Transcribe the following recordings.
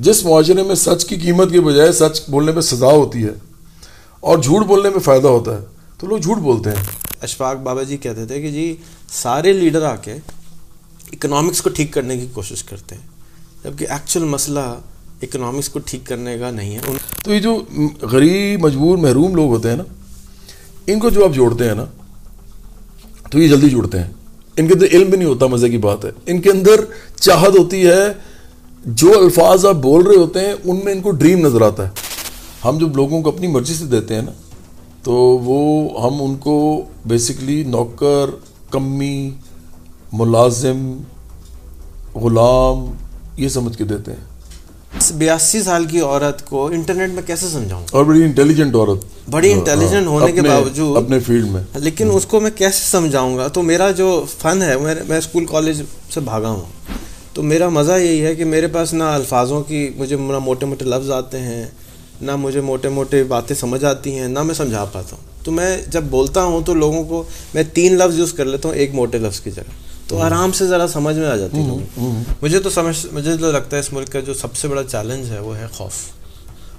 جس معاشرے میں سچ کی قیمت کے بجائے سچ بولنے پہ سزا ہوتی ہے اور جھوٹ بولنے میں فائدہ ہوتا ہے تو لوگ جھوٹ بولتے ہیں۔ اشفاق بابا جی کہتے تھے کہ جی سارے لیڈر آ کے اکنامکس کو ٹھیک کرنے کی کوشش کرتے ہیں جبکہ ایکچوئل مسئلہ اکنامکس کو ٹھیک کرنے کا نہیں ہے۔ تو یہ جو غریب مجبور محروم لوگ ہوتے ہیں نا ان کو جو آپ جوڑتے ہیں نا تو یہ جلدی جڑتے ہیں۔ ان کے اندر علم بھی نہیں ہوتا مزے کی بات ہے۔ ان کے اندر چاہت ہوتی ہے جو الفاظ آپ بول رہے ہوتے ہیں ان میں ان کو ڈریم نظر آتا ہے۔ ہم جب لوگوں کو اپنی مرضی سے دیتے ہیں نا تو وہ ہم ان کو بیسکلی نوکر کمی ملازم غلام یہ سمجھ کے دیتے ہیں۔ بیاسی سال کی عورت کو انٹرنیٹ میں کیسے سمجھاؤں؟ اور بڑی انٹیلیجنٹ عورت۔ بڑی انٹیلیجنٹ ہونے کے باوجود اپنے فیلڈ میں۔ لیکن اس کو میں کیسے سمجھاؤں گا؟ تو میرا جو فن ہے میں اسکول کالج سے بھاگا ہوں۔ تو میرا مزہ یہی ہے کہ میرے پاس نہ الفاظوں کی مجھے نہ موٹے موٹے لفظ آتے ہیں نہ مجھے موٹے موٹے باتیں سمجھ آتی ہیں نہ میں سمجھا پاتا ہوں۔ تو میں جب بولتا ہوں تو لوگوں کو میں تین لفظ یوز کر لیتا ہوں ایک موٹے لفظ کی جگہ۔ تو آرام سے ذرا سمجھ میں آ جاتی ہے۔ مجھے تو سمجھ مجھے تو لگتا ہے اس ملک کا جو سب سے بڑا چیلنج ہے وہ ہے خوف۔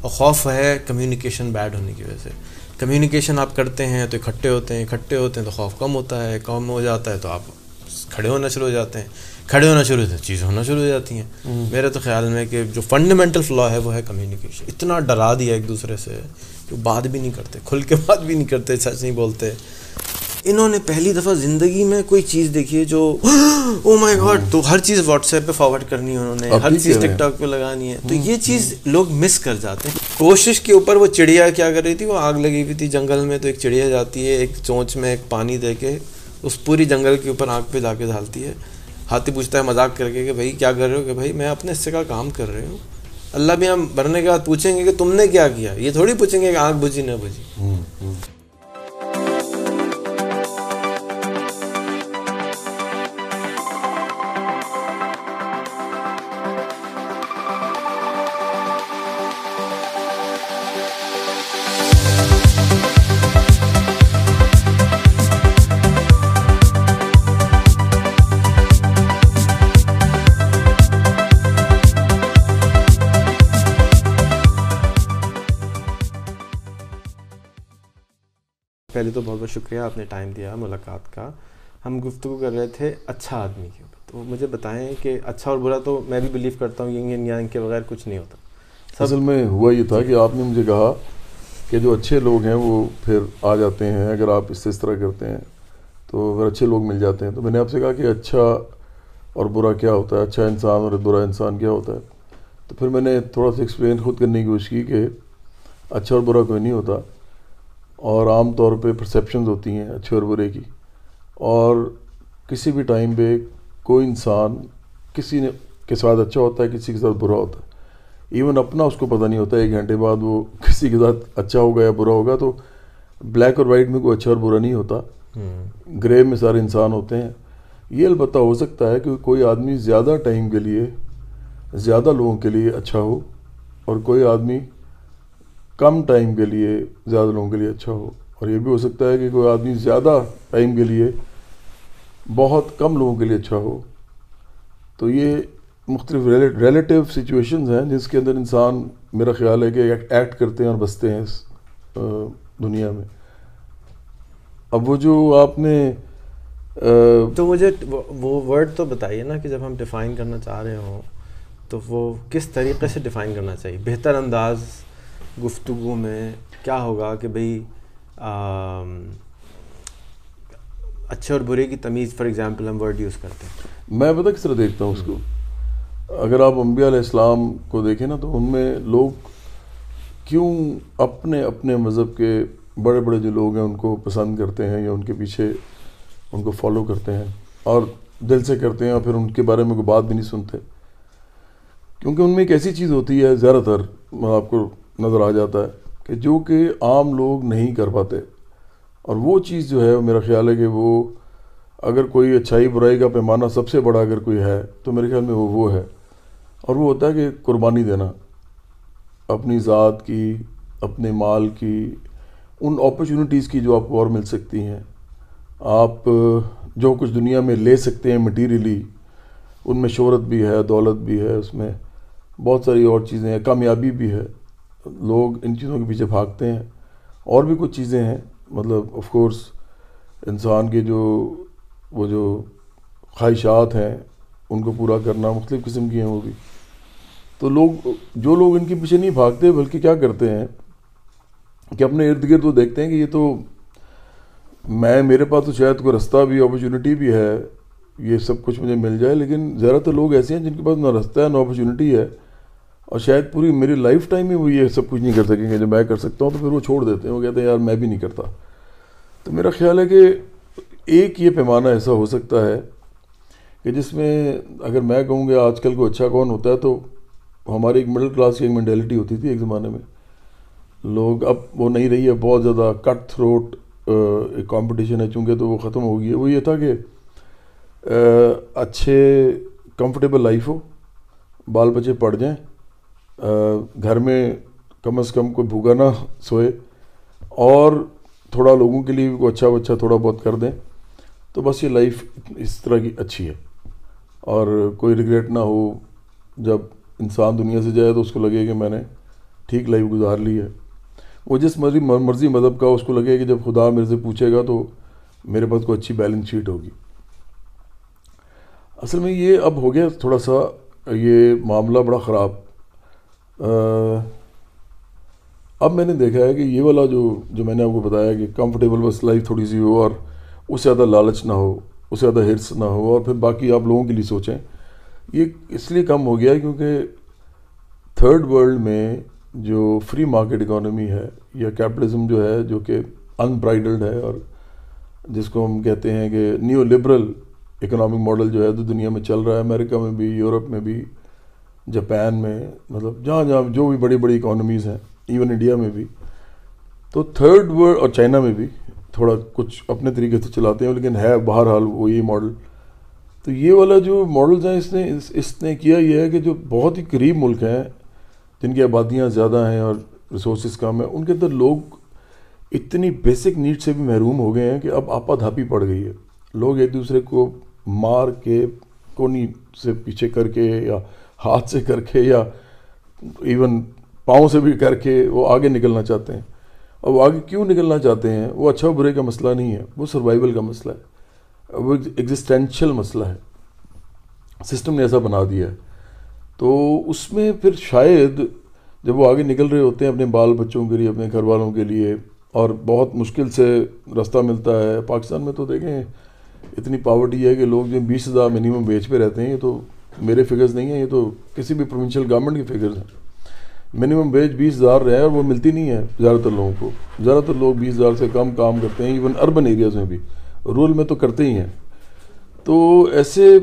اور خوف ہے کمیونیکیشن بیڈ ہونے کی وجہ سے۔ کمیونیکیشن آپ کرتے ہیں تو اکٹھے ہوتے ہیں اکٹھے ہوتے ہیں تو خوف کم ہوتا ہے کم ہو جاتا ہے تو آپ کھڑے ہونا شروع ہو جاتے ہیں۔ کھڑے ہونا شروع ہوتے ہیں چیزیں ہونا شروع ہو جاتی ہیں۔ میرے تو خیال میں کہ جو فنڈامنٹل فلا ہے وہ ہے کمیونیکیشن اتنا ڈرا دیا ایک دوسرے سے کہ بات بھی نہیں کرتے کھل کے بات بھی نہیں کرتے سچ نہیں بولتے۔ انہوں نے پہلی دفعہ زندگی میں کوئی چیز دیکھی ہے جو او مائی گاڈ تو ہر چیز واٹس ایپ پہ فارورڈ کرنی ہے انہوں نے ہر چیز ٹک ٹاک پہ لگانی ہے۔ تو یہ چیز لوگ مس کر جاتے ہیں۔ کوشش کے اوپر وہ چڑیا کیا کر رہی تھی وہ آگ لگی ہوئی تھی۔ جنگل میں تو ایک چڑیا جاتی ہے ایک چونچ میں ایک پانی دے کے اس پوری جنگل کے اوپر آگ پہ جا کے ڈالتی ہے۔ ہاتھی پوچھتا ہے مذاق کر کے کہ بھائی کیا کر رہے ہو کہ بھائی میں اپنے حصے کا کام کر رہے ہوں۔ اللہ بھی ہم بھرنے کے بعد پوچھیں گے کہ تم نے کیا کیا؟ یہ تھوڑی پوچھیں گے کہ آنکھ بجھی نہ بجھی۔ پہلے تو بہت بہت شکریہ آپ نے ٹائم دیا ملاقات کا۔ ہم گفتگو کر رہے تھے اچھا آدمی کے اوپر۔ تو مجھے بتائیں کہ اچھا اور برا تو میں بھی بلیو کرتا ہوں ینگ یانگ کے بغیر کچھ نہیں ہوتا۔ اصل میں ہوا یہ تھا کہ آپ نے مجھے کہا کہ جو اچھے لوگ ہیں وہ پھر آ جاتے ہیں، اگر آپ اس سے اس طرح کرتے ہیں تو اگر اچھے لوگ مل جاتے ہیں۔ تو میں نے آپ سے کہا کہ اچھا اور برا کیا ہوتا ہے؟ اچھا انسان اور برا انسان کیا ہوتا ہے؟ تو پھر میں نے تھوڑا سا ایکسپلین خود کرنے کی کوشش کی کہ اچھا اور برا کوئی نہیں ہوتا۔ اور عام طور پہ پرسیپشنز ہوتی ہیں اچھے اور برے کی۔ اور کسی بھی ٹائم پہ کوئی انسان کسی نے کے ساتھ اچھا ہوتا ہے کسی کے ساتھ برا ہوتا ہے۔ ایون اپنا اس کو پتہ نہیں ہوتا ایک گھنٹے بعد وہ کسی کے ساتھ اچھا ہوگا یا برا ہوگا تو بلیک اور وائٹ میں کوئی اچھا اور برا نہیں ہوتا۔ گرے میں سارے انسان ہوتے ہیں۔ یہ البتہ ہو سکتا ہے کہ کوئی آدمی زیادہ ٹائم کے لیے زیادہ لوگوں کے لیے اچھا ہو اور کوئی آدمی کم ٹائم کے لیے زیادہ لوگوں کے لیے اچھا ہو۔ اور یہ بھی ہو سکتا ہے کہ کوئی آدمی زیادہ ٹائم کے لیے بہت کم لوگوں کے لیے اچھا ہو۔ تو یہ مختلف ریلیٹیو سچویشنز ہیں جس کے اندر انسان میرا خیال ہے کہ ایکٹ کرتے ہیں اور بستے ہیں اس دنیا میں۔ اب وہ جو آپ نے تو مجھے وہ ورڈ تو بتائیے نا کہ جب ہم ڈیفائن کرنا چاہ رہے ہوں، تو وہ کس طریقے سے ڈیفائن کرنا چاہیے؟ بہتر انداز گفتگو میں کیا ہوگا کہ بھئی اچھے اور برے کی تمیز فار ایگزامپل ہم ورڈ یوز کرتے ہیں۔ میں پتہ کس طرح دیکھتا ہوں اس کو؟ اگر آپ انبیاء علیہ السلام کو دیکھیں نا، تو ان میں لوگ کیوں اپنے اپنے مذہب کے بڑے بڑے جو لوگ ہیں، ان کو پسند کرتے ہیں یا ان کے پیچھے ان کو فالو کرتے ہیں اور دل سے کرتے ہیں اور پھر ان کے بارے میں کوئی بات بھی نہیں سنتے؟ کیونکہ ان میں ایک ایسی چیز ہوتی ہے، زیادہ تر آپ کو نظر آ جاتا ہے کہ جو کہ عام لوگ نہیں کر پاتے۔ اور وہ چیز جو ہے، میرا خیال ہے کہ وہ اگر کوئی اچھائی برائی کا پیمانہ سب سے بڑا اگر کوئی ہے، تو میرے خیال میں وہ وہ ہے۔ اور وہ ہوتا ہے کہ قربانی دینا، اپنی ذات کی، اپنے مال کی، ان اپرچونیٹیز کی جو آپ کو اور مل سکتی ہیں۔ آپ جو کچھ دنیا میں لے سکتے ہیں مٹیریلی ان میں شہرت بھی ہے، دولت بھی ہے، اس میں بہت ساری اور چیزیں ہیں، کامیابی بھی ہے۔ لوگ ان چیزوں کے پیچھے بھاگتے ہیں، اور بھی کچھ چیزیں ہیں۔ مطلب آف کورس انسان کے جو، وہ جو خواہشات ہیں، ان کو پورا کرنا مختلف قسم کی ہیں وہ بھی۔ تو لوگ، جو لوگ ان کے پیچھے نہیں بھاگتے، بلکہ کیا کرتے ہیں کہ اپنے ارد گرد وہ دیکھتے ہیں کہ یہ تو میں، میرے پاس تو شاید کوئی رستہ بھی اپرچونیٹی بھی ہے، یہ سب کچھ مجھے مل جائے، لیکن زیادہ تر لوگ ایسے ہیں جن کے پاس نہ رستہ ہے، نہ اپرچونیٹی ہے۔ اور شاید پوری میری لائف ٹائم میں وہ یہ سب کچھ نہیں کر سکیں گے۔ جو میں کر سکتا ہوں تو پھر وہ چھوڑ دیتے ہیں۔ وہ کہتے ہیں، یار، میں بھی نہیں کرتا۔ تو میرا خیال ہے کہ ایک یہ پیمانہ ایسا ہو سکتا ہے کہ جس میں اگر میں کہوں گا آج کل کو اچھا کون ہوتا ہے تو ہماری ایک مڈل کلاس کی ایک مینٹیلٹی ہوتی تھی ایک زمانے میں۔ لوگ اب وہ نہیں رہی ہے، بہت زیادہ کٹ تھروٹ ایک کمپٹیشن ہے۔ چونکہ تو وہ ختم ہو گئی ہے۔ وہ یہ تھا کہ اچھے کمفرٹیبل لائف ہو، بال بچے پڑھ جائیں۔ گھر میں کم از کم کوئی بھوگا نہ سوئے اور تھوڑا لوگوں کے لیے بھی کوئی اچھا بچہ تھوڑا بہت کر دیں، تو بس یہ لائف اس طرح کی اچھی ہے۔ اور کوئی ریگریٹ نہ ہو، جب انسان دنیا سے جائے تو اس کو لگے کہ میں نے ٹھیک لائف گزار لی ہے۔ وہ جس مرضی مرضی مذہب کا اس کو لگے کہ جب خدا میرے سے پوچھے گا تو میرے پاس کوئی اچھی بیلنس شیٹ ہوگی۔ اصل میں یہ اب ہو گیا تھوڑا سا، یہ معاملہ بڑا خراب۔ اب میں نے دیکھا ہے کہ یہ والا جو جو میں نے آپ کو بتایا کہ کمفرٹیبل بس لائف تھوڑی سی ہو اور اس سے زیادہ لالچ نہ ہو، اس سے زیادہ ہرس نہ ہو اور پھر باقی آپ لوگوں کے لیے سوچیں، یہ اس لیے کم ہو گیا ہے کیونکہ تھرڈ ورلڈ میں جو فری مارکیٹ اکانومی ہے یا کیپٹلزم جو ہے جو کہ ان برائڈلڈ ہے اور جس کو ہم کہتے ہیں کہ نیو لبرل اکنامک ماڈل جو ہے تو دنیا میں چل رہا ہے، امریکہ میں بھی، یورپ میں بھی جاپان میں مطلب جہاں جہاں جو بھی بڑی بڑی اکانومیز ہیں ایون انڈیا میں بھی۔ تو تھرڈ ورلڈ اور چائنا میں بھی تھوڑا کچھ اپنے طریقے سے چلاتے ہیں، لیکن ہے بہرحال وہ یہ ماڈل تو یہ والا جو ماڈلز ہیں، اس نے اس نے کیا یہ ہے کہ جو بہت ہی قریب ملک ہیں، جن کی آبادیاں زیادہ ہیں اور ریسورسز کم ہیں، ان کے اندر لوگ اتنی بیسک نیڈ سے بھی محروم ہو گئے ہیں کہ اب آپا دھاپی پڑ گئی ہے۔ لوگ ایک دوسرے کو مار کے، کونی سے پیچھے کر کے یا ہاتھ سے کر کے یا ایون پاؤں سے بھی کر کے وہ آگے نکلنا چاہتے ہیں۔ اور وہ آگے کیوں نکلنا چاہتے ہیں؟ وہ اچھا برے کا مسئلہ نہیں ہے، وہ سروائیول کا مسئلہ ہے۔ وہ ایگزسٹینشل مسئلہ ہے۔ سسٹم نے ایسا بنا دیا ہے۔ تو اس میں پھر شاید جب وہ آگے نکل رہے ہوتے ہیں اپنے بال بچوں کے لیے، اپنے گھر والوں کے لیے، اور بہت مشکل سے رستہ ملتا ہے۔ پاکستان میں تو دیکھیں، اتنی پاورٹی ہے کہ لوگ جو بیس ہزار منیمم بیچ پہ رہتے ہیں، یہ تو میرے فگرز نہیں ہیں، یہ تو کسی بھی پروونشل گورنمنٹ کے فگرز ہیں۔ منیمم بیچ بیس ہزار رہے ہیں اور وہ ملتی نہیں ہے زیادہ تر لوگوں کو۔ زیادہ تر لوگ بیس ہزار سے کم کام کرتے ہیں ایون اربن ایریاز میں بھی۔ رول میں تو کرتے ہی ہیں۔ تو ایسے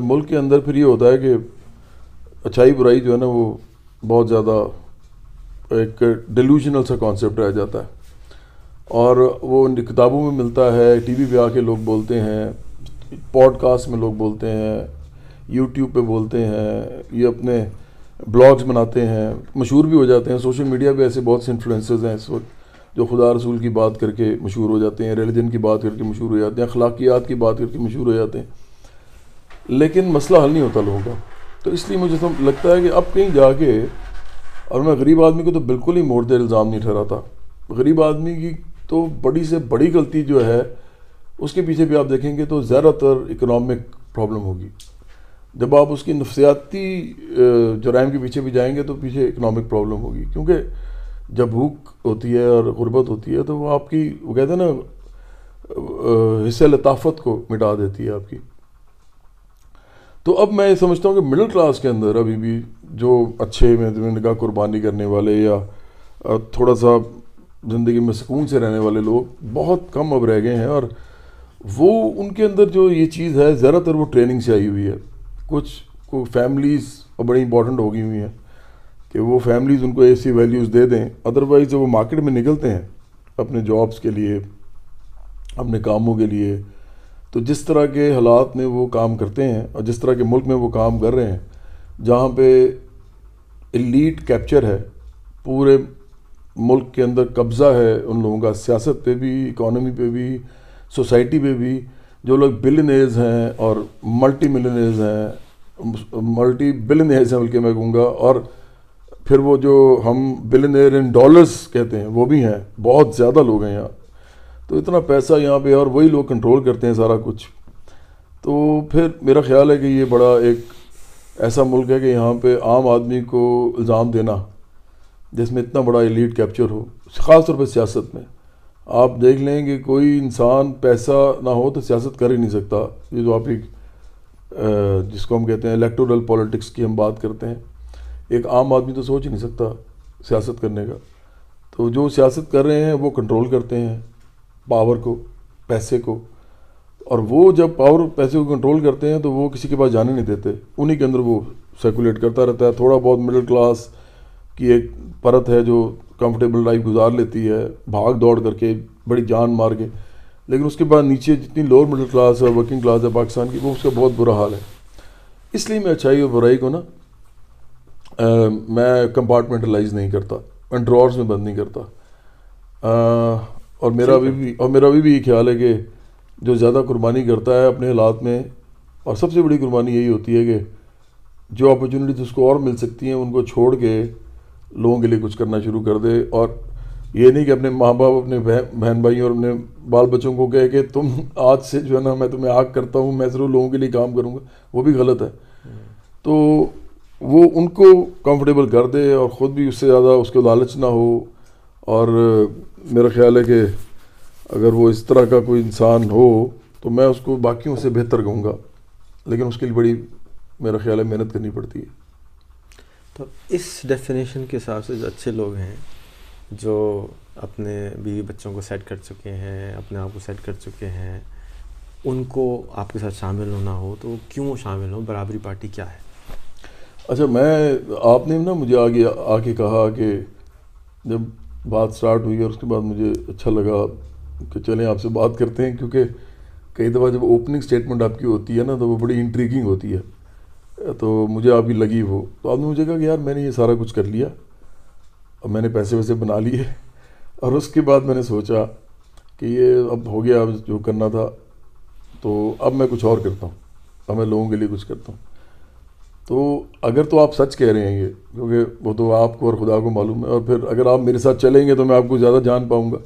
ملک کے اندر پھر یہ ہوتا ہے کہ اچھائی برائی جو ہے نا، وہ بہت زیادہ ایک ڈیلوژنل سا کانسیپٹ رہ جاتا ہے۔ اور وہ کتابوں میں ملتا ہے، ٹی وی پہ آ کے لوگ بولتے ہیں پوڈ کاسٹ میں لوگ بولتے ہیں۔ یوٹیوب پہ بولتے ہیں، یہ اپنے بلاگز بناتے ہیں، مشہور بھی ہو جاتے ہیں۔ سوشل میڈیا پہ ایسے بہت سے انفلوئنسز ہیں اس وقت جو خدا رسول کی بات کر کے مشہور ہو جاتے ہیں ریلیجن کی بات کر کے مشہور ہو جاتے ہیں، اخلاقیات کی بات کر کے مشہور ہو جاتے ہیں۔ لیکن مسئلہ حل نہیں ہوتا لوگوں کا۔ تو اس لیے مجھے لگتا ہے کہ اب کہیں جا کے، اور میں غریب آدمی کو تو بالکل ہی موڑ دے، الزام نہیں ٹھہراتا۔ غریب آدمی کی تو بڑی سے بڑی غلطی جو ہے، اس کے پیچھے بھی آپ دیکھیں گے تو زیادہ تر اکنامک پرابلم ہوگی۔ جب آپ اس کی نفسیاتی جرائم کے پیچھے بھی جائیں گے تو پیچھے اکنامک پرابلم ہوگی۔ کیونکہ جب بھوک ہوتی ہے اور غربت ہوتی ہے تو وہ آپ کی، وہ کہتے ہیں نا حصہ لطافت کو مٹا دیتی ہے آپ کی۔ تو اب میں یہ سمجھتا ہوں کہ مڈل کلاس کے اندر ابھی بھی جو اچھے میں نگاہ قربانی کرنے والے یا تھوڑا سا زندگی میں سکون سے رہنے والے لوگ بہت کم اب رہ گئے ہیں اور وہ ان کے اندر جو یہ چیز ہے، زیادہ تر وہ ٹریننگ سے آئی ہوئی ہے۔ کچھ کو فیملیز بڑی امپورٹنٹ ہو گئی ہوئی ہیں کہ وہ فیملیز ان کو ایسی ویلیوز دے دیں ادروائز جب وہ مارکیٹ میں نکلتے ہیں اپنے جابس کے لیے، اپنے کاموں کے لیے، تو جس طرح کے حالات میں وہ کام کرتے ہیں اور جس طرح کے ملک میں وہ کام کر رہے ہیں، جہاں پہ ایلیٹ کیپچر ہے، پورے ملک کے اندر قبضہ ہے ان لوگوں کا، سیاست پہ بھی اکانومی پہ بھی سوسائٹی پہ بھی جو لوگ بلینیز ہیں اور ملٹی ملینیز ہیں ملٹی بلین ہیں بلکہ میں کہوں گا، اور پھر وہ جو ہم بلین ان ڈالرز کہتے ہیں، وہ بھی ہیں، بہت زیادہ لوگ ہیں یہاں۔ تو اتنا پیسہ یہاں پہ، اور وہی لوگ کنٹرول کرتے ہیں سارا کچھ۔ تو پھر میرا خیال ہے کہ یہ بڑا ایک ایسا ملک ہے کہ یہاں پہ عام آدمی کو الزام دینا، جس میں اتنا بڑا ایلیٹ کیپچر ہو، خاص طور پہ سیاست میں۔ آپ دیکھ لیں کہ کوئی انسان پیسہ نہ ہو تو سیاست کر ہی نہیں سکتا۔ یہ جو آپ ایک جس کو ہم کہتے ہیں الیکٹورل پالیٹکس کی ہم بات کرتے ہیں، ایک عام آدمی تو سوچ ہی نہیں سکتا سیاست کرنے کا۔ تو جو سیاست کر رہے ہیں وہ کنٹرول کرتے ہیں پاور کو، پیسے کو۔ اور وہ جب پاور پیسے کو کنٹرول کرتے ہیں تو وہ کسی کے پاس جانے نہیں دیتے۔ انہی کے اندر وہ سرکولیٹ کرتا رہتا ہے، تھوڑا بہت مڈل کلاس کی ایک پرت ہے جو کمفرٹیبل لائف گزار لیتی ہے بھاگ دوڑ کر کے بڑی جان مار کے۔ لیکن اس کے بعد نیچے جتنی لوور مڈل کلاس ہے ورکنگ کلاس ہے پاکستان کی وہ اس کا بہت برا حال ہے۔ اس لیے میں اچھائی اور برائی کو نا میں کمپارٹمنٹلائز نہیں کرتا میں ڈرورس میں بند نہیں کرتا۔ اور میرا بھی اور میرا بھی یہ خیال ہے کہ جو زیادہ قربانی کرتا ہے اپنے حالات میں اور سب سے بڑی قربانی یہی ہوتی ہے کہ جو اپرچونیٹیز اس کو اور مل سکتی ہیں ان کو چھوڑ کے لوگوں کے لیے کچھ کرنا شروع کر دے اور یہ نہیں کہ اپنے ماں باپ، اپنے بہن بھائی اور اپنے بال بچوں کو کہے کہ تم آج سے جو ہے نا میں تمہیں آگ کرتا ہوں، میں ضرور لوگوں کے لیے کام کروں گا، وہ بھی غلط ہے۔ تو وہ ان کو کمفرٹیبل کر دے اور خود بھی اس سے زیادہ اس کو لالچ نہ ہو۔ اور میرا خیال ہے کہ اگر وہ اس طرح کا کوئی انسان ہو تو میں اس کو باقیوں سے بہتر کہوں گا، لیکن اس کے لیے بڑی میرا خیال ہے محنت کرنی پڑتی ہے۔ تو اس ڈیفینیشن کے حساب سے جو اچھے لوگ ہیں، جو اپنے بیوی بچوں کو سیٹ کر چکے ہیں، اپنے آپ کو سیٹ کر چکے ہیں، ان کو آپ کے ساتھ شامل ہونا ہو تو کیوں شامل ہو برابری پارٹی کیا ہے؟ اچھا میں، آپ نے نا مجھے آگے آ کے کہا کہ جب بات سٹارٹ ہوئی اور اس کے بعد مجھے اچھا لگا کہ چلیں آپ سے بات کرتے ہیں، کیونکہ کئی دفعہ جب اوپننگ سٹیٹمنٹ آپ کی ہوتی ہے نا تو وہ بڑی انٹریگنگ ہوتی ہے۔ تو مجھے ابھی لگی وہ۔ تو آپ نے مجھے کہا کہ یار میں نے یہ سارا کچھ کر لیا اور میں نے پیسے ویسے بنا لیے۔ اور اس کے بعد میں نے سوچا کہ یہ اب ہو گیا، اب جو کرنا تھا، تو اب میں کچھ اور کرتا ہوں۔ اب میں لوگوں کے لیے کچھ کرتا ہوں۔ تو اگر تو آپ سچ کہہ رہے ہیں یہ، کیونکہ وہ تو آپ کو اور خدا کو معلوم ہے۔ اور پھر اگر آپ میرے ساتھ چلیں گے تو میں آپ کو زیادہ جان پاؤں گا۔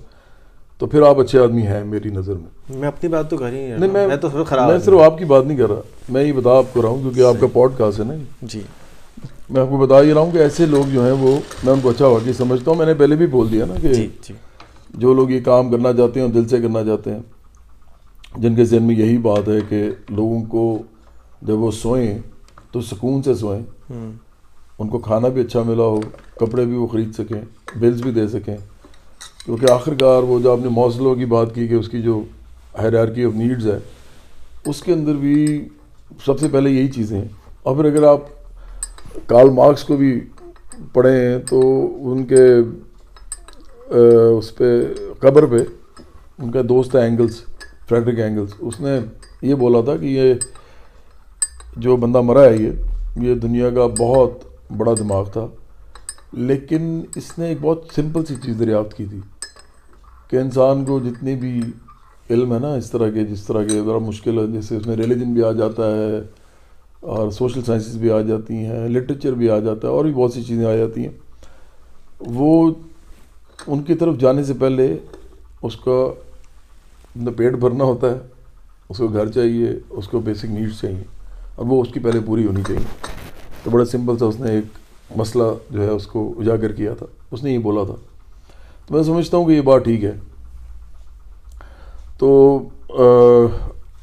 تو پھر آپ اچھے آدمی ہیں میری نظر میں۔ میں اپنی بات تو کر ہی نہیں میں تو خراب میں صرف آپ کی بات نہیں کر رہا میں یہ بتا آپ کو رہا ہوں کیونکہ آپ کا پوڈ کاسٹ ہے نا جی۔ میں آپ کو بتا ہی رہا ہوں کہ ایسے لوگ جو ہیں وہ میں ان کو اچھا واقعی سمجھتا ہوں میں نے پہلے بھی بول دیا نا کہ جی، جی۔ جو لوگ یہ کام کرنا چاہتے ہیں دل سے کرنا چاہتے ہیں جن کے ذہن میں یہی بات ہے کہ لوگوں کو جب وہ سوئیں تو سکون سے سوئیں ان کو کھانا بھی اچھا ملا ہو کپڑے بھی وہ خرید سکیں بلز بھی دے سکیں۔ کیونکہ آخر کار وہ جو آپ نے موصلوں کی بات کی کہ اس کی جو حیرارکی آف نیڈز ہے، اس کے اندر بھی سب سے پہلے یہی چیزیں ہیں۔ اور پھر اگر آپ کارل مارکس کو بھی پڑھیں تو ان کے اس پہ قبر پہ ان کا دوست ہے اینگلس فریڈرک اینگلس اس نے یہ بولا تھا کہ یہ جو بندہ مرا ہے، یہ یہ دنیا کا بہت بڑا دماغ تھا، لیکن اس نے ایک بہت سمپل سی چیز دریافت کی تھی۔ کہ انسان کو جتنی بھی علم ہے نا اس طرح کے، جس طرح کے ذرا مشکل ہے، جیسے اس میں ریلیجن بھی آ جاتا ہے اور سوشل سائنسز بھی آ جاتی ہیں لٹریچر بھی آ جاتا ہے، اور بھی بہت سی چیزیں آ جاتی ہیں۔ وہ ان کی طرف جانے سے پہلے اس کا پیٹ بھرنا ہوتا ہے، اس کو گھر چاہیے، اس کو بیسک نیڈس چاہیے، اور وہ اس کی پہلے پوری ہونی چاہیے۔ تو بڑا سمپل سا اس نے ایک مسئلہ جو ہے اس کو اجاگر کیا تھا، اس نے یہ بولا تھا۔ تو میں سمجھتا ہوں کہ یہ بات ٹھیک ہے۔ تو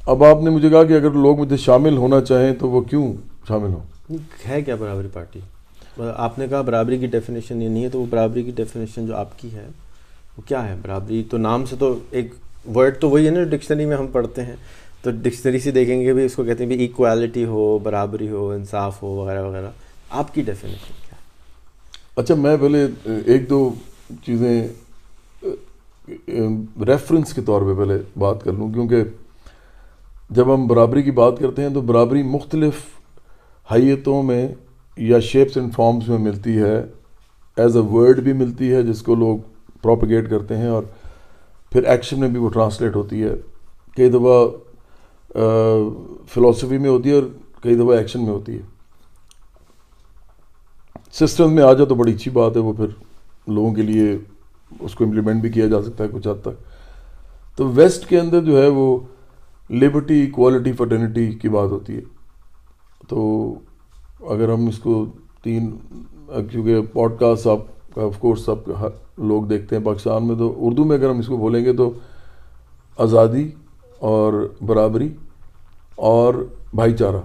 اب آپ نے مجھے کہا کہ اگر لوگ مجھے شامل ہونا چاہیں تو وہ کیوں شامل ہوں؟ ہے کیا برابری پارٹی؟ آپ نے کہا برابری کی ڈیفینیشن یہ نہیں ہے تو وہ برابری کی ڈیفینیشن جو آپ کی ہے وہ کیا ہے؟ برابری تو نام سے تو ایک ورڈ تو وہی ہے نا ڈکشنری میں ہم پڑھتے ہیں۔ تو ڈکشنری سے دیکھیں گے بھی اس کو کہتے ہیں بھی ایکوالٹی ہو برابری ہو انصاف ہو وغیرہ وغیرہ۔ آپ کی ڈیفینیشن کیا اچھا میں پہلے ایک دو چیزیں ریفرنس کے طور پہ پہلے بات کر لوں، کیونکہ جب ہم برابری کی بات کرتے ہیں تو برابری مختلف حیتوں میں یا شیپس اینڈ فارمز میں ملتی ہے ایز اے ورڈ بھی ملتی ہے، جس کو لوگ پروپیگیٹ کرتے ہیں اور پھر ایکشن میں بھی وہ ٹرانسلیٹ ہوتی ہے۔ کئی دفعہ فلاسفی میں ہوتی ہے اور کئی دفعہ ایکشن میں ہوتی ہے۔ سسٹم میں آ جائے تو بڑی اچھی بات ہے، وہ پھر لوگوں کے لیے اس کو امپلیمنٹ بھی کیا جا سکتا ہے کچھ حد تک۔ تو ویسٹ کے اندر جو ہے وہ لبرٹی کوالٹی فرٹرنیٹی کی بات ہوتی ہے۔ تو اگر ہم اس کو تین، کیونکہ پوڈ کاسٹ آپ آف کورس سب لوگ دیکھتے ہیں پاکستان میں، تو اردو میں اگر ہم اس کو بولیں گے تو آزادی اور برابری اور بھائی چارہ۔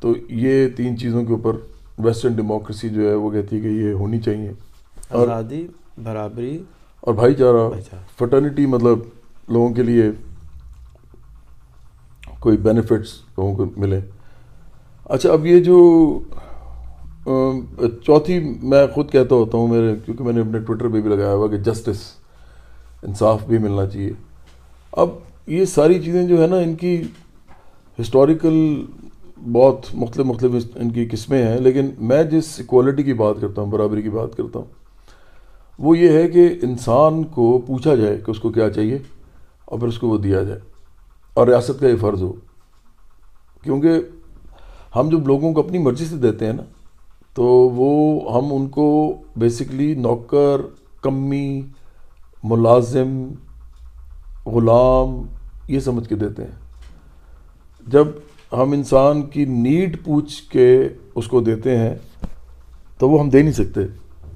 تو یہ تین چیزوں کے اوپر ویسٹرن ڈیموکریسی جو ہے وہ کہتی ہے کہ یہ ہونی چاہیے۔ آزادی برابری اور بھائی چارہ فٹرنیٹی مطلب لوگوں کے لیے کوئی بینیفٹس لوگوں کو ملے۔ اچھا اب یہ جو چوتھی میں خود کہتا ہوتا ہوں میرے کیونکہ میں نے اپنے ٹویٹر پہ بھی لگایا ہوا کہ جسٹس انصاف بھی ملنا چاہیے۔ اب یہ ساری چیزیں جو ہے نا ان کی ہسٹوریکل بہت مختلف مختلف ان کی قسمیں ہیں لیکن میں جس اکوالٹی کی بات کرتا ہوں برابری کی بات کرتا ہوں وہ یہ ہے کہ انسان کو پوچھا جائے کہ اس کو کیا چاہیے اور پھر اس کو وہ دیا جائے اور ریاست کا یہ فرض ہو۔ کیونکہ ہم جب لوگوں کو اپنی مرضی سے دیتے ہیں نا، تو وہ ہم ان کو بیسکلی نوکر، کمی، ملازم، غلام یہ سمجھ کے دیتے ہیں۔ جب ہم انسان کی نیڈ پوچھ کے اس کو دیتے ہیں، تو وہ ہم دے نہیں سکتے۔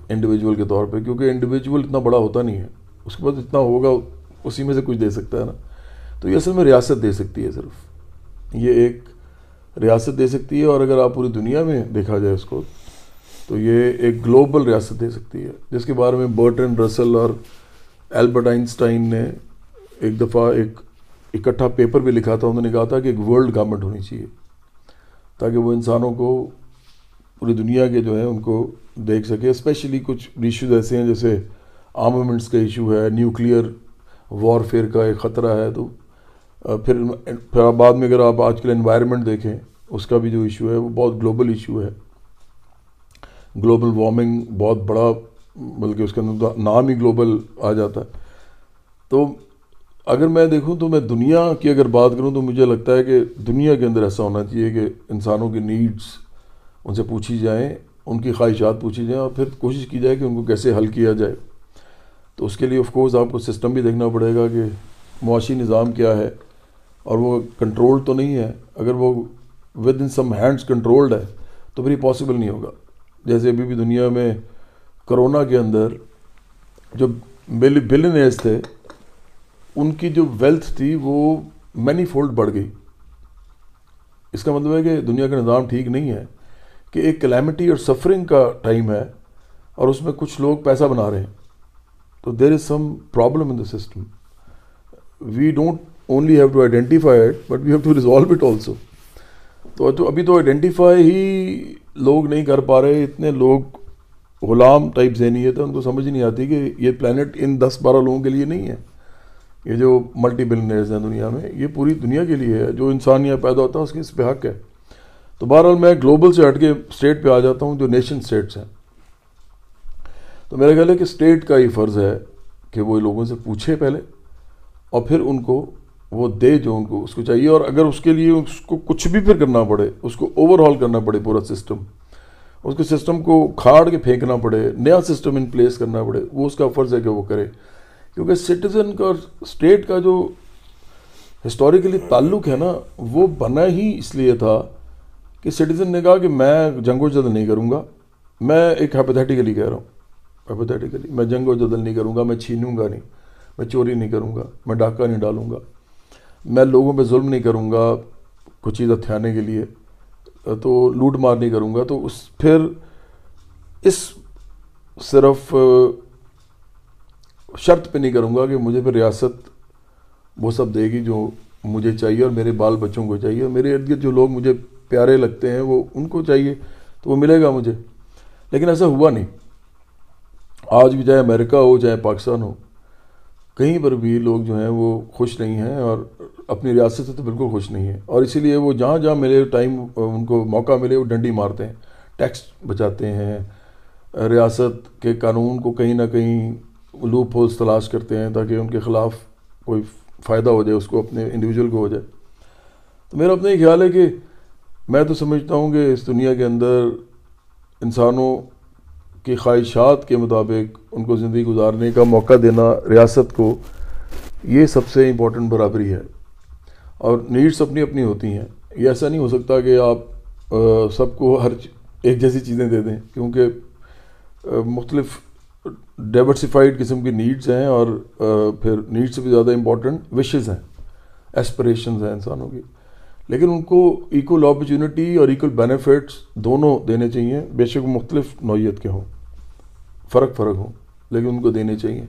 انڈیویجول کے طور پہ، کیونکہ انڈیویجول اتنا بڑا ہوتا نہیں ہے۔ اس کے بعد اتنا ہوگا، اسی میں سے کچھ دے سکتا ہے نا۔ تو یہ اصل میں ریاست دے سکتی ہے صرف۔ یہ ایک ریاست دے سکتی ہے اور اگر آپ پوری دنیا میں دیکھا جائے اس کو، تو یہ ایک گلوبل ریاست دے سکتی ہے۔ جس کے بارے میں برٹن رسل اور البرٹ آئنسٹائن نے ایک دفعہ ایک اکٹھا پیپر بھی لکھا تھا۔ انہوں نے کہا تھا کہ ایک ورلڈ گورنمنٹ ہونی چاہیے، تاکہ وہ انسانوں کو پوری دنیا کے جو ہیں، ان کو دیکھ سکے اسپیشلی کچھ ایشوز ایسے ہیں جیسے آرمومنٹس کا ایشو ہے نیوکلیئر وار فیئر کا ایک خطرہ ہے، تو پھر پھر بعد میں اگر آپ آج کل انوائرمنٹ دیکھیں، اس کا بھی جو ایشو ہے، وہ بہت گلوبل ایشو ہے۔ گلوبل وارمنگ بہت بڑا، بلکہ اس کے اندر نام ہی گلوبل آ جاتا ہے۔ تو اگر میں دیکھوں تو میں دنیا کی اگر بات کروں تو مجھے لگتا ہے کہ دنیا کے اندر ایسا ہونا چاہیے کہ انسانوں کی نیڈز ان سے پوچھی جائیں۔ ان کی خواہشات پوچھی جائیں اور پھر کوشش کی جائے کہ ان کو کیسے حل کیا جائے۔ تو اس کے لیے آف کورس آپ کو سسٹم بھی دیکھنا پڑے گا کہ معاشی نظام کیا ہے۔ اور وہ کنٹرول تو نہیں ہے، اگر وہ with in some hands controlled ہے، تو پھر یہ پاسبل نہیں ہوگا۔ جیسے ابھی بھی دنیا میں کرونا کے اندر جو بلینئرس تھے، ان کی جو ویلتھ تھی وہ مینی فولڈ بڑھ گئی۔ اس کا مطلب ہے کہ دنیا کا نظام ٹھیک نہیں ہے۔ کہ ایک کلیمٹی اور سفرنگ کا ٹائم ہے اور اس میں کچھ لوگ پیسہ بنا رہے ہیں۔ تو there is some problem in the system we don't only have to identify it but we have to resolve it also تو ابھی تو آئیڈینٹیفائی ہی لوگ نہیں کر پا رہے، اتنے لوگ غلام ٹائپ ذہنیت ہے ان کو سمجھ نہیں آتی کہ یہ پلانٹ ان دس بارہ لوگوں کے لیے نہیں ہے۔ یہ جو ملٹی بلنیئرز ہیں دنیا میں، یہ پوری دنیا کے لیے ہے۔ جو انسان یہاں پیدا ہوتا ہے، اس کی اس پہ حق ہے؟ تو بہرحال میں گلوبل سے ہٹ کے اسٹیٹ پہ آ جاتا ہوں جو نیشن اسٹیٹس ہیں۔ تو میرا خیال ہے کہ اسٹیٹ کا یہ فرض ہے کہ وہ لوگوں سے پوچھے پہلے اور پھر ان کو وہ دے جو ان کو اس کو چاہیے اور اگر اس کے لیے اس کو کچھ بھی پھر کرنا پڑے، اس کو اوور ہال کرنا پڑے پورا سسٹم اس کے سسٹم کو کھاڑ کے پھینکنا پڑے، نیا سسٹم ان پلیس کرنا پڑے، وہ اس کا فرض ہے کہ وہ کرے۔ کیونکہ سٹیزن کا اور اسٹیٹ کا جو ہسٹوریکلی تعلق ہے نا، وہ بنا ہی اس لیے تھا کہ سٹیزن نے کہا کہ میں جنگ و جدل نہیں کروں گا، میں ایک ہیپوتھیٹیکلی کہہ رہا ہوں ہیپوتھیٹیکلی میں جنگ و جدل نہیں کروں گا، میں چھینوں گا نہیں، میں چوری نہیں کروں گا، میں ڈاکہ نہیں ڈالوں گا، میں لوگوں پہ ظلم نہیں کروں گا کچھ چیز ہتھیانے کے لیے، تو لوٹ مار نہیں کروں گا، تو اس پھر اس صرف شرط پہ نہیں کروں گا کہ مجھے پھر ریاست وہ سب دے گی جو مجھے چاہیے اور میرے بال بچوں کو چاہیے، اور میرے ارد گرد جو لوگ مجھے پیارے لگتے ہیں، وہ ان کو چاہیے تو وہ ملے گا مجھے۔ لیکن ایسا ہوا نہیں۔ آج بھی چاہے امریکہ ہو، چاہے پاکستان ہو، کہیں پر بھی لوگ جو ہیں وہ خوش نہیں ہیں اور اپنی ریاست سے تو بالکل خوش نہیں ہیں۔ اور اسی لیے وہ جہاں جہاں ملے، ٹائم، ان کو موقع ملے، وہ ڈنڈی مارتے ہیں، ٹیکس بچاتے ہیں۔ ریاست کے قانون کو کہیں نہ کہیں لوپ ہولس تلاش کرتے ہیں تاکہ ان کے خلاف کوئی فائدہ ہو جائے، اس کو اپنے انڈیویجول کو ہو جائے۔ تو میرا اپنا یہ خیال ہے کہ میں تو سمجھتا ہوں کہ اس دنیا کے اندر انسانوں کی خواہشات کے مطابق ان کو زندگی گزارنے کا موقع دینا، ریاست کو، یہ سب سے امپورٹنٹ برابری ہے۔ اور نیڈس اپنی اپنی ہوتی ہیں۔ یہ ایسا نہیں ہو سکتا کہ آپ سب کو ہر ایک جیسی چیزیں دے دیں۔ کیونکہ مختلف ڈائیورسفائڈ قسم کی نیڈس ہیں اور پھر نیڈس سے بھی زیادہ امپورٹنٹ وشز ہیں ایسپریشنز ہیں انسانوں کی۔ لیکن ان کو ایکول اپرچونٹی اور ایکول بینیفٹس دونوں دینے چاہیے۔ بے شک مختلف نوعیت کے ہوں، فرق فرق ہوں، لیکن ان کو دینے چاہیے۔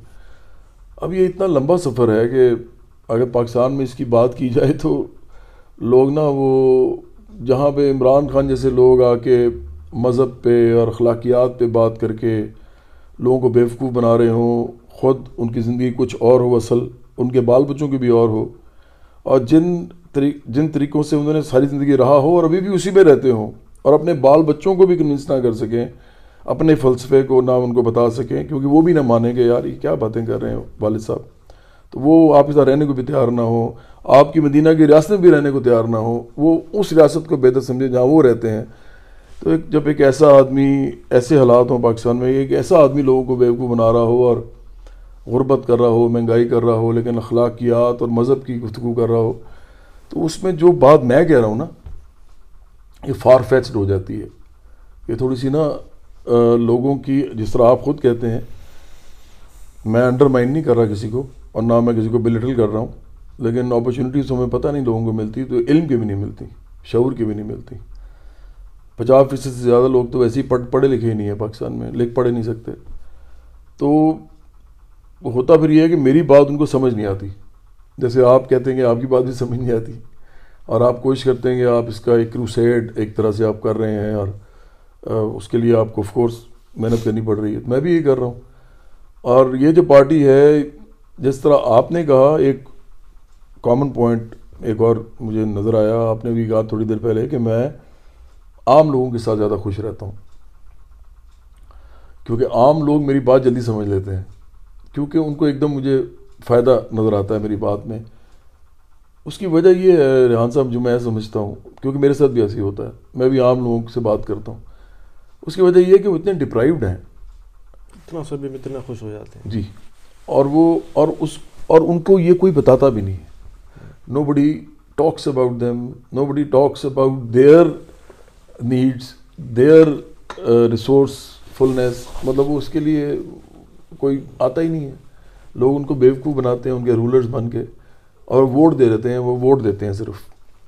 اب یہ اتنا لمبا سفر ہے کہ اگر پاکستان میں اس کی بات کی جائے تو لوگ نا وہ جہاں پہ عمران خان جیسے لوگ آ کے مذہب پہ اور اخلاقیات پہ بات کر کے لوگوں کو بیوقوف بنا رہے ہوں، خود ان کی زندگی کچھ اور ہو اصل، ان کے بال بچوں کی بھی اور ہو۔ اور جن جن طریقوں سے انہوں نے ساری زندگی رہا ہو اور ابھی بھی اسی میں رہتے ہوں اور اپنے بال بچوں کو بھی کنونس نہ کر سکیں، اپنے فلسفے کو نہ ان کو بتا سکیں، کیونکہ وہ بھی نہ مانیں گے یار یہ کیا باتیں کر رہے ہیں والد صاحب۔ تو وہ آپ کے ساتھ رہنے کو بھی تیار نہ ہو آپ کی مدینہ کی ریاست میں بھی رہنے کو تیار نہ ہو وہ اس ریاست کو بہتر سمجھے جہاں وہ رہتے ہیں۔ تو ایک جب ایک ایسا آدمی، ایسے حالات ہوں پاکستان میں، ایک ایسا آدمی لوگوں کو بیوقوف بنا رہا ہو اور غربت کر رہا ہو، مہنگائی کر رہا ہو، لیکن اخلاقیات اور مذہب کی گفتگو کر رہا ہو تو اس میں جو بات میں کہہ رہا ہوں نا، یہ فار فیچڈ ہو جاتی ہے۔ یہ تھوڑی سی نا لوگوں کی جس طرح آپ خود کہتے ہیں، میں انڈر مائنڈ نہیں کر رہا کسی کو اور نہ میں کسی کو بلٹل کر رہا ہوں، لیکن اپرچونیٹیز ہمیں پتہ نہیں لوگوں کو ملتی، تو علم کی بھی نہیں ملتی، شعور کی بھی نہیں ملتی۔ پچاس فیصد سے زیادہ لوگ تو ویسے ہی پڑھ، پڑھے لکھے ہی نہیں ہیں پاکستان میں، لکھ پڑھے نہیں سکتے۔ تو ہوتا پھر یہ ہے کہ میری بات ان کو سمجھ نہیں آتی۔ جیسے آپ کہتے ہیں کہ آپ کی بات بھی سمجھ نہیں آتی اور آپ کوشش کرتے ہیں کہ آپ اس کا ایک کروسیڈ ایک طرح سے آپ کر رہے ہیں اور اس کے لیے آپ کو آف کورس محنت کرنی پڑ رہی ہے میں بھی یہ کر رہا ہوں اور یہ جو پارٹی ہے جس طرح آپ نے کہا ایک کامن پوائنٹ ایک اور مجھے نظر آیا آپ نے بھی کہا تھوڑی دیر پہلے کہ میں عام لوگوں کے ساتھ زیادہ خوش رہتا ہوں کیونکہ عام لوگ میری بات جلدی سمجھ لیتے ہیں کیونکہ ان کو ایک دم مجھے فائدہ نظر آتا ہے میری بات میں۔ اس کی وجہ یہ ہے ریحان صاحب جو میں سمجھتا ہوں کیونکہ میرے ساتھ بھی ایسی ہوتا ہے۔ میں بھی عام لوگوں سے بات کرتا ہوں۔ اس کی وجہ یہ ہے کہ وہ اتنے ڈپرائیوڈ ہیں۔ اتنا سب اتنا خوش ہو جاتے ہیں۔ جی۔ اور وہ اور اس اور ان کو یہ کوئی بتاتا بھی نہیں۔ Nobody talks about them nobody talks about their needs their resourcefulness مطلب وہ اس کے لیے کوئی آتا ہی نہیں ہے۔ لوگ ان کو بیوقوف بناتے ہیں، ان کے رولرز بن کے، اور ووٹ دے دیتے ہیں، وہ ووٹ دیتے ہیں صرف۔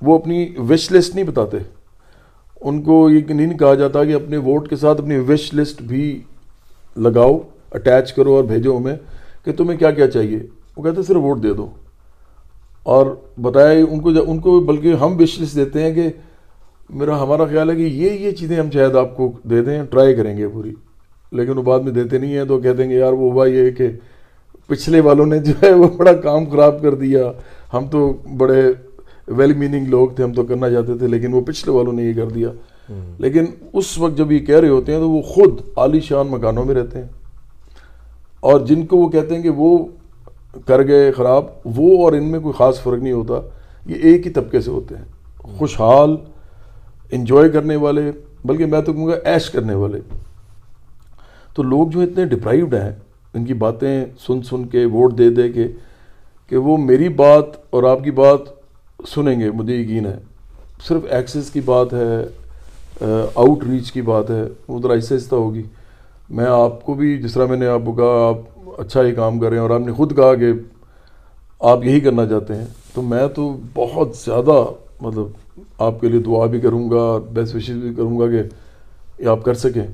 وہ اپنی وش لسٹ نہیں بتاتے۔ ان کو یہ نہیں کہا جاتا کہ اپنے ووٹ کے ساتھ اپنی وش لسٹ بھی لگاؤ اٹیچ کرو اور بھیجو ہمیں کہ تمہیں کیا کیا چاہیے۔ وہ کہتے ہیں، صرف ووٹ دے دو۔ اور بتایا ان کو ان کو بلکہ ہم وش لسٹ دیتے ہیں کہ میرا، ہمارا خیال ہے کہ یہ یہ چیزیں ہم شاید آپ کو دے دیں ٹرائی کریں گے پوری۔ لیکن وہ بعد میں دیتے نہیں ہیں تو کہہ دیں گے یار وہ ہوا یہ کہ پچھلے والوں نے جو ہے وہ بڑا کام خراب کر دیا۔ ہم تو بڑے ویل میننگ لوگ تھے، ہم تو کرنا چاہتے تھے، لیکن وہ پچھلے والوں نے یہ کر دیا۔ لیکن اس وقت جب یہ کہہ رہے ہوتے ہیں تو وہ خود عالی شان مکانوں میں رہتے ہیں۔ اور جن کو وہ کہتے ہیں کہ وہ کر گئے خراب، وہ اور ان میں کوئی خاص فرق نہیں ہوتا۔ یہ ایک ہی طبقے سے ہوتے ہیں۔ خوشحال انجوائے کرنے والے، بلکہ میں تو کہوں گا ایش کرنے والے۔ تو لوگ جو اتنے ڈپرائیوڈ ہیں۔ ان کی باتیں سن سن کے، ووٹ دے دے کے، کہ وہ میری بات اور آپ کی بات سنیں گے، مجھے یقین ہے۔ صرف ایکسس کی بات ہے آؤٹ ریچ کی بات ہے، وہ ذرا ایسے آہستہ ہوگی۔ میں آپ کو بھی، جس طرح میں نے آپ کو کہا، آپ اچھا ہی کام کر رہے ہیں اور آپ نے خود کہا کہ آپ یہی کرنا چاہتے ہیں، تو میں تو بہت زیادہ مطلب آپ کے لیے دعا بھی کروں گا بیسٹ وشز بھی کروں گا کہ یہ آپ کر سکیں۔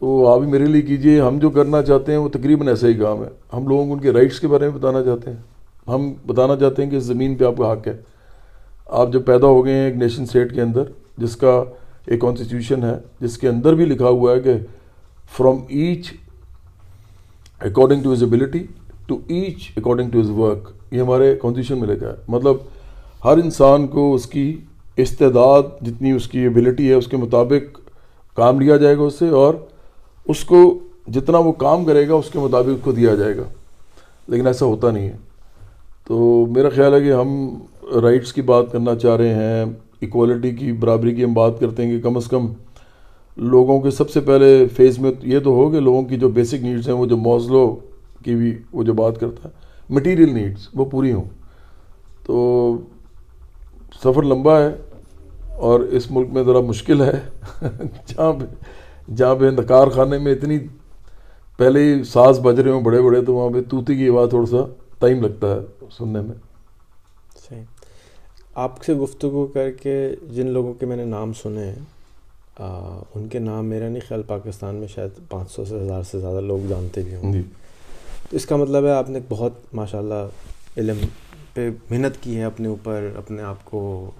تو آپ بھی میرے لیے کیجیے، ہم جو کرنا چاہتے ہیں وہ تقریباً ایسا ہی کام ہے۔ ہم لوگوں کو ان کے رائٹس کے بارے میں بتانا چاہتے ہیں۔ ہم بتانا چاہتے ہیں کہ اس زمین پہ آپ کا حق ہے۔ آپ جب پیدا ہو گئے ہیں ایک نیشن اسٹیٹ کے اندر، جس کا ایک کانسٹیٹیوشن ہے، جس کے اندر بھی لکھا ہوا ہے کہ from each according to his ability to each according to his work یہ ہمارے کانسٹیٹیوشن میں لکھا ہے۔ مطلب ہر انسان کو اس کی استعداد، جتنی اس کی ایبلٹی ہے، اس کے مطابق کام لیا جائے گا اس سے اور اس کو جتنا وہ کام کرے گا، اس کے مطابق اس کو دیا جائے گا۔ لیکن ایسا ہوتا نہیں ہے۔ تو میرا خیال ہے کہ ہم رائٹس کی بات کرنا چاہ رہے ہیں ایکوالٹی کی، برابری کی ہم بات کرتے ہیں کہ کم از کم لوگوں کے سب سے پہلے فیز میں یہ تو ہو کہ لوگوں کی جو بیسک نیڈز ہیں، وہ جو موزلو کی بھی، وہ جو بات کرتا ہے مٹیریل نیڈز وہ پوری ہوں۔ تو سفر لمبا ہے اور اس ملک میں ذرا مشکل ہے۔ جہاں پہ جہاں پہ کارخانے میں اتنی پہلے ہی ساز بج رہے ہوں بڑے بڑے تو وہاں پہ توتی کی آواز تھوڑا سا ٹائم لگتا ہے سننے میں۔ صحیح۔ آپ سے گفتگو کر کے جن لوگوں کے میں نے نام سنے ہیں ان کے نام میرا نہیں خیال پاکستان میں شاید پانچ سو سے ہزار سے زیادہ لوگ جانتے بھی ہوں جی۔ تو اس کا مطلب ہے آپ نے بہت ماشاء اللہ علم پہ محنت کی ہے اپنے اوپر اپنے آپ کو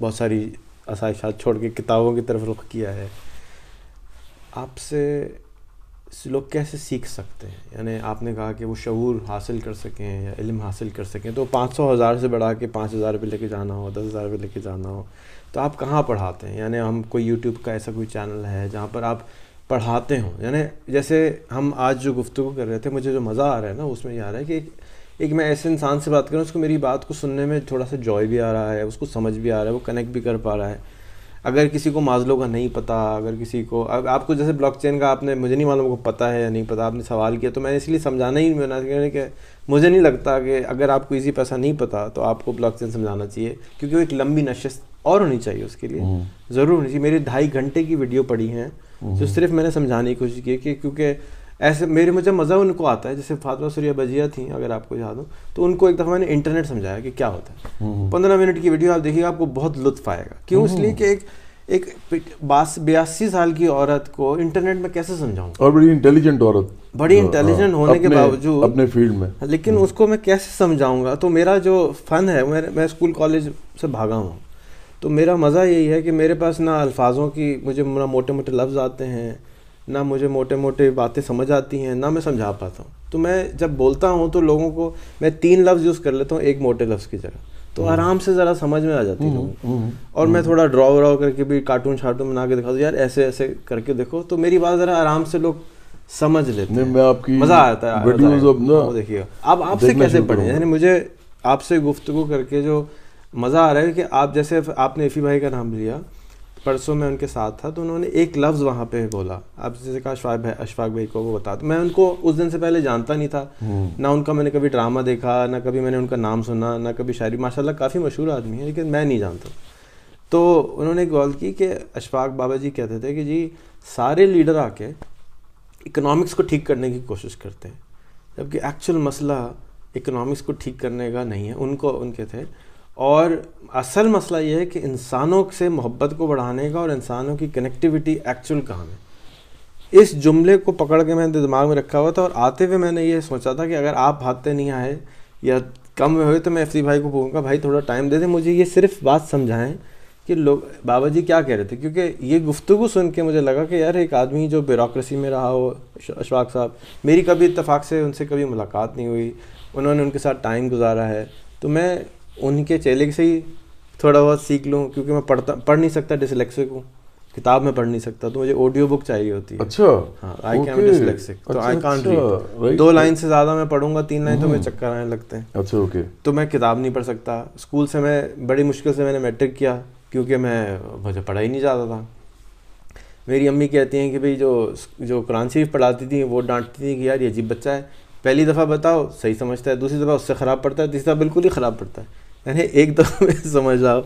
بہت ساری آسائشات چھوڑ کے کتابوں کی طرف رخ کیا ہے۔ آپ سے لوگ کیسے سیکھ سکتے ہیں؟ یعنی آپ نے کہا کہ وہ شعور حاصل کر سکیں یا علم حاصل کر سکیں، تو پانچ سو ہزار سے بڑھا کے پانچ ہزار روپے لے کے جانا ہو، دس ہزار روپے لے کے جانا ہو، تو آپ کہاں پڑھاتے ہیں؟ یعنی ہم کوئی یوٹیوب کا ایسا کوئی چینل ہے جہاں پر آپ پڑھاتے ہوں؟ یعنی جیسے ہم آج جو گفتگو کر رہے تھے، مجھے جو مزہ آ رہا ہے نا، اس میں یہ آ رہا ہے کہ ایک ایک میں ایسے انسان سے بات کروں، اس کو میری بات کو سننے میں تھوڑا سا جوائے بھی آ رہا ہے، اس کو سمجھ بھی آ رہا ہے، وہ کنیکٹ بھی کر پا رہا ہے۔ اگر کسی کو مازلوں کا نہیں پتہ اگر کسی کو آپ کو جیسے بلاک چین کا آپ نے مجھے نہیں معلوم کو پتہ ہے یا نہیں پتہ آپ نے سوال کیا تو میں اس لیے سمجھانا ہی میں کہ مجھے نہیں لگتا کہ اگر آپ کو ایزی پیسہ نہیں پتہ تو آپ کو بلاک چین سمجھانا چاہیے کیونکہ وہ ایک لمبی نشست اور ہونی چاہیے اس کے لیے۔ ضرور ہونی چاہیے۔ میری ڈھائی گھنٹے کی ویڈیو پڑی ہیں جو صرف میں نے سمجھانے کی کوشش کی کہ کیونکہ ایسے میرے مجھے مزہ ان کو آتا ہے جیسے فاطمہ سوریہ بجیا تھیں اگر آپ کو یاد ہو تو ان کو ایک دفعہ میں نے انٹرنیٹ سمجھایا کہ کیا ہوتا ہے۔ پندرہ منٹ کی ویڈیو آپ دیکھیے گا آپ کو بہت لطف آئے گا۔ کیوں؟ اس لیے کہ ایک ایک بیاسی سال کی عورت کو انٹرنیٹ میں کیسے سمجھاؤں؟ اور بڑی انٹیلیجنٹ عورت۔ بڑی انٹیلیجنٹ ہونے کے باوجود اپنے فیلڈ میں۔ لیکن اس کو میں کیسے سمجھاؤں گا؟ تو میرا جو فن ہے میں اسکول کالج سے بھاگا ہوں۔ تو میرا مزہ یہی ہے کہ میرے پاس نہ الفاظوں کی مجھے موٹے موٹے لفظ آتے ہیں۔ نہ مجھے موٹے موٹے باتیں سمجھ آتی ہیں نہ میں سمجھا پاتا ہوں۔ تو میں جب بولتا ہوں تو لوگوں کو میں تین لفظ یوز کر لیتا ہوں ایک موٹے لفظ کی جگہ۔ تو آرام سے ذرا سمجھ میں آ جاتی ہے اور میں تھوڑا ڈرا وراؤ کر کے بھی کارٹون شارٹون بنا کے دکھا دوں یار ایسے ایسے کر کے دیکھو۔ تو میری بات ذرا آرام سے لوگ سمجھ لیتے ہیں۔ میں آپ کی مزہ آتا ہے دیکھیے اب آپ سے کیسے پڑھیں؟ یعنی مجھے آپ سے گفتگو کر کے جو مزہ آ رہا ہے کہ آپ جیسے آپ نے ایفی بھائی کا نام لیا۔ پرسوں میں ان کے ساتھ تھا تو انہوں نے ایک لفظ وہاں پہ بولا۔ آپ جیسے کہا اشفاق بھائی اشفاق بھائی کو وہ بتا میں ان کو اس دن سے پہلے جانتا نہیں تھا۔ نہ ان کا میں نے کبھی ڈرامہ دیکھا نہ کبھی میں نے ان کا نام سنا نہ کبھی شاعری۔ ماشاء اللہ کافی مشہور آدمی ہے لیکن میں نہیں جانتا۔ تو انہوں نے گول کی کہ اشفاق بابا جی کہتے تھے کہ جی سارے لیڈر آ کے اکنامکس کو ٹھیک کرنے کی کوشش کرتے ہیں۔ جبکہ ایکچوئل مسئلہ اکنامکس کو ٹھیک کرنے کا نہیں ہے۔ ان کو ان کے تھے۔ اور اصل مسئلہ یہ ہے کہ انسانوں سے محبت کو بڑھانے کا اور انسانوں کی کنیکٹیوٹی ایکچوئل کہاں ہے۔ اس جملے کو پکڑ کے میں نے دماغ میں رکھا ہوا تھا اور آتے ہوئے میں نے یہ سوچا تھا کہ اگر آپ بھاگتے نہیں آئے یا کم میں ہوئے تو میں ایف سی بھائی کو پوچھوں گا، بھائی تھوڑا ٹائم دے دیں مجھے یہ صرف بات سمجھائیں کہ لوگ، بابا جی کیا کہہ رہے تھے؟ کیونکہ یہ گفتگو سن کے مجھے لگا کہ یار ایک آدمی جو بیوروکریسی میں رہا ہو اشفاق صاحب، میری کبھی اتفاق سے ان سے کبھی ملاقات نہیں ہوئی، انہوں نے ان کے ساتھ ٹائم گزارا ہے۔ تو میں ان کے چیلے سے ہی تھوڑا بہت سیکھ لوں کیونکہ میں پڑھتا پڑھ نہیں سکتا ڈسلیکسک ہوں کتاب میں پڑھ نہیں سکتا تو مجھے آڈیو بک چاہیے ہوتی ہے۔ اچھا ہاں آئی کین ڈسلیکسک تو آئی کانٹ ریڈ دو لائن سے زیادہ میں پڑھوں گا تین لائن تو میں چکر آنے لگتے ہیں۔ اچھا اوکے تو میں کتاب نہیں پڑھ سکتا۔ اسکول سے میں بڑی مشکل سے میں نے میٹرک کیا کیونکہ میں مجھے پڑھا ہی نہیں جاتا تھا۔ میری امی کہتی ہیں کہ بھائی جو جو قرآن شریف پڑھاتی تھیں وہ ڈانٹتی تھیں کہ یار یہ عجیب بچہ ہے۔ پہلی دفعہ بتاؤ صحیح سمجھتا ہے دوسری دفعہ اس سے خراب پڑتا ہے تیسری دفعہ بالکل ہی خراب پڑتا ہے۔ یعنی ایک دفعہ میں سمجھ جاؤ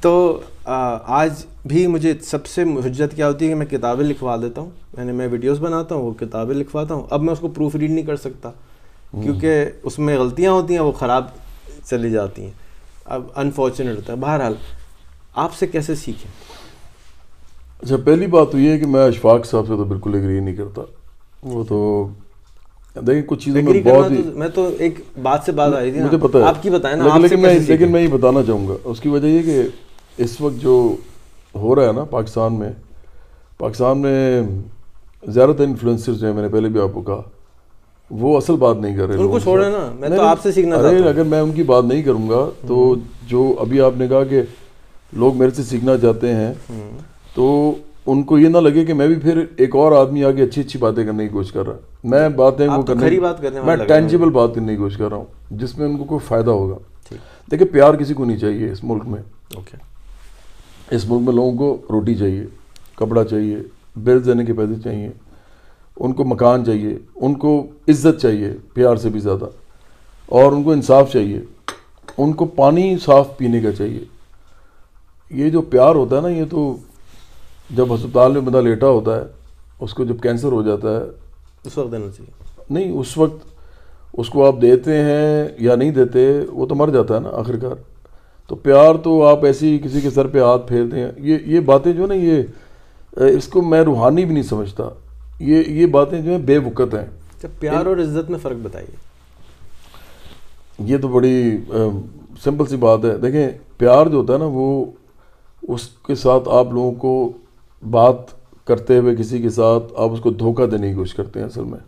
تو آج بھی مجھے سب سے حجت کیا ہوتی ہے کہ میں کتابیں لکھوا دیتا ہوں۔ یعنی میں ویڈیوز بناتا ہوں وہ کتابیں لکھواتا ہوں۔ اب میں اس کو پروف ریڈ نہیں کر سکتا کیونکہ اس میں غلطیاں ہوتی ہیں وہ خراب چلی جاتی ہیں۔ اب انفارچونیٹ ہوتا ہے۔ بہرحال آپ سے کیسے سیکھیں؟ اچھا پہلی بات تو یہ ہے کہ میں اشفاق صاحب سے تو بالکل اگری نہیں کرتا۔ وہ تو دیکھیں کچھ چیزوں میں بہت ہی میں تو ایک بات سے بات آئی تھی مجھے پتا ہے۔ آپ کی بتائیں نا لیکن میں لیکن میں یہ بتانا چاہوں گا۔ اس کی وجہ یہ کہ اس وقت جو ہو رہا ہے نا پاکستان میں پاکستان میں زیادہ تر انفلوئنسرز جو ہیں میں نے پہلے بھی آپ کو کہا وہ اصل بات نہیں کر رہے۔ ان کو چھوڑے نا۔ میں تو آپ سے سیکھنا چاہتا ہوں۔ اگر میں ان کی بات نہیں کروں گا تو جو ابھی آپ نے کہا کہ لوگ میرے سے سیکھنا چاہتے ہیں تو ان کو یہ نہ لگے کہ میں بھی پھر ایک اور آدمی آگے اچھی اچھی باتیں کرنے کی کوشش کر رہا میں باتیں وہ کرنے میں ٹینجیبل بات کرنے کی کوشش کر رہا ہوں جس میں ان کو کوئی فائدہ ہوگا۔ دیکھیں پیار کسی کو نہیں چاہیے اس ملک میں۔ اس ملک میں لوگوں کو روٹی چاہیے کپڑا چاہیے بل دینے کے پیسے چاہیے ان کو مکان چاہیے ان کو عزت چاہیے پیار سے بھی زیادہ۔ اور ان کو انصاف چاہیے ان کو پانی صاف پینے کا چاہیے۔ یہ جو پیار ہوتا ہے نا یہ تو جب ہسپتال میں بندہ لیٹا ہوتا ہے اس کو جب کینسر ہو جاتا ہے اس وقت دینا چاہیے۔ نہیں اس وقت اس کو آپ دیتے ہیں یا نہیں دیتے وہ تو مر جاتا ہے نا آخر کار تو پیار تو آپ ایسی کسی کے سر پہ ہاتھ پھیر دیں یہ یہ باتیں جو نا یہ اس کو میں روحانی بھی نہیں سمجھتا۔ یہ یہ باتیں جو ہیں بے وقت ہیں۔ پیار اور عزت میں فرق بتائیے۔ یہ تو بڑی سمپل سی بات ہے۔ دیکھیں پیار جو ہوتا ہے نا وہ اس کے ساتھ آپ لوگوں کو بات کرتے ہوئے کسی کے ساتھ آپ اس کو دھوکہ دینے کی کوشش کرتے ہیں اصل میں۔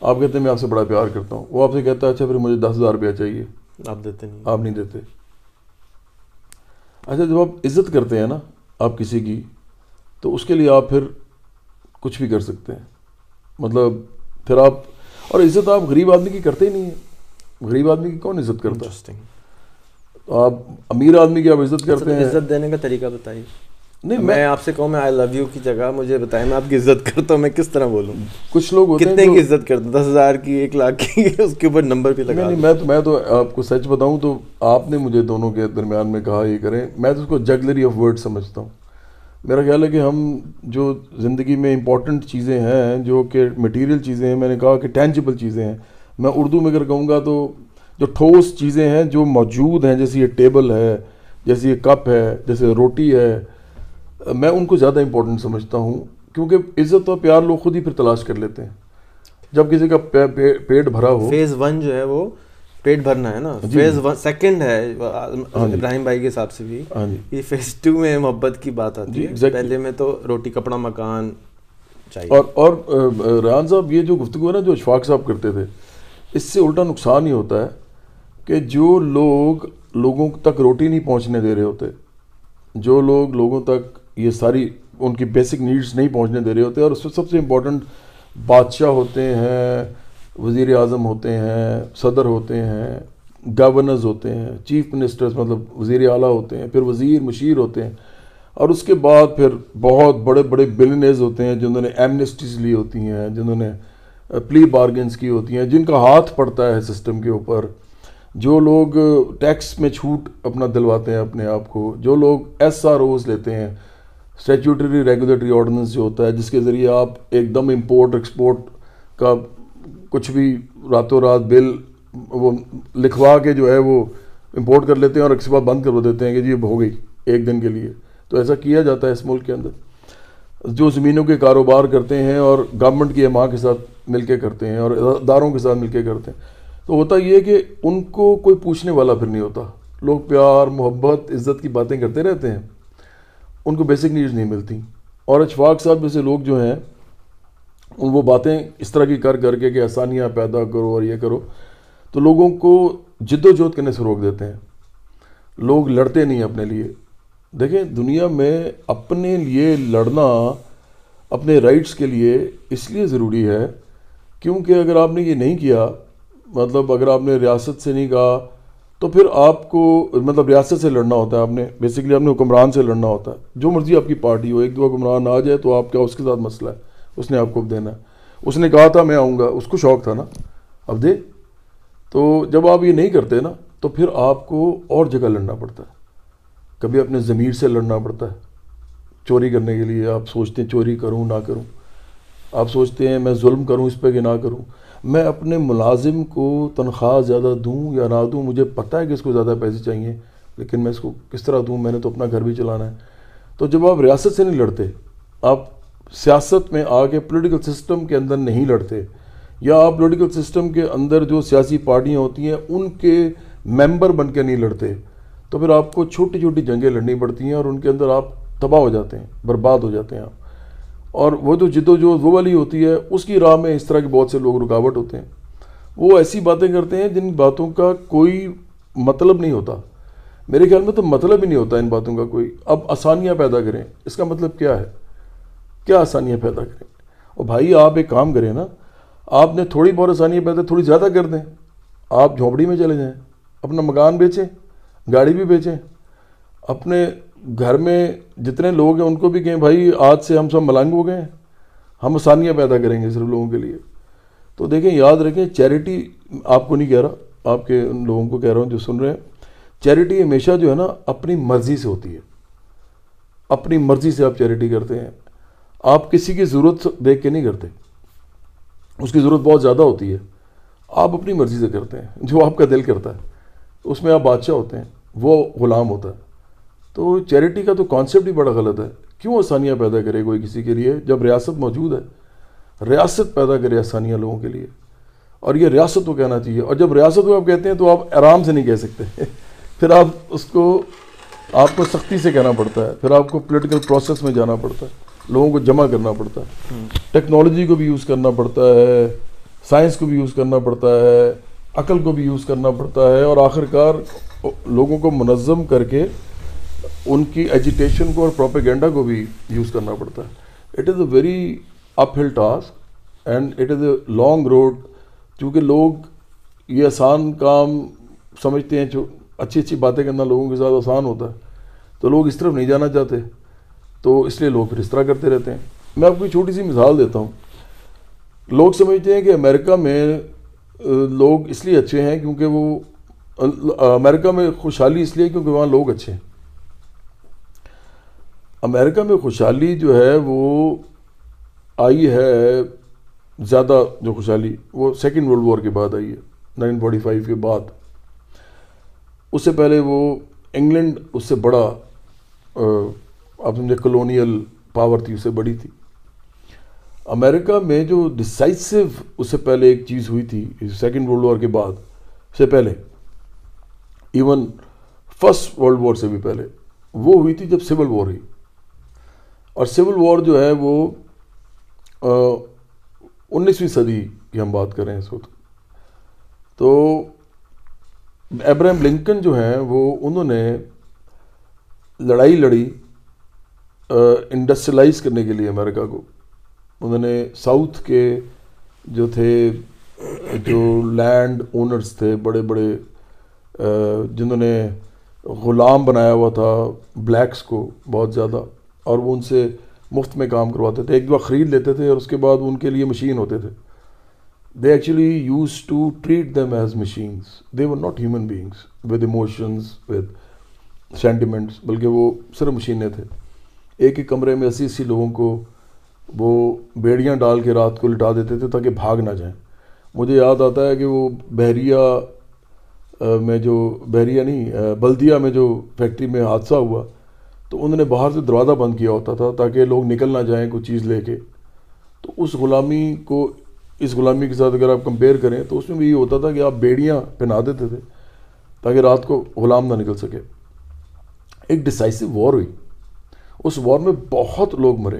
آپ کہتے ہیں میں آپ سے بڑا پیار کرتا ہوں۔ وہ آپ سے کہتا ہے اچھا پھر مجھے دس ہزار روپیہ چاہیے۔ آپ دیتے نہیں۔ آپ نہیں دیتے۔ اچھا جب آپ عزت کرتے ہیں نا آپ کسی کی تو اس کے لیے آپ پھر کچھ بھی کر سکتے ہیں۔ مطلب پھر آپ اور عزت آپ غریب آدمی کی کرتے ہی نہیں ہیں۔ غریب آدمی کی کون عزت کرتا ہے؟ آپ امیر آدمی کی آپ عزت کرتے ہیں۔ عزت دینے کا طریقہ بتائیے۔ نہیں میں آپ سے کہوں میں آئی لو یو کی جگہ مجھے بتائیں میں آپ کی عزت کرتا ہوں میں کس طرح بولوں؟ کچھ لوگ کتنے کی عزت کرتا ہوں دس ہزار کی ایک لاکھ کی اس کے اوپر نمبر بھی لگا نہیں میں تو میں تو آپ کو سچ بتاؤں تو آپ نے مجھے دونوں کے درمیان میں کہا یہ کریں۔ میں تو اس کو جگلری آف ورڈ سمجھتا ہوں۔ میرا خیال ہے کہ ہم جو زندگی میں امپورٹنٹ چیزیں ہیں جو کہ مٹیریل چیزیں ہیں میں نے کہا کہ ٹینجیبل چیزیں ہیں میں اردو میں اگر کہوں گا تو جو ٹھوس چیزیں ہیں جو موجود ہیں جیسے یہ ٹیبل ہے جیسے یہ کپ ہے جیسے روٹی ہے میں ان کو زیادہ امپورٹنٹ سمجھتا ہوں کیونکہ عزت اور پیار لوگ خود ہی پھر تلاش کر لیتے ہیں۔ جب کسی کا پیٹ بھرا ہو۔ فیز ون جو ہے وہ پیٹ بھرنا ہے نا۔ فیز ون سیکنڈ ہے ہاں جی۔ ابراہیم بھائی کے حساب سے بھی۔ ہاں جی۔ یہ فیز ٹو میں محبت کی بات آتی ہے۔ جی، پہلے میں تو روٹی کپڑا مکان چاہیے۔ اور اور ریحان صاحب یہ جو گفتگو ہے نا جو اشفاق صاحب کرتے تھے اس سے الٹا نقصان ہی ہوتا ہے کہ جو لوگ لوگوں تک روٹی نہیں پہنچنے دے رہے ہوتے جو لوگ لوگوں تک یہ ساری ان کی بیسک نیڈز نہیں پہنچنے دے رہے ہوتے اور اس میں سب سے امپورٹنٹ بادشاہ ہوتے ہیں وزیر اعظم ہوتے ہیں، صدر ہوتے ہیں گورنرز ہوتے ہیں چیف منسٹرز مطلب وزیر اعلیٰ ہوتے ہیں، پھر وزیر، مشیر ہوتے ہیں اور اس کے بعد پھر بہت بڑے بڑے بلنیز ہوتے ہیں جنہوں نے ایمنسٹیز لی ہوتی ہیں، جنہوں نے پلی بارگنس کی ہوتی ہیں، جن کا ہاتھ پڑتا ہے سسٹم کے اوپر۔ جو لوگ ٹیکس میں چھوٹ اپنا دلواتے ہیں اپنے آپ کو، جو لوگ ایس آر اوز لیتے ہیں اسٹیچوٹری ریگولیٹری آرڈیننس جو ہوتا ہے، جس کے ذریعے آپ ایک دم امپورٹ ایکسپورٹ کا کچھ بھی راتوں رات بل وہ لکھوا کے جو ہے وہ امپورٹ کر لیتے ہیں اور ایک بند کر دیتے ہیں کہ جی ہو گئی ایک دن کے لیے۔ تو ایسا کیا جاتا ہے اس ملک کے اندر؟ جو زمینوں کے کاروبار کرتے ہیں اور گورنمنٹ کی ماں کے ساتھ مل کے کرتے ہیں اور اداروں کے ساتھ مل کے کرتے ہیں۔ تو ہوتا یہ کہ ان کو کوئی پوچھنے والا پھر نہیں ہوتا۔ لوگ پیار، محبت، عزت کی باتیں کرتے رہتے ہیں۔ ان کو بیسک نیڈز نہیں ملتی۔ اور اشفاق صاحب جیسے لوگ جو ہیں، ان وہ باتیں اس طرح کی کر کر کے کہ آسانیاں پیدا کرو اور یہ کرو، تو لوگوں کو جد و جہد کرنے سے روک دیتے ہیں۔ لوگ لڑتے نہیں اپنے لیے۔ دیکھیں، دنیا میں اپنے لیے لڑنا اپنے رائٹس کے لیے اس لیے ضروری ہے، کیونکہ اگر آپ نے یہ نہیں کیا مطلب اگر آپ نے ریاست سے نہیں کہا تو پھر آپ کو مطلب ریاست سے لڑنا ہوتا ہے، آپ نے بیسکلی آپ نے حکمران سے لڑنا ہوتا ہے۔ جو مرضی آپ کی پارٹی ہو، ایک دو حکمران آ جائے تو آپ کیا اس کے ساتھ مسئلہ ہے؟ اس نے آپ کو دینا ہے۔ اس نے کہا تھا میں آؤں گا، اس کو شوق تھا نا۔ اب دے۔ تو جب آپ یہ نہیں کرتے نا، تو پھر آپ کو اور جگہ لڑنا پڑتا ہے۔ کبھی اپنے ضمیر سے لڑنا پڑتا ہے۔ چوری کرنے کے لیے آپ سوچتے ہیں چوری کروں، نہ کروں۔ آپ سوچتے ہیں میں ظلم کروں، اس پہ کہ نہ کروں۔ میں اپنے ملازم کو تنخواہ زیادہ دوں یا نہ دوں، مجھے پتہ ہے کہ اس کو زیادہ پیسے چاہیے، لیکن میں اس کو کس طرح دوں؟ میں نے تو اپنا گھر بھی چلانا ہے۔ تو جب آپ ریاست سے نہیں لڑتے، آپ سیاست میں آ کے پولیٹیکل سسٹم کے اندر نہیں لڑتے، یا آپ پولیٹیکل سسٹم کے اندر جو سیاسی پارٹیاں ہوتی ہیں، ان کے ممبر بن کے نہیں لڑتے، تو پھر آپ کو چھوٹی چھوٹی جنگیں لڑنی پڑتی ہیں اور ان کے اندر آپ تباہ ہو جاتے ہیں، برباد ہو جاتے ہیں آپ۔ اور وہ جو جد و جو وہ والی ہوتی ہے، اس کی راہ میں اس طرح کے بہت سے لوگ رکاوٹ ہوتے ہیں۔ وہ ایسی باتیں کرتے ہیں جن باتوں کا کوئی مطلب نہیں ہوتا۔ میرے خیال میں تو مطلب ہی نہیں ہوتا ان باتوں کا کوئی۔ اب آسانیاں پیدا کریں، اس کا مطلب کیا ہے؟ کیا آسانیاں پیدا کریں؟ اور بھائی آپ ایک کام کریں نا، آپ نے تھوڑی بہت آسانیاں پیدا، تھوڑی زیادہ کر دیں۔ آپ جھونپڑی میں چلے جائیں، اپنا مکان بیچیں، گاڑی بھی بیچیں، اپنے گھر میں جتنے لوگ ہیں ان کو بھی کہیں بھائی آج سے ہم سب ملنگ ہو گئے ہیں، ہم آسانیاں پیدا کریں گے صرف لوگوں کے لیے۔ تو دیکھیں، یاد رکھیں، چیریٹی آپ کو نہیں کہہ رہا، آپ کے ان لوگوں کو کہہ رہا ہوں جو سن رہے ہیں۔ چیریٹی ہمیشہ جو ہے نا اپنی مرضی سے ہوتی ہے۔ اپنی مرضی سے آپ چیریٹی کرتے ہیں۔ آپ کسی کی ضرورت دیکھ کے نہیں کرتے۔ اس کی ضرورت بہت زیادہ ہوتی ہے۔ آپ اپنی مرضی سے کرتے ہیں، جو آپ کا دل کرتا ہے۔ اس میں آپ بادشاہ ہوتے ہیں، وہ غلام ہوتا ہے۔ تو چیریٹی کا تو کانسیپٹ ہی بڑا غلط ہے۔ کیوں آسانیاں پیدا کرے کوئی کسی کے لیے جب ریاست موجود ہے؟ ریاست پیدا کرے آسانیاں لوگوں کے لیے۔ اور یہ ریاست کو کہنا چاہیے۔ اور جب ریاست کو آپ کہتے ہیں تو آپ آرام سے نہیں کہہ سکتے۔ پھر آپ اس کو آپ کو سختی سے کہنا پڑتا ہے۔ پھر آپ کو پولیٹیکل پروسیس میں جانا پڑتا ہے۔ لوگوں کو جمع کرنا پڑتا ہے۔ ٹیکنالوجی کو بھی یوز کرنا پڑتا ہے۔ سائنس کو بھی یوز کرنا پڑتا ہے۔ عقل کو بھی یوز کرنا پڑتا ہے۔ اور آخر کار لوگوں کو منظم کر کے ان کی ایجیٹیشن کو اور پروپیگنڈا کو بھی یوز کرنا پڑتا ہے۔ It is a very uphill task and it is a long road کیونکہ لوگ یہ آسان کام سمجھتے ہیں جو اچھی اچھی باتیں کرنا لوگوں کے ساتھ آسان ہوتا ہے۔ تو لوگ اس طرف نہیں جانا چاہتے۔ تو اس لیے لوگ پھر اس طرح کرتے رہتے ہیں۔ میں آپ کو چھوٹی سی مثال دیتا ہوں۔ لوگ سمجھتے ہیں کہ امریکہ میں لوگ اس لیے اچھے ہیں کیونکہ وہ امریکہ میں خوشحالی اس لیے کیونکہ وہاں لوگ اچھے ہیں۔ امریکہ میں خوشحالی جو ہے وہ آئی ہے زیادہ جو خوشحالی، وہ سیکنڈ ورلڈ وار کے بعد آئی ہے، نائنٹین فورٹی فائیو کے بعد۔ اس سے پہلے وہ انگلینڈ اس سے بڑا آپ سمجھے کلونیل پاور تھی، اس سے بڑی تھی۔ امریکہ میں جو ڈسائسو اس سے پہلے ایک چیز ہوئی تھی، سیکنڈ ورلڈ وار کے بعد سے پہلے ایون فرسٹ ورلڈ وار سے بھی پہلے، وہ ہوئی تھی جب سول وار ہوئی۔ اور سول وار جو ہے وہ انیسویں صدی کی ہم بات کر رہے ہیں اس وقت۔ تو ابراہم لنکن جو ہیں وہ، انہوں نے لڑائی لڑی انڈسٹریلائز کرنے کے لیے امریکہ کو۔ انہوں نے ساؤتھ کے جو تھے، جو لینڈ اونرز تھے، بڑے بڑے جنہوں نے غلام بنایا ہوا تھا بلیکس کو بہت زیادہ۔ اور وہ ان سے مفت میں کام کرواتے تھے۔ ایک دفعہ خرید لیتے تھے اور اس کے بعد ان کے لیے مشین ہوتے تھے۔ They actually use to treat them as machines they were not human beings with emotions with sentiments بلکہ وہ صرف مشینیں تھے۔ ایک ایک کمرے میں اسی اسی لوگوں کو وہ بیڑیاں ڈال کے رات کو لٹا دیتے تھے تاکہ بھاگ نہ جائیں۔ مجھے یاد آتا ہے کہ وہ بحریہ میں جو بحریہ نہیں بلدیہ میں جو فیکٹری میں حادثہ ہوا تو انہوں نے باہر سے دروازہ بند کیا ہوتا تھا تاکہ لوگ نکل نہ جائیں کوئی چیز لے کے۔ تو اس غلامی کو، اس غلامی کے ساتھ اگر آپ کمپیئر کریں تو اس میں بھی یہ ہوتا تھا کہ آپ بیڑیاں پہنا دیتے تھے تاکہ رات کو غلام نہ نکل سکے۔ ایک ڈسائسو وار ہوئی۔ اس وار میں بہت لوگ مرے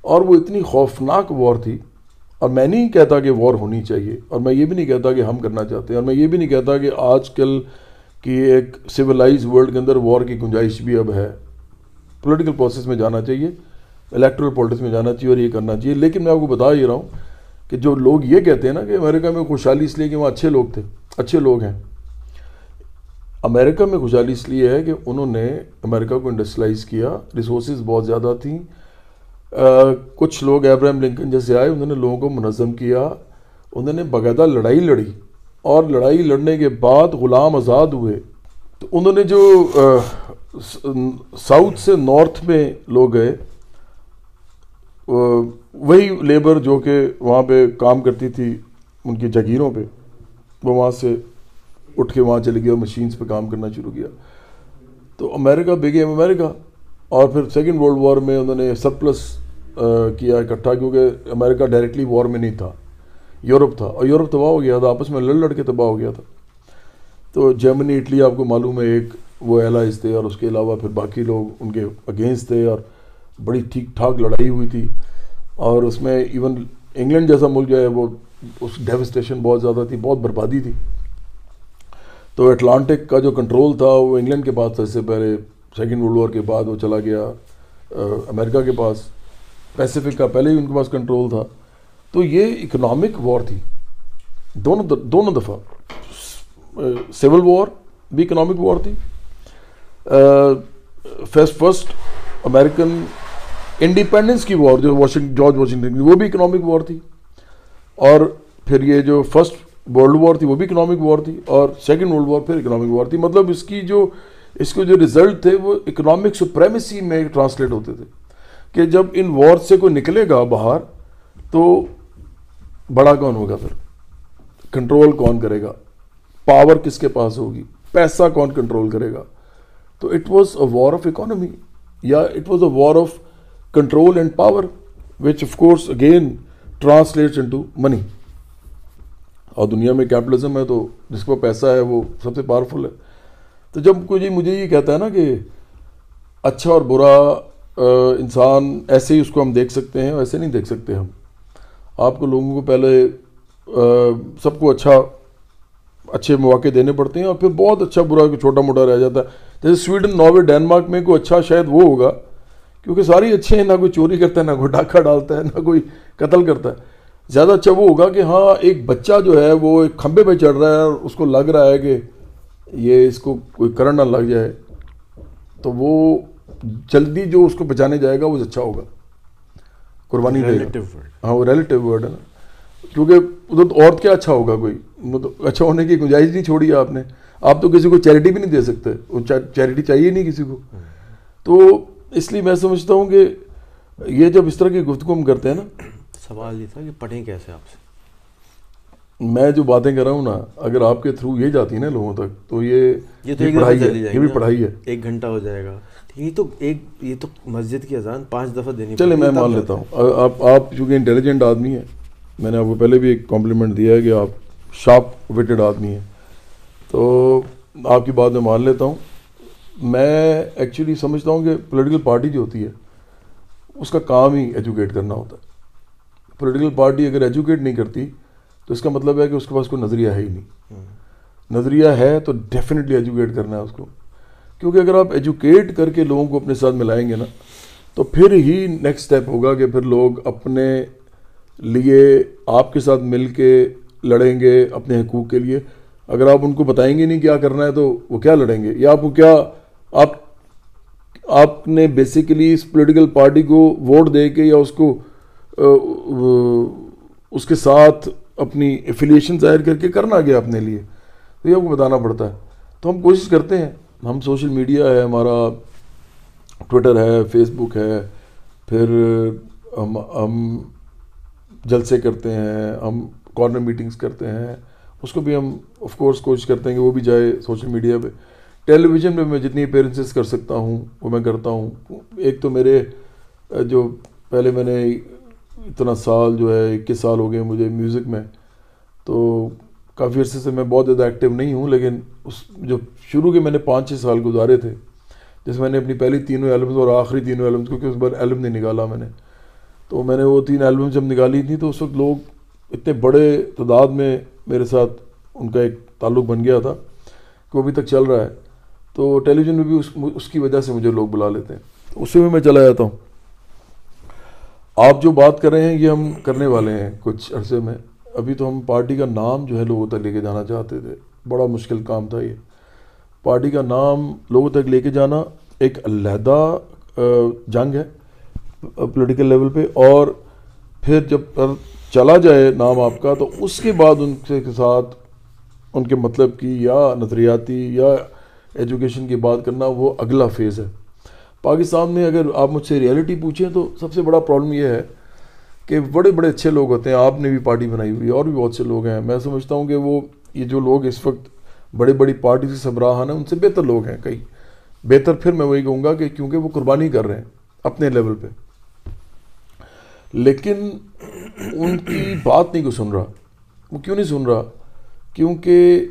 اور وہ اتنی خوفناک وار تھی۔ اور میں نہیں کہتا کہ وار ہونی چاہیے اور میں یہ بھی نہیں کہتا کہ ہم کرنا چاہتے ہیں اور میں یہ بھی نہیں کہتا کہ آج کل کی ایک سویلائز ورلڈ کے اندر وار کی گنجائش بھی اب ہے۔ پولیٹیکل پروسیس میں جانا چاہیے الیکٹرل پالیٹکس میں جانا چاہیے اور یہ کرنا چاہیے۔ لیکن میں آپ کو بتا ہی رہا ہوں کہ جو لوگ یہ کہتے ہیں نا کہ امریکہ میں خوشحالی اس لیے کہ وہاں اچھے لوگ تھے، اچھے لوگ ہیں۔ امریکہ میں خوشحالی اس لیے ہے کہ انہوں نے امریکہ کو انڈسٹریلائز کیا ریسورسز بہت زیادہ تھیں۔ کچھ لوگ ابراہم لنکن جیسے آئے، انہوں نے لوگوں کو منظم کیا، انہوں نے باقاعدہ لڑائی لڑی۔ اور لڑائی لڑنے کے بعد غلام آزاد ہوئے۔ تو انہوں نے جو ساؤتھ سے نارتھ میں لوگ گئے۔ وہی لیبر جو کہ وہاں پہ کام کرتی تھی، ان کی جگیروں پہ، وہ وہاں سے اٹھ کے وہاں چلے گیا اور مشینز پہ کام کرنا شروع کیا۔ تو امریکہ بگیم امریکہ اور پھر سیکنڈ ورلڈ وار میں انہوں نے سرپلس کیا اکٹھا، کیونکہ امریکہ ڈائریکٹلی وار میں نہیں تھا۔ یورپ تھا۔ اور یورپ تباہ ہو گیا تھا، آپس میں لڑ لڑ کے تباہ ہو گیا تھا۔ تو جرمنی اٹلی آپ کو معلوم ہے، ایک وہ ایلائز تھے اور اس کے علاوہ پھر باقی لوگ ان کے اگینسٹ تھے اور بڑی ٹھیک ٹھاک لڑائی ہوئی تھی اور اس میں ایون انگلینڈ جیسا ملک جو ہے وہ اس ڈیوسٹیشن بہت زیادہ تھی، بہت بربادی تھی۔ تو اٹلانٹک کا جو کنٹرول تھا، وہ انگلینڈ کے پاس تھا، اس سے پہلے سیکنڈ ورلڈ وار کے بعد وہ چلا گیا امریکہ کے پاس۔ پیسیفک کا پہلے ہی ان کے پاس کنٹرول تھا۔ تو یہ اکنامک وار تھی۔ دونوں دونوں دفعہ۔ سول وار بھی اکنامک وار تھی۔ فیسٹ فرسٹ، امریکن انڈیپینڈنس کی وار جو واشنگ، جارج واشنگٹن کی، وہ بھی اکنامک وار تھی۔ اور پھر یہ جو فرسٹ ورلڈ وار تھی، وہ بھی اکنامک وار تھی۔ اور سیکنڈ ورلڈ وار پھر اکنامک وار تھی۔ مطلب اس کی جو، اس کے جو ریزلٹ تھے، وہ اکنامک سپریمیسی میں ٹرانسلیٹ ہوتے تھے۔ کہ جب ان وار سے کوئی نکلے گا باہر، تو بڑا کون ہوگا پھر؟ کنٹرول کون کرے گا؟ پاور کس کے پاس ہوگی؟ پیسہ کون کنٹرول کرے گا؟ تو it was a war of economy یا it was a war of control and power which of course again translates into money اور دنیا میں کیپٹلزم ہے تو جس کو پیسہ ہے وہ سب سے پاورفل ہے. تو جب کوئی جی مجھے یہ کہتا ہے نا کہ اچھا اور برا انسان ایسے ہی اس کو ہم دیکھ سکتے ہیں، ویسے نہیں دیکھ سکتے ہم۔ آپ کو لوگوں کو پہلے سب کو اچھا اچھے مواقع دینے پڑتے ہیں اور پھر بہت اچھا برا چھوٹا موٹا رہ جاتا ہے۔ جیسے سویڈن ناروے ڈینمارک میں کوئی اچھا شاید وہ ہوگا کیونکہ ساری اچھے ہیں نہ کوئی چوری کرتا ہے نہ کوئی ڈاکہ ڈالتا ہے نہ کوئی قتل کرتا ہے۔ زیادہ اچھا وہ ہوگا کہ ہاں ایک بچہ جو ہے وہ ایک کھمبے پہ چڑھ رہا ہے اور اس کو لگ رہا ہے کہ یہ اس کو کوئی کرنٹ نہ لگ جائے۔ تو وہ جلدی جو اس کو بچانے جائے گا وہ اچھا ہوگا۔ قربانی ہاں وہ ریلیٹیو ورڈ ہے نا۔ کیونکہ ادھر تو عورت کیا اچھا ہوگا کوئی؟ مطلب اچھا ہونے کی گنجائش نہیں چھوڑی آپ نے۔ آپ تو کسی کو چیریٹی بھی نہیں دے سکتے۔ چیریٹی چاہیے نہیں کسی کو۔ تو اس لیے میں سمجھتا ہوں کہ یہ جب اس طرح کی گفتگو ہم کرتے ہیں نا۔ سوال یہ تھا کہ پڑھیں کیسے آپ سے؟ میں جو باتیں کر رہا ہوں نا اگر آپ کے تھرو یہ جاتی نا لوگوں تک تو یہ یہ تو پڑھائی ہے یہ بھی پڑھائی ہے۔ ایک گھنٹہ ہو جائے گا۔ یہ تو ایک یہ تو مسجد کی اذان پانچ دفعہ دینی چلے میں مان لیتا ہوں۔ آپ آپ چونکہ انٹیلیجنٹ آدمی ہیں میں نے آپ کو پہلے بھی ایک کمپلیمنٹ دیا ہے کہ آپ شارپ ویٹڈ آدمی ہیں۔ تو آپ کی بات میں مان لیتا ہوں۔ میں ایکچولی سمجھتا ہوں کہ پولیٹیکل پارٹی جو ہوتی ہے، اس کا کام ہی ایجوکیٹ کرنا ہوتا ہے۔ پولیٹیکل پارٹی اگر ایجوکیٹ نہیں کرتی، تو اس کا مطلب ہے کہ اس کے پاس کوئی نظریہ ہے ہی نہیں۔ نظریہ ہے تو ڈیفینیٹلی ایجوکیٹ کرنا ہے اس کو۔ کیونکہ اگر آپ ایجوکیٹ کر کے لوگوں کو اپنے ساتھ ملائیں گے نا، تو پھر ہی نیکسٹ اسٹیپ ہوگا کہ پھر لوگ اپنے لیے آپ کے ساتھ مل کے لڑیں گے اپنے حقوق کے لیے۔ اگر آپ ان کو بتائیں گے نہیں کیا کرنا ہے تو وہ کیا لڑیں گے؟ یا آپ کو کیا آپ آپ نے بیسیکلی اس پولیٹیکل پارٹی کو ووٹ دے کے یا اس کو اس کے ساتھ اپنی ایفیلیشن ظاہر کر کے کرنا گیا اپنے لیے؟ تو یہ آپ کو بتانا پڑتا ہے۔ تو ہم کوشش کرتے ہیں۔ ہم سوشل میڈیا ہے، ہمارا ٹویٹر ہے فیس بک ہے، پھر ہم ہم جلسے کرتے ہیں، ہم کارنر میٹنگز کرتے ہیں۔ اس کو بھی ہم آف کورس کوشش کرتے ہیں کہ وہ بھی جائے سوشل میڈیا پہ۔ ٹیلی ویژن پہ میں جتنی اپیرنسز کر سکتا ہوں، وہ میں کرتا ہوں۔ ایک تو میرے، جو پہلے میں نے اتنا سال جو ہے، اکیس سال ہو گئے مجھے میوزک میں۔ تو کافی عرصے سے میں بہت زیادہ ایکٹیو نہیں ہوں، لیکن اس جو شروع کے میں نے پانچ چھ سال گزارے تھے جیسے میں نے اپنی پہلی تینوں ایلبمز اور آخری تینوں ایلبمز کیونکہ اس بار ایلبم نہیں نکالا میں نے۔ تو میں نے وہ تین ایلبم جب نکالی تھی تو اس وقت لوگ اتنے بڑے تعداد میں میرے ساتھ ان کا ایک تعلق بن گیا تھا کہ وہ ابھی تک چل رہا ہے۔ تو ٹیلی ویژن میں بھی اس اس کی وجہ سے مجھے لوگ بلا لیتے ہیں۔ اس سے بھی میں چلا جاتا ہوں۔ آپ جو بات کر رہے ہیں یہ ہم کرنے والے ہیں کچھ عرصے میں۔ ابھی تو ہم پارٹی کا نام جو ہے لوگوں تک لے کے جانا چاہتے تھے۔ بڑا مشکل کام تھا یہ۔ پارٹی کا نام لوگوں تک لے کے جانا ایک علیحدہ جنگ ہے۔ پولیٹیکل لیول پہ اور پھر جب چلا جائے نام آپ کا تو اس کے بعد ان کے ساتھ ان کے مطلب کی یا نظریاتی یا ایجوکیشن کی بات کرنا وہ اگلا فیز ہے۔ پاکستان میں اگر آپ مجھ سے ریئلٹی پوچھیں تو سب سے بڑا پرابلم یہ ہے کہ بڑے بڑے اچھے لوگ ہوتے ہیں۔ آپ نے بھی پارٹی بنائی ہوئی اور بھی بہت سے لوگ ہیں۔ میں سمجھتا ہوں کہ وہ یہ جو لوگ اس وقت بڑے بڑی پارٹی سے سبراہان ہیں، ان سے بہتر لوگ ہیں کئی۔ بہتر پھر میں وہی کہوں گا کہ کیونکہ وہ قربانی کر رہے ہیں اپنے لیول پہ۔ لیکن ان کی بات نہیں کو سن رہا۔ وہ کیوں نہیں سن رہا؟ کیونکہ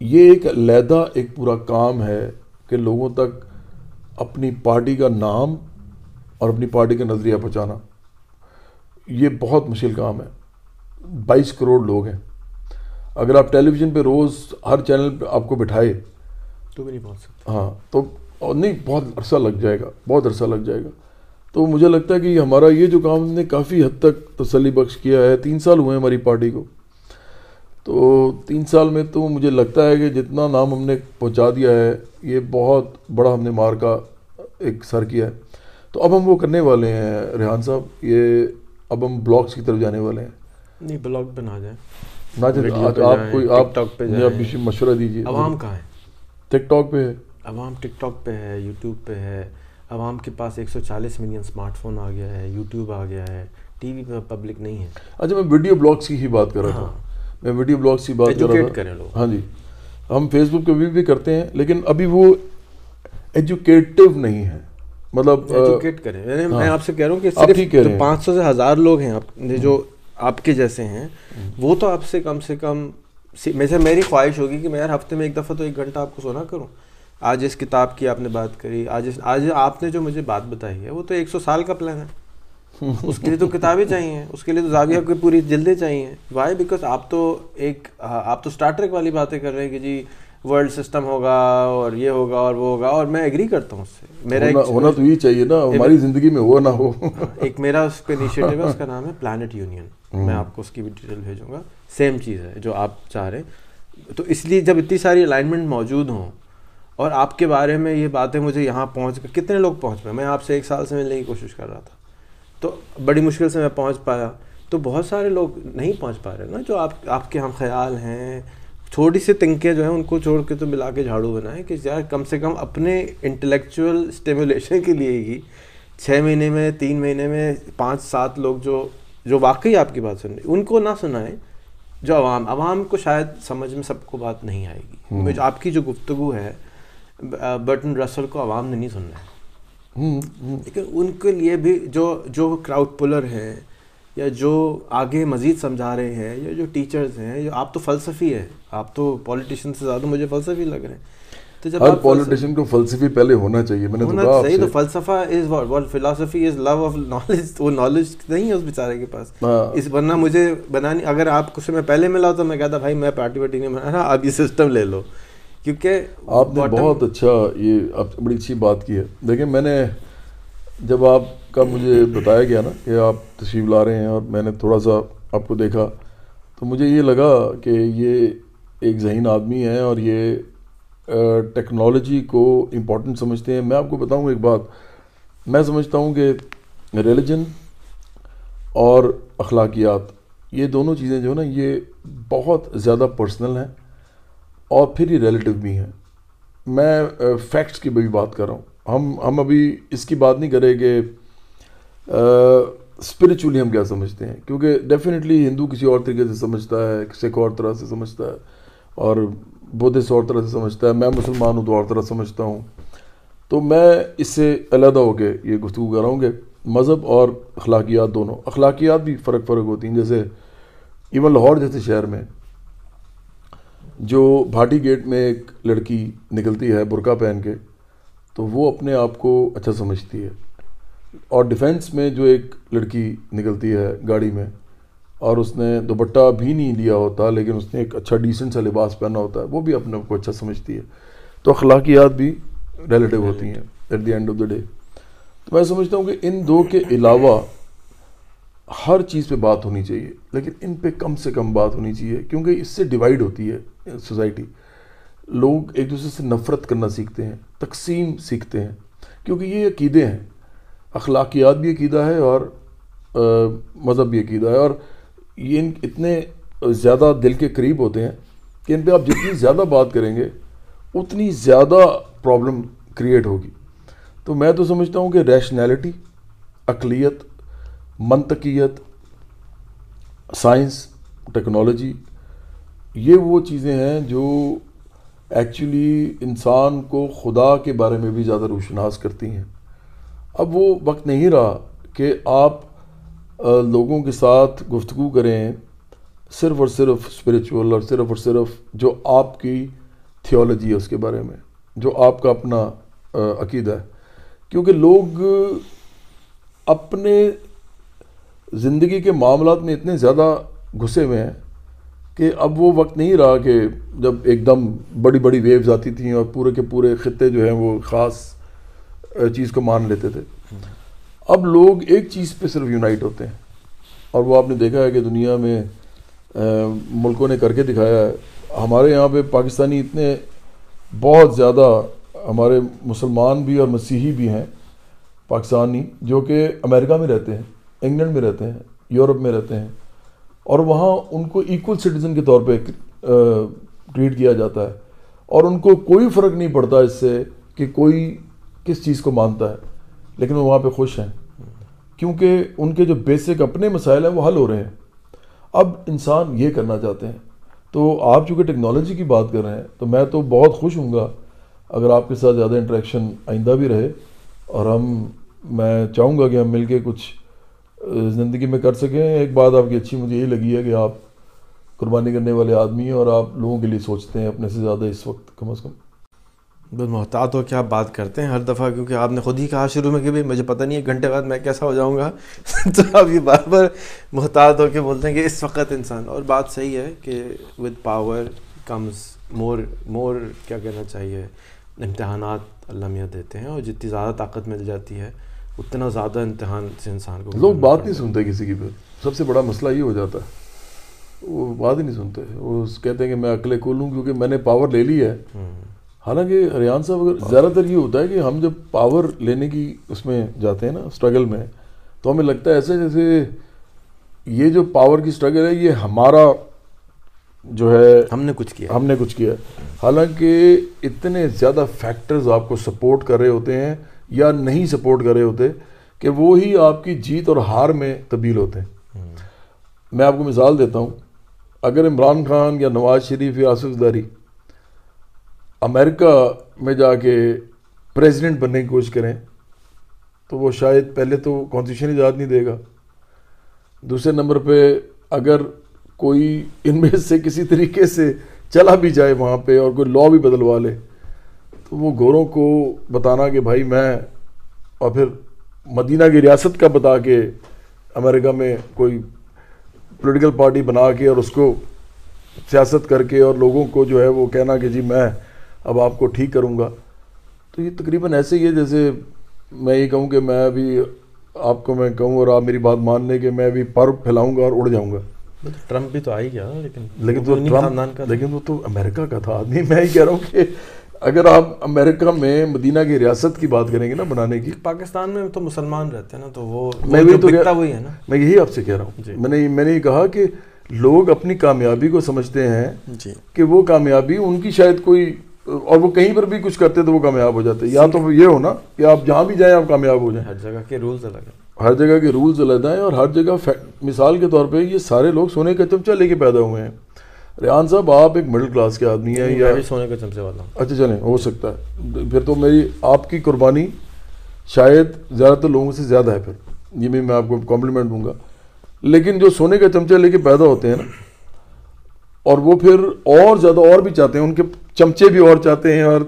یہ ایک علیحدہ ایک پورا کام ہے کہ لوگوں تک اپنی پارٹی کا نام اور اپنی پارٹی کا نظریہ پہنچانا۔ یہ بہت مشکل کام ہے۔ بائیس کروڑ لوگ ہیں۔ اگر آپ ٹیلی ویژن پہ روز ہر چینل پہ آپ کو بٹھائے تو بھی نہیں پہنچ سکتے۔ ہاں تو نہیں بہت عرصہ لگ جائے گا بہت عرصہ لگ جائے گا۔ تو مجھے لگتا ہے کہ ہمارا یہ جو کام نے کافی حد تک تسلی بخش کیا ہے تین سال ہوئے ہیں ہماری پارٹی کو۔ تو تین سال میں تو مجھے لگتا ہے کہ جتنا نام ہم نے پہنچا دیا ہے یہ بہت بڑا ہم نے مارکا ایک سر کیا ہے۔ تو اب ہم وہ کرنے والے ہیں ریحان صاحب یہ اب ہم بلاگس کی طرف جانے والے ہیں۔ نہیں بلاگ پہ نہ جائیں۔ آج پہ آپ جائیں، کوئی آپ ٹاک پہ جائیں۔ مشورہ دیجیے عوام کہاں ہے؟ ٹک ٹاک پہ ہے۔ عوام ٹک ٹاک پہ ہے یوٹیوب پہ ہے۔ عوام کے پاس ایک سو چالیس ملین اسمارٹ فون آ گیا ہے یوٹیوب آ گیا ہے ٹی وی پہ پبلک نہیں ہے۔ اچھا میں ویڈیو بلاگس کی ہی بات کر رہا تھا۔ میں ویڈیو بلاگس کی بات کر رہا تھا۔ کریں لوگ۔ ہاں جی۔ ہم فیس بک پہ بھی بھی کرتے ہیں لیکن ابھی وہ ایجوکیٹو نہیں ہے۔ مطلب ایجوکیٹ کریں۔ میں آپ سے کہہ رہا ہوں کہ صرف جو۔ پانچ سو سے ہزار لوگ ہیں جو آپ کے جیسے ہیں وہ تو آپ سے کم سے کم میں سے میری خواہش ہوگی کہ میں یار ہفتے میں ایک دفعہ تو ایک گھنٹہ آپ کو سونا کروں۔ آج اس کتاب کی آپ نے بات کری آج اس آج آپ نے جو مجھے بات بتائی ہے وہ تو ایک سو سال کا پلان ہے۔ اس کے لیے تو کتابیں چاہیے اس کے لیے تو زاویہ کی پوری جلدیں چاہیے۔ وائی بیکاز آپ تو ایک آپ تو اسٹار ٹریک والی باتیں کر رہے ہیں کہ جی ورلڈ سسٹم ہوگا اور یہ ہوگا اور وہ ہوگا اور میں ایگری کرتا ہوں اس سے۔ میرا ہونا تو یہ چاہیے نا ہماری زندگی میں ہو نہ ہو۔ ایک میرا اس کا انیشیٹو ہے اس کا نام ہے پلانٹ یونین میں آپ کو اس کی بھی ڈیٹیل بھیجوں گا۔ سیم چیز ہے جو آپ چاہ رہے ہیں۔ تو اس لیے جب اتنی ساری الائنمنٹ موجود ہوں اور آپ کے بارے میں یہ باتیں مجھے یہاں پہنچ کر کتنے لوگ پہنچ پائے؟ میں آپ سے ایک سال سے ملنے کی کوشش کر رہا تھا۔ تو بڑی مشکل سے میں پہنچ پایا۔ تو بہت سارے لوگ نہیں پہنچ پا رہے نا جو آپ آپ کے ہم خیال ہیں۔ چھوٹی سی تنکیں جو ہیں ان کو چھوڑ کے تو ملا کے جھاڑو بنائیں کہ یار کم سے کم اپنے انٹلیکچوئل اسٹیمولیشن کے لیے ہی چھ مہینے میں تین مہینے میں پانچ سات لوگ جو جو واقعی آپ کی بات سن رہے ان کو نہ سنائیں جو عوام عوام کو شاید سمجھ میں سب کو بات نہیں آئے گی۔ آپ کی جو گفتگو ہے برٹن رسل کو عوام نے نہیں سننا ہے۔ لیکن ان کے لیے بھی جو جو کراؤڈ پولر ہیں یا جو آگے مزید سمجھا رہے ہیں یا جو ٹیچرز ہیں جو آپ تو فلسفی ہے آپ تو پولیٹیشین سے زیادہ مجھے فلسفی لگ رہے ہیں۔ تو جب ہر آپ پولیٹیشین کو فلسفی پہلے ہونا چاہیے۔ میں نے ہونا صحیح تو فلسفہ is what philosophy is love of knowledge وہ نالج نہیں ہے اس بیچارے کے پاس۔ ہاں۔ اس ورنہ مجھے بنانی اگر آپ کو سے میں پہلے ملا تو میں کہتا بھائی میں پارٹی وارٹی نہیں بنا رہا آپ یہ سسٹم لے لو۔ کیونکہ آپ نے بہت اچھا یہ آپ بڑی اچھی بات کی ہے۔ دیکھیں میں نے جب آپ کا مجھے بتایا گیا نا کہ آپ تشریف لا رہے ہیں اور میں نے تھوڑا سا آپ کو دیکھا تو مجھے یہ لگا کہ یہ ایک ذہین آدمی ہے اور یہ ٹیکنالوجی کو امپورٹنٹ سمجھتے ہیں۔ میں آپ کو بتاؤں ایک بات۔ میں سمجھتا ہوں کہ ریلیجن اور اخلاقیات یہ دونوں چیزیں جو ہے نا یہ بہت زیادہ پرسنل ہیں۔ اور پھر یہ ریلیٹیو بھی ہیں۔ میں فیکٹس کی بھی بات کر رہا ہوں۔ ہم ہم ابھی اس کی بات نہیں کریں کہ اسپریچولی ہم کیا سمجھتے ہیں۔ کیونکہ ڈیفینیٹلی ہندو کسی اور طریقے سے سمجھتا ہے سکھ اور طرح سے سمجھتا ہے، اور بدھسٹ اور طرح سے سمجھتا ہے۔ میں مسلمان ہوں تو اور طرح سمجھتا ہوں۔ تو میں اس سے علیحدہ ہو کے یہ گفتگو کر رہا ہوں کہ مذہب اور اخلاقیات دونوں، اخلاقیات بھی فرق فرق ہوتی ہیں۔ جیسے ایون لاہور جیسے شہر میں جو بھاٹی گیٹ میں ایک لڑکی نکلتی ہے برقع پہن کے، تو وہ اپنے آپ کو اچھا سمجھتی ہے۔ اور ڈیفینس میں جو ایک لڑکی نکلتی ہے گاڑی میں، اور اس نے دوپٹہ بھی نہیں لیا ہوتا، لیکن اس نے ایک اچھا ڈیسنٹ سا لباس پہنا ہوتا ہے، وہ بھی اپنے آپ کو اچھا سمجھتی ہے۔ تو اخلاقیات بھی ریلیٹیو ہوتی ہیں at the end of the day تو میں سمجھتا ہوں کہ ان دو کے علاوہ ہر چیز پہ بات ہونی چاہیے، لیکن ان پہ کم سے کم بات ہونی چاہیے، کیونکہ اس سے ڈیوائڈ ہوتی ہے سوسائٹی لوگ ایک دوسرے سے نفرت کرنا سیکھتے ہیں، تقسیم سیکھتے ہیں، کیونکہ یہ عقیدے ہیں۔ اخلاقیات بھی عقیدہ ہے اور مذہب بھی عقیدہ ہے، اور یہ ان اتنے زیادہ دل کے قریب ہوتے ہیں کہ ان پہ آپ جتنی زیادہ بات کریں گے، اتنی زیادہ پرابلم کریٹ ہوگی۔ تو میں تو سمجھتا ہوں کہ ریشنیلٹی اقلیت منطقیت، سائنس، ٹیکنالوجی، یہ وہ چیزیں ہیں جو ایکچولی انسان کو خدا کے بارے میں بھی زیادہ روشناس کرتی ہیں۔ اب وہ وقت نہیں رہا کہ آپ لوگوں کے ساتھ گفتگو کریں صرف اور صرف اسپریچول اور صرف اور صرف جو آپ کی تھیولوجی ہے اس کے بارے میں، جو آپ کا اپنا عقیدہ ہے۔ کیونکہ لوگ اپنے زندگی کے معاملات میں اتنے زیادہ گھسے ہوئے ہیں کہ اب وہ وقت نہیں رہا کہ جب ایک دم بڑی بڑی ویوز آتی تھیں اور پورے کے پورے خطے جو ہیں وہ خاص چیز کو مان لیتے تھے۔ اب لوگ ایک چیز پہ صرف یونائٹ ہوتے ہیں۔ اور وہ آپ نے دیکھا ہے کہ دنیا میں ملکوں نے کر کے دکھایا ہے۔ ہمارے یہاں پہ پاکستانی اتنے بہت زیادہ ہمارے مسلمان بھی اور مسیحی بھی ہیں، پاکستانی، جو کہ امریکہ میں رہتے ہیں۔ انگلینڈ میں رہتے ہیں، یورپ میں رہتے ہیں، اور وہاں ان کو ایکول سٹیزن کے طور پہ ٹریٹ کیا جاتا ہے، اور ان کو کوئی فرق نہیں پڑتا اس سے کہ کوئی کس چیز کو مانتا ہے، لیکن وہ وہاں پہ خوش ہیں۔ کیونکہ ان کے جو بیسک اپنے مسائل ہیں وہ حل ہو رہے ہیں۔ اب انسان یہ کرنا چاہتے ہیں، تو آپ چونکہ ٹیکنالوجی کی بات کر رہے ہیں، تو میں تو بہت خوش ہوں گا اگر آپ کے ساتھ زیادہ انٹریکشن آئندہ بھی رہے، اور ہم، میں چاہوں گا کہ ہم مل کے کچھ زندگی میں کر سکیں۔ ایک بات آپ کی اچھی مجھے یہی لگی ہے کہ آپ قربانی کرنے والے آدمی ہیں اور آپ لوگوں کے لیے سوچتے ہیں اپنے سے زیادہ اس وقت کم از کم۔ بس محتاط ہو کے آپ بات کرتے ہیں ہر دفعہ؟ کیونکہ آپ نے خود ہی کہا شروع میں کہ بھائی مجھے پتہ نہیں ہے، گھنٹے بعد میں کیسا ہو جاؤں گا۔ تو آپ یہ بار بار محتاط ہو کے بولتے ہیں کہ اس وقت انسان۔ اور بات صحیح ہے کہ with power comes more more کیا کہنا چاہیے؟ امتحانات اللہ میاں دیتے ہیں اور جتنی زیادہ طاقت مل جاتی ہے۔ اتنا زیادہ امتحان سے انسان کو لوگ بات نہیں سنتے کسی کی پھر۔ سب سے بڑا مسئلہ یہ ہو جاتا ہے۔ وہ بات ہی نہیں سنتے۔ وہ کہتے ہیں کہ میں اکلے کھولوں کیونکہ میں نے پاور لے لی ہے۔ حالانکہ ریان صاحب اگر زیادہ تر یہ ہوتا ہے کہ ہم جب پاور لینے کی اس میں جاتے ہیں نا اسٹرگل میں تو ہمیں لگتا ہے ایسے جیسے یہ جو پاور کی اسٹرگل ہے یہ ہمارا جو ہے ہم نے کچھ کیا ہم نے کچھ کیا حالانکہ اتنے زیادہ فیکٹرز آپ کو سپورٹ کر رہے ہوتے ہیں۔ یا نہیں سپورٹ کر رہے ہوتے کہ وہی آپ کی جیت اور ہار میں تبدیل ہوتے ہیں۔ میں آپ کو مثال دیتا ہوں۔ اگر عمران خان یا نواز شریف یا آصف داری امریکہ میں جا کے پریزیڈنٹ بننے کی کوشش کریں، تو وہ شاید پہلے تو کانسٹیٹیوشن ایجاد نہیں دے گا۔ دوسرے نمبر پہ اگر کوئی ان میں سے کسی طریقے سے چلا بھی جائے وہاں پہ اور کوئی لا بھی بدلوا لے تو وہ گوروں کو بتانا کہ بھائی میں اور پھر مدینہ کی ریاست کا بتا کے امریکہ میں کوئی پولیٹیکل پارٹی بنا کے اور اس کو سیاست کر کے اور لوگوں کو جو ہے وہ کہنا کہ جی میں اب آپ کو ٹھیک کروں گا۔ تو یہ تقریباً ایسے ہی ہے جیسے میں یہ کہوں کہ میں ابھی آپ کو میں کہوں اور آپ میری بات مان لیں کہ میں ابھی پر پھیلاؤں گا اور اڑ جاؤں گا۔ ٹرمپ بھی تو آئی گیا لیکن لیکن تو ٹرمپ لیکن وہ تو امریکہ کا تھا۔ آدمی میں ہی کہہ رہا ہوں کہ اگر آپ امریکہ میں مدینہ کی ریاست کی بات کریں گے نا بنانے کی پاکستان میں تو مسلمان رہتے ہیں نا تو وہ میں بھی تو وہی ہے نا۔ میں یہی آپ سے کہہ رہا ہوں۔ جی۔ میں نے میں نے یہ کہا کہ لوگ اپنی کامیابی کو سمجھتے ہیں جی۔ کہ وہ کامیابی ان کی شاید کوئی اور وہ کہیں پر بھی کچھ کرتے تو وہ کامیاب ہو جاتے۔ یا تو یہ ہو نا کہ آپ جہاں بھی جائیں آپ کامیاب ہو جائیں۔ ہر جگہ کے رولز الگ ہیں۔ ہر جگہ کے رولز الگ ہیں اور ہر جگہ مثال کے طور پہ یہ سارے لوگ سونے کا چمچہ لے کے پیدا ہوئے ہیں۔ ریان صاحب آپ ایک مڈل کلاس کے آدمی ہیں یا سونے کا چمچے والا اچھا چلیں ہو سکتا ہے۔ پھر تو میری آپ کی قربانی شاید زیادہ تر لوگوں سے زیادہ ہے پھر۔ یہ بھی میں آپ کو کمپلیمنٹ دوں گا۔ لیکن جو سونے کا چمچہ لے کے پیدا ہوتے ہیں نا اور وہ پھر اور زیادہ اور بھی چاہتے ہیں ان کے چمچے بھی اور چاہتے ہیں اور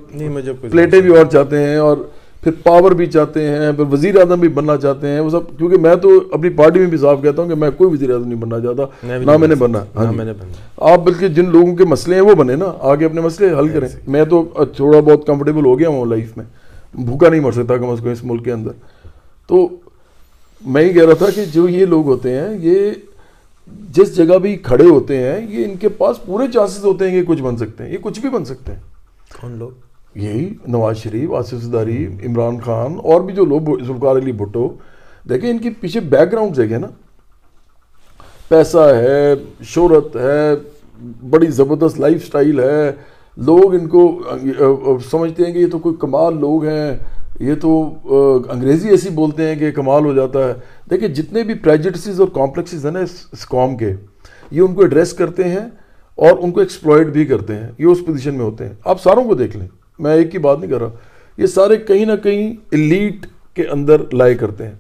پلیٹیں بھی اور چاہتے ہیں اور پھر پاور بھی چاہتے ہیں پھر وزیر اعظم بھی بننا چاہتے ہیں وہ سب کیونکہ میں تو اپنی پارٹی میں بھی صاف کہتا ہوں کہ میں کوئی وزیر اعظم نہیں بننا چاہتا نہ میں نے بننا ہاں جی۔ آپ بلکہ جن لوگوں کے مسئلے ہیں وہ بنے نا آگے اپنے مسئلے حل کریں۔ میں تو تھوڑا بہت کمفرٹیبل ہو گیا ہوں لائف میں بھوکا نہیں مر سکتا کم از کم اس ملک کے اندر۔ تو میں یہ کہہ رہا تھا کہ جو یہ لوگ ہوتے ہیں یہ جس جگہ بھی کھڑے ہوتے ہیں یہ ان کے پاس پورے چانسز ہوتے ہیں کہ کچھ بن سکتے ہیں یہ کچھ بھی بن سکتے ہیں۔ کون لوگ؟ یہی نواز شریف، آصف زداری، عمران خان اور بھی جو لوگ ذوالفقار علی بھٹو، دیکھیں ان کے پیچھے بیک گراؤنڈ دیکھیں نا، پیسہ ہے، شہرت ہے، بڑی زبردست لائف سٹائل ہے، لوگ ان کو، سمجھتے ہیں کہ یہ تو کوئی کمال لوگ ہیں، یہ تو انگریزی ایسی بولتے ہیں کہ کمال ہو جاتا ہے۔ دیکھیں جتنے بھی پریجٹسز اور کمپلیکسز ہیں نا اس قوم کے، یہ ان کو ایڈریس کرتے ہیں اور ان کو ایکسپلائڈ بھی کرتے ہیں، یہ اس پوزیشن میں ہوتے ہیں۔ آپ ساروں کو دیکھ لیں۔ میں ایک کی بات نہیں کر رہا یہ سارے کہیں نہ کہیں ایلیٹ کے اندر لائے کرتے ہیں۔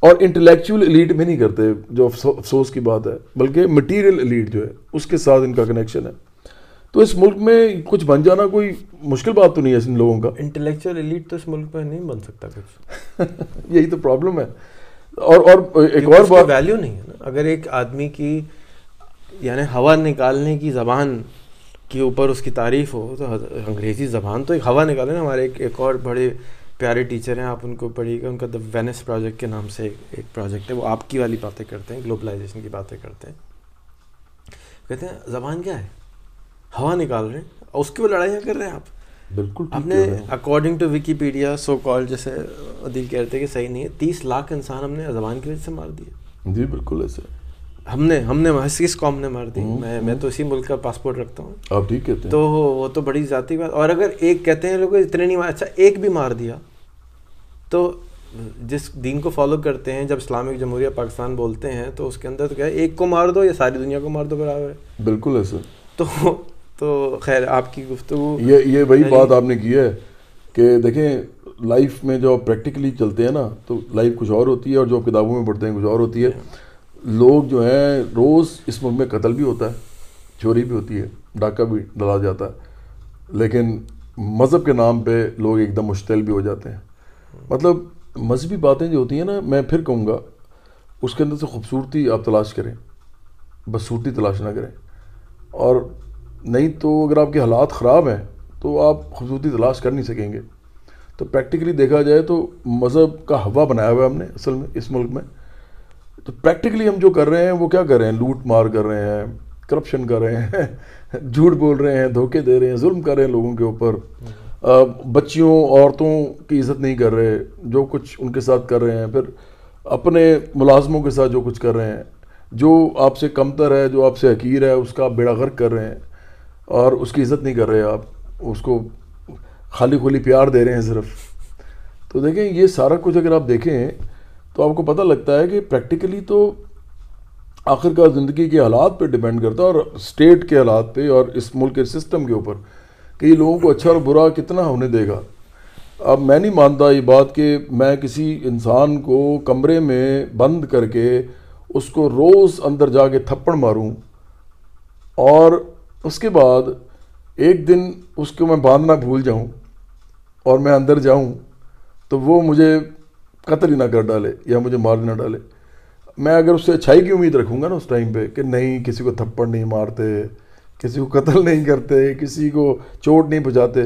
اور انٹلیکچوئل ایلیٹ میں نہیں کرتے جو افسوس کی بات ہے بلکہ مٹیریل ایلیٹ جو ہے اس کے ساتھ ان کا کنیکشن ہے۔ تو اس ملک میں کچھ بن جانا کوئی مشکل بات تو نہیں ہے ان لوگوں کا۔ انٹلیکچوئل ایلیٹ تو اس ملک میں نہیں بن سکتا کچھ۔ یہی تو پرابلم ہے۔ اور اور ایک اور بات ویلیو نہیں ہے نا۔ اگر ایک آدمی کی یعنی ہوا نکالنے کی زبان کے اوپر اس کی تعریف ہو تو انگریزی زبان تو ایک ہوا نکالے نا ہمارے ایک ایک اور بڑے پیارے ٹیچر ہیں آپ ان کو پڑھیے گا ان کا دا وینس پروجیکٹ کے نام سے ایک پروجیکٹ ہے وہ آپ کی والی باتیں کرتے ہیں گلوبلائزیشن کی باتیں کرتے ہیں۔ کہتے ہیں زبان کیا ہے؟ ہوا نکال رہے ہیں اور اس کی وہ لڑائیاں کر رہے ہیں آپ۔ بالکل ہم نے according to Wikipedia so call جیسے عدیل کہتے ہیں کہ صحیح نہیں ہے تیس لاکھ انسان ہم نے زبان کی وجہ سے مار دیا جی بالکل ایسے۔ ہم نے ہم نے کس قوم نے مار دی۔ میں میں تو اسی ملک کا پاسپورٹ رکھتا ہوں۔ آپ ٹھیک کہتے ہیں۔ تو وہ تو بڑی ذاتی بات۔ اور اگر ایک کہتے ہیں لوگ اتنے نہیں مار اچھا ایک بھی مار دیا۔ تو جس دین کو فالو کرتے ہیں جب اسلامک جمہوریہ پاکستان بولتے ہیں تو اس کے اندر تو کیا ہے ایک کو مار دو یا ساری دنیا کو مار دو برابر۔ ہے بالکل ایسا۔ تو تو خیر آپ کی گفتگو یہ یہ وہی بات آپ نے کی ہے کہ دیکھیں لائف میں جو پریکٹیکلی چلتے ہیں نا تو لائف کچھ اور ہوتی ہے اور جو کتابوں میں پڑھتے ہیں کچھ اور ہوتی ہے۔ لوگ جو ہیں، روز اس ملک میں قتل بھی ہوتا ہے، چوری بھی ہوتی ہے، ڈاکہ بھی ڈلا جاتا ہے۔ لیکن مذہب کے نام پہ لوگ ایک دم مشتعل بھی ہو جاتے ہیں۔ مطلب مذہبی باتیں جو ہوتی ہیں نا، میں پھر کہوں گا، اس کے اندر سے خوبصورتی آپ تلاش کریں، بدصورتی تلاش نہ کریں۔ اور نہیں تو اگر آپ کے حالات خراب ہیں، تو آپ خوبصورتی تلاش کر نہیں سکیں گے۔ تو پریکٹیکلی دیکھا جائے تو مذہب کا ہوا بنایا ہوا ہے ہم نے اصل میں اس ملک میں۔ تو پریکٹیکلی ہم جو کر رہے ہیں وہ کیا کر رہے ہیں؟ لوٹ مار کر رہے ہیں کرپشن کر رہے ہیں، جھوٹ بول رہے ہیں، دھوکے دے رہے ہیں، ظلم کر رہے ہیں لوگوں کے اوپر۔ بچیوں، عورتوں کی عزت نہیں کر رہے، جو کچھ ان کے ساتھ کر رہے ہیں، پھر اپنے ملازموں کے ساتھ جو کچھ کر رہے ہیں۔ جو آپ سے کمتر ہے، جو آپ سے حقیر ہے، اس کا آپ بیڑا غرق کر رہے ہیں۔ اور اس کی عزت نہیں کر رہے آپ، اس کو خالی کھلی پیار دے رہے ہیں صرف۔ تو دیکھیں، یہ سارا کچھ اگر آپ دیکھیں تو آپ کو پتہ لگتا ہے کہ پریکٹیکلی تو آخر کار زندگی کے حالات پہ ڈیپینڈ کرتا ہے اور اسٹیٹ کے حالات پہ اور اس ملک کے سسٹم کے اوپر کہ یہ لوگوں کو اچھا اور برا کتنا ہونے دے گا اب میں نہیں مانتا یہ بات کہ میں کسی انسان کو کمرے میں بند کر کے اس کو روز اندر جا کے تھپڑ ماروں اور اس کے بعد ایک دن اس کو میں باندھنا بھول جاؤں اور میں اندر جاؤں تو وہ مجھے قتل ہی نہ کر ڈالے یا مجھے مار نہ ڈالے۔ میں اگر اس سے اچھائی کی امید رکھوں گا نا اس ٹائم پہ کہ نہیں، کسی کو تھپڑ نہیں مارتے، کسی کو قتل نہیں کرتے، کسی کو چوٹ نہیں پہنچاتے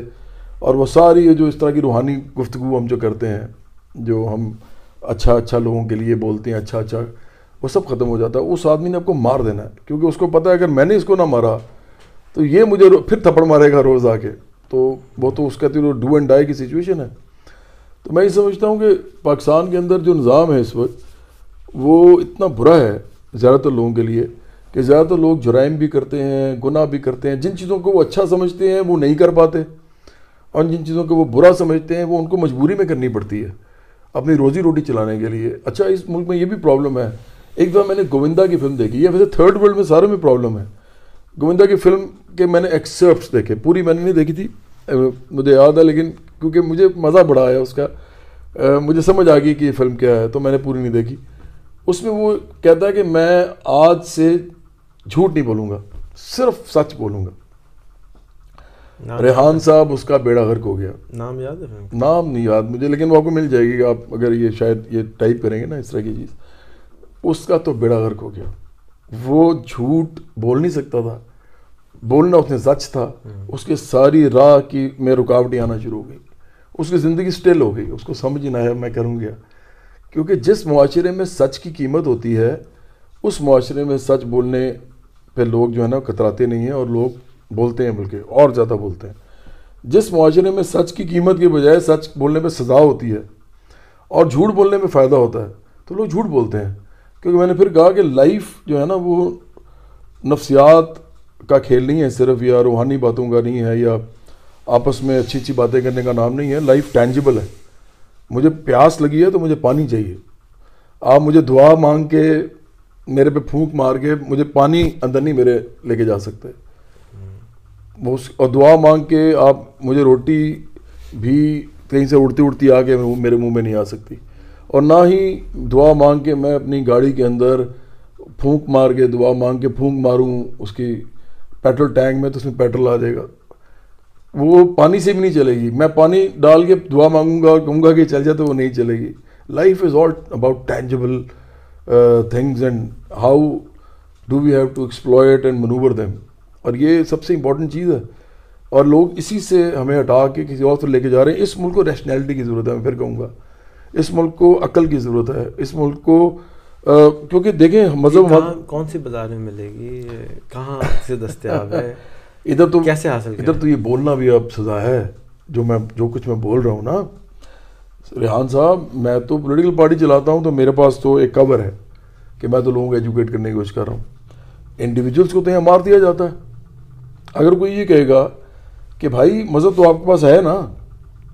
اور وہ ساری جو اس طرح کی روحانی گفتگو ہم جو کرتے ہیں، جو ہم اچھا اچھا لوگوں کے لیے بولتے ہیں اچھا اچھا وہ سب ختم ہو جاتا ہے۔ اس آدمی نے آپ کو مار دینا ہے، کیونکہ اس کو پتہ ہے اگر میں نے اس کو نہ مارا تو یہ مجھے پھر تھپڑ مارے گا روز آ کے۔ تو وہ تو اس کا ڈو اینڈ ڈائی کی سچویشن ہے۔ تو میں یہ سمجھتا ہوں کہ پاکستان کے اندر جو نظام ہے اس وقت، وہ اتنا برا ہے زیادہ تر لوگوں کے لیے کہ زیادہ تر لوگ جرائم بھی کرتے ہیں، گناہ بھی کرتے ہیں۔ جن چیزوں کو وہ اچھا سمجھتے ہیں، وہ نہیں کر پاتے۔ اور جن چیزوں کو وہ برا سمجھتے ہیں، وہ ان کو مجبوری میں کرنی پڑتی ہے اپنی روزی روٹی چلانے کے لیے۔ اچھا اس ملک میں یہ بھی پرابلم ہے۔ ایک دفعہ میں نے گووندا کی فلم دیکھی۔ ہے ویسے تھرڈ ورلڈ میں سارے میں پرابلم ہے۔ گووندا کی فلم کے میں نے ایکسرپٹس دیکھے۔ پوری میں نے نہیں دیکھی تھی۔ مجھے یاد ہے، لیکن کیونکہ مجھے مزہ بڑا آیا اس کا۔ مجھے سمجھ آ گئی کہ یہ فلم کیا ہے تو میں نے پوری نہیں دیکھی۔ اس میں وہ کہتا ہے کہ میں آج سے جھوٹ نہیں بولوں گا صرف سچ بولوں گا۔ ریحان صاحب اس کا بیڑا غرق ہو گیا۔ نام یاد ہے نام نہیں یاد مجھے لیکن وہ آپ کو مل جائے گی آپ اگر یہ شاید یہ ٹائپ کریں گے نا اس طرح کی چیز۔ اس کا تو بیڑا غرق ہو گیا۔ وہ جھوٹ بول نہیں سکتا تھا۔ بولنا اس نے سچ تھا۔ اس کے ساری راہ کی میں رکاوٹیں آنا شروع ہو گئی۔ اس کی زندگی سٹل ہو گئی، اس کو سمجھ نہ ہے، میں کروں گیا۔ کیونکہ جس معاشرے میں سچ کی قیمت ہوتی ہے، اس معاشرے میں سچ بولنے پہ لوگ جو ہے نا کتراتے نہیں ہیں اور لوگ بولتے ہیں بلکہ اور زیادہ بولتے ہیں۔ جس معاشرے میں سچ کی قیمت کے بجائے سچ بولنے پہ سزا ہوتی ہے اور جھوٹ بولنے میں فائدہ ہوتا ہے، تو لوگ جھوٹ بولتے ہیں۔ کیونکہ میں نے پھر کہا کہ لائف جو ہے نا وہ نفسیات کا کھیل نہیں ہے، صرف یا روحانی باتوں کا نہیں ہے یا آپس میں اچھی اچھی باتیں کرنے کا نام نہیں ہے لائف ٹینجیبل ہے۔ مجھے پیاس لگی ہے تو مجھے پانی چاہیے۔ آپ مجھے دعا مانگ کے میرے پہ پھونک مار کے مجھے پانی اندر نہیں میرے لے کے جا سکتے۔ اور دعا مانگ کے آپ مجھے روٹی بھی کہیں سے اڑتی اڑتی آ کے میرے منہ میں نہیں آ سکتی۔ اور نہ ہی دعا مانگ کے میں اپنی گاڑی کے اندر پھونک مار کے دعا مانگ کے پھونک ماروں اس کی پیٹرول ٹینک میں تو اس میں پیٹرول آ جائے گا۔ وہ پانی سے بھی نہیں چلے گی۔ میں پانی ڈال کے دعا مانگوں گا اور کہوں گا کہ چل جائے تو وہ نہیں چلے گی۔ Life is all about tangible things and how do we have to exploit and manoeuvre them اور یہ سب سے امپورٹنٹ چیز ہے۔ اور لوگ اسی سے ہمیں ہٹا کے کسی اور سے لے کے جا رہے ہیں۔ اس ملک کو ریشنلٹی کی ضرورت ہے میں پھر کہوں گا۔ اس ملک کو عقل کی ضرورت ہے۔ اس ملک کو کیونکہ دیکھیں مذہب کون سی بازار میں ملے گی؟ کہاں سے دستیاب ہے؟ ادھر تو کیسے حاصل ادھر تو یہ بولنا بھی اب سزا ہے۔ جو میں جو کچھ میں بول رہا ہوں نا ریحان صاحب میں تو پولیٹیکل پارٹی چلاتا ہوں تو میرے پاس تو ایک کور ہے کہ میں تو لوگوں کو ایجوکیٹ کرنے کی کوشش کر رہا ہوں۔ انڈیویجولس کو تو یہاں مار دیا جاتا ہے۔ اگر کوئی یہ کہے گا کہ بھائی مذہب تو آپ کے پاس ہے نا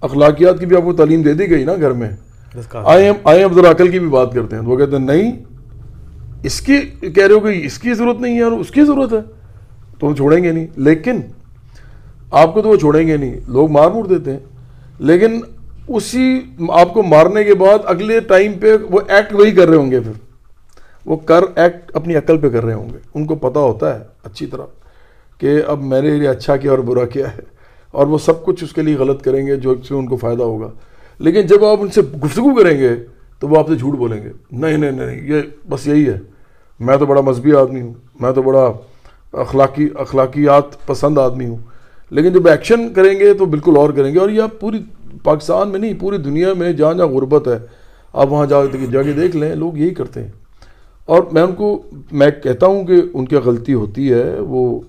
اخلاقیات کی بھی آپ کو تعلیم دے دی گئی نا گھر میں۔ آئی ایم آئی ایم عبدالعقل کی بھی بات کرتے ہیں۔ تو وہ کہتے ہیں نہیں اس کی کہہ رہے ہو کہ اس کی ضرورت نہیں ہے اور اس کی ضرورت ہے۔ تو ہم چھوڑیں گے نہیں۔ لیکن آپ کو تو وہ چھوڑیں گے نہیں۔ لوگ مار مور دیتے ہیں۔ لیکن اسی آپ کو مارنے کے بعد اگلے ٹائم پہ وہ ایکٹ وہی کر رہے ہوں گے پھر۔ وہ کر ایکٹ اپنی عقل پہ کر رہے ہوں گے۔ ان کو پتا ہوتا ہے اچھی طرح کہ اب میں نے لیے اچھا کیا اور برا کیا ہے۔ اور وہ سب کچھ اس کے لیے غلط کریں گے جو سے ان کو فائدہ ہوگا۔ لیکن جب آپ ان سے گفتگو کریں گے تو وہ آپ سے جھوٹ بولیں گے۔ نہیں نہیں نہیں، یہ بس یہی ہے۔ میں تو بڑا مذہبی آدمی ہوں۔ میں تو بڑا اخلاقی اخلاقیات پسند آدمی ہوں۔ لیکن جب ایکشن کریں گے تو بالکل اور کریں گے۔ اور یہ آپ پوری پاکستان میں نہیں، پوری دنیا میں جہاں جہاں غربت ہے، آپ وہاں جا جا کے دیکھ لیں، لوگ یہی کرتے ہیں۔ اور میں ان کو میں کہتا ہوں کہ ان کی غلطی ہوتی ہے، وہ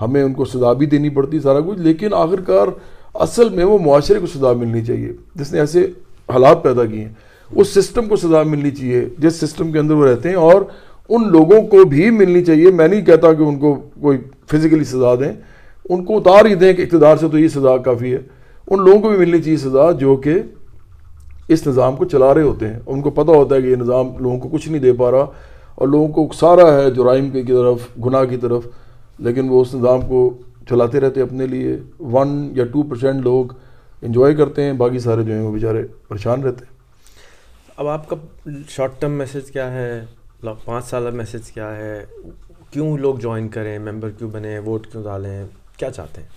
ہمیں ان کو سزا بھی دینی پڑتی سارا کچھ، لیکن آخرکار اصل میں وہ معاشرے کو سزا ملنی چاہیے۔ جس نے ایسے حالات پیدا کیے ہیں۔ اس سسٹم کو سزا ملنی چاہیے، جس سسٹم کے اندر وہ رہتے ہیں۔ اور ان لوگوں کو بھی ملنی چاہیے۔ میں نہیں کہتا کہ ان کو کوئی فزیکلی سزا دیں۔ ان کو اتار ہی دیں کہ اقتدار سے تو یہ سزا کافی ہے۔ ان لوگوں کو بھی ملنی چاہیے سزا جو کہ اس نظام کو چلا رہے ہوتے ہیں۔ ان کو پتہ ہوتا ہے کہ یہ نظام لوگوں کو کچھ نہیں دے پا رہا اور لوگوں کو اکسارا ہے جرائم کی طرف، گناہ کی طرف۔ لیکن وہ اس نظام کو چلاتے رہتے اپنے لیے۔ ون یا ٹو پرسینٹ لوگ انجوائے کرتے ہیں، باقی سارے جو ہیں وہ بیچارے پریشان رہتے ہیں۔ اب آپ کا شارٹ ٹرم میسج کیا ہے؟ پانچ سالہ میسج کیا ہے؟ کیوں لوگ جوائن کریں؟ ممبر کیوں بنیں؟ ووٹ کیوں ڈالیں؟ کیا چاہتے ہیں؟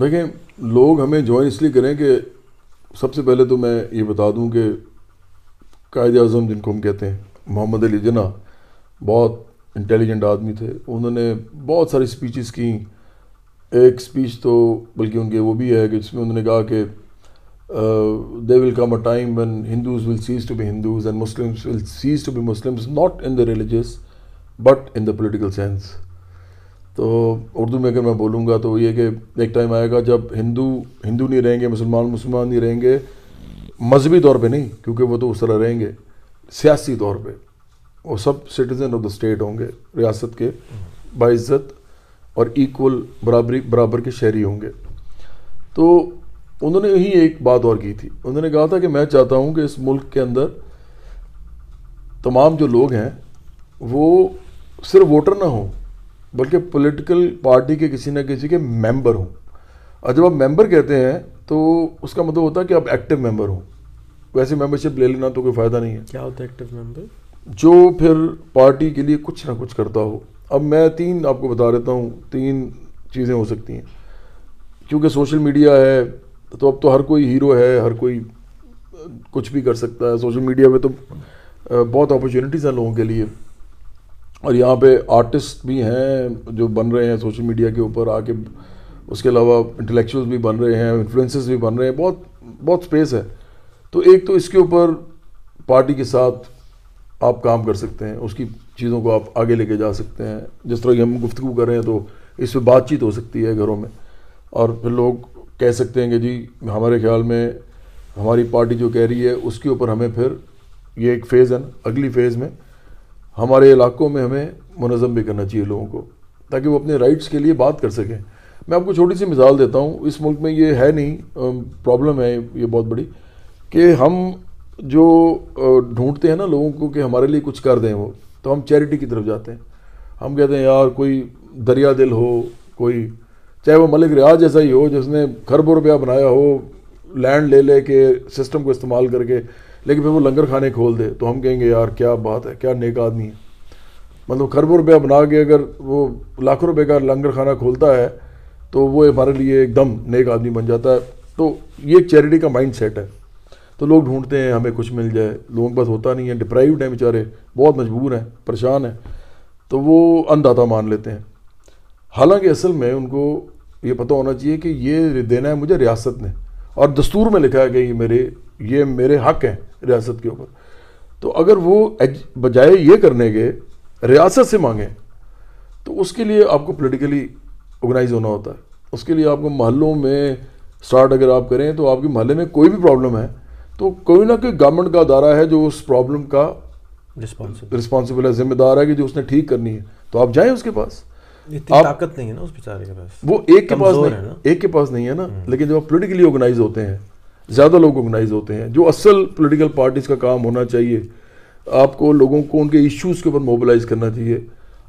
دیکھیں، لوگ ہمیں جوائن اس لیے کریں کہ سب سے پہلے تو میں یہ بتا دوں کہ قائد اعظم جن کو ہم کہتے ہیں، محمد علی جناح بہت انٹیلیجنٹ آدمی تھے۔ انہوں نے بہت ساری اسپیچز کی ایک اسپیچ تو، بلکہ ان کے وہ بھی ہے کہ جس میں انہوں نے کہا کہ they will come a time when Hindus will cease to be Hindus and Muslims will cease to be Muslims not in the religious but in the political sense تو اردو میں اگر میں بولوں گا تو یہ کہ ایک ٹائم آئے گا جب ہندو ہندو نہیں رہیں گے، مسلمان مسلمان نہیں رہیں گے، مذہبی طور پہ نہیں، کیونکہ وہ تو اس طرح رہیں گے، سیاسی طور پہ۔ وہ سب سٹیزن آف دا اسٹیٹ ہوں گے، ریاست کے باعزت اور ایکول برابری، برابر کے شہری ہوں گے۔ تو انہوں نے یہی ایک بات اور کی تھی۔ انہوں نے کہا تھا کہ میں چاہتا ہوں کہ اس ملک کے اندر تمام جو لوگ ہیں وہ صرف ووٹر نہ ہوں بلکہ پولیٹیکل پارٹی کے کسی نہ کسی کے ممبر ہوں۔ اور جب آپ ممبر کہتے ہیں تو اس کا مطلب ہوتا ہے کہ آپ ایکٹیو ممبر ہوں۔ ویسے ممبرشپ لے لینا تو کوئی فائدہ نہیں ہے۔ کیا ہوتا ہے ایکٹیو ممبر جو پھر پارٹی کے لیے کچھ نہ کچھ کرتا ہو۔ اب میں تین آپ کو بتا دیتا ہوں تین چیزیں ہو سکتی ہیں۔ کیونکہ سوشل میڈیا ہے تو اب تو ہر کوئی ہیرو ہے، ہر کوئی کچھ بھی کر سکتا ہے۔ سوشل میڈیا پہ تو بہت اپرچونیٹیز ہیں لوگوں کے لیے۔ اور یہاں پہ آرٹسٹ بھی ہیں جو بن رہے ہیں سوشل میڈیا کے اوپر۔ آ کے اس کے علاوہ انٹلیکچوئل بھی بن رہے ہیں انفلوئنسز بھی بن رہے ہیں۔ بہت بہت اسپیس ہے۔ تو ایک تو اس کے اوپر پارٹی کے ساتھ آپ کام کر سکتے ہیں۔ اس کی چیزوں کو آپ آگے لے کے جا سکتے ہیں۔ جس طرح کی ہم گفتگو کر رہے ہیں تو اس پہ بات چیت ہو سکتی ہے گھروں میں۔ اور پھر لوگ کہہ سکتے ہیں کہ جی ہمارے خیال میں ہماری پارٹی جو کہہ رہی ہے، اس کے اوپر ہمیں پھر یہ ایک فیز ہے اگلی فیز میں ہمارے علاقوں میں ہمیں منظم بھی کرنا چاہیے لوگوں کو، تاکہ وہ اپنے رائٹس کے لیے بات کر سکیں۔ میں آپ کو چھوٹی سی مثال دیتا ہوں، اس ملک میں یہ ہے نہیں پرابلم ہے، یہ بہت بڑی، کہ ہم جو ڈھونڈتے ہیں نا لوگوں کو کہ ہمارے لیے کچھ کر دیں وہ، تو ہم چیریٹی کی طرف جاتے ہیں۔ ہم کہتے ہیں، یار، کوئی دریا دل ہو، کوئی چاہے وہ ملک ریاض جیسا ہی ہو، جس نے خربوں روپیہ بنایا ہو لینڈ لے لے کے سسٹم کو استعمال کر کے، لیکن پھر وہ لنگر کھانے کھول دے۔ تو ہم کہیں گے، یار، کیا بات ہے؟ کیا نیک آدمی ہے؟ مطلب خربوں روپیہ بنا کے اگر وہ لاکھوں روپے کا لنگر کھانا کھولتا ہے، تو وہ ہمارے لیے ایک دم نیک آدمی بن جاتا ہے۔ تو یہ ایک چیریٹی کا مائنڈ سیٹ ہے۔ تو لوگ ڈھونڈتے ہیں، ہمیں کچھ مل جائے۔ لوگوں کے پاس ہوتا نہیں ہے۔ ڈپرائیوڈ ہیں بیچارے، بہت مجبور ہیں، پریشان ہیں۔ تو وہ انداتا مان لیتے ہیں۔ حالانکہ اصل میں ان کو یہ پتہ ہونا چاہیے کہ یہ دینا ہے مجھے ریاست نے۔ اور دستور میں لکھا ہے کہ یہ میرے یہ میرے حق ہیں ریاست کے اوپر۔ تو اگر وہ بجائے یہ کرنے کے ریاست سے مانگیں تو اس کے لیے آپ کو پولیٹیکلی آرگنائز ہونا ہوتا ہے۔ اس کے لیے آپ کو محلوں میں اسٹارٹ اگر آپ کریں تو آپ کے محلے میں کوئی بھی پرابلم ہے تو کوئی نہ کوئی گورنمنٹ کا ادارہ ہے جو اس پرابلم کا رسپانسبل رسپانسبل ہے ذمہ دار ہے کہ جو اس نے ٹھیک کرنی ہے۔ تو آپ جائیں اس کے پاس۔ اتنی طاقت نہیں ہے نا اس بیچارے کے پاس۔ وہ ایک کے پاس نہیں ایک کے پاس نہیں ہے نا لیکن جب آپ پولیٹیکلی آرگنائز ہوتے ہیں زیادہ لوگ آرگنائز ہوتے ہیں جو اصل پولیٹیکل پارٹیز کا کام ہونا چاہیے آپ کو لوگوں کو ان کے ایشوز کے اوپر موبلائز کرنا چاہیے۔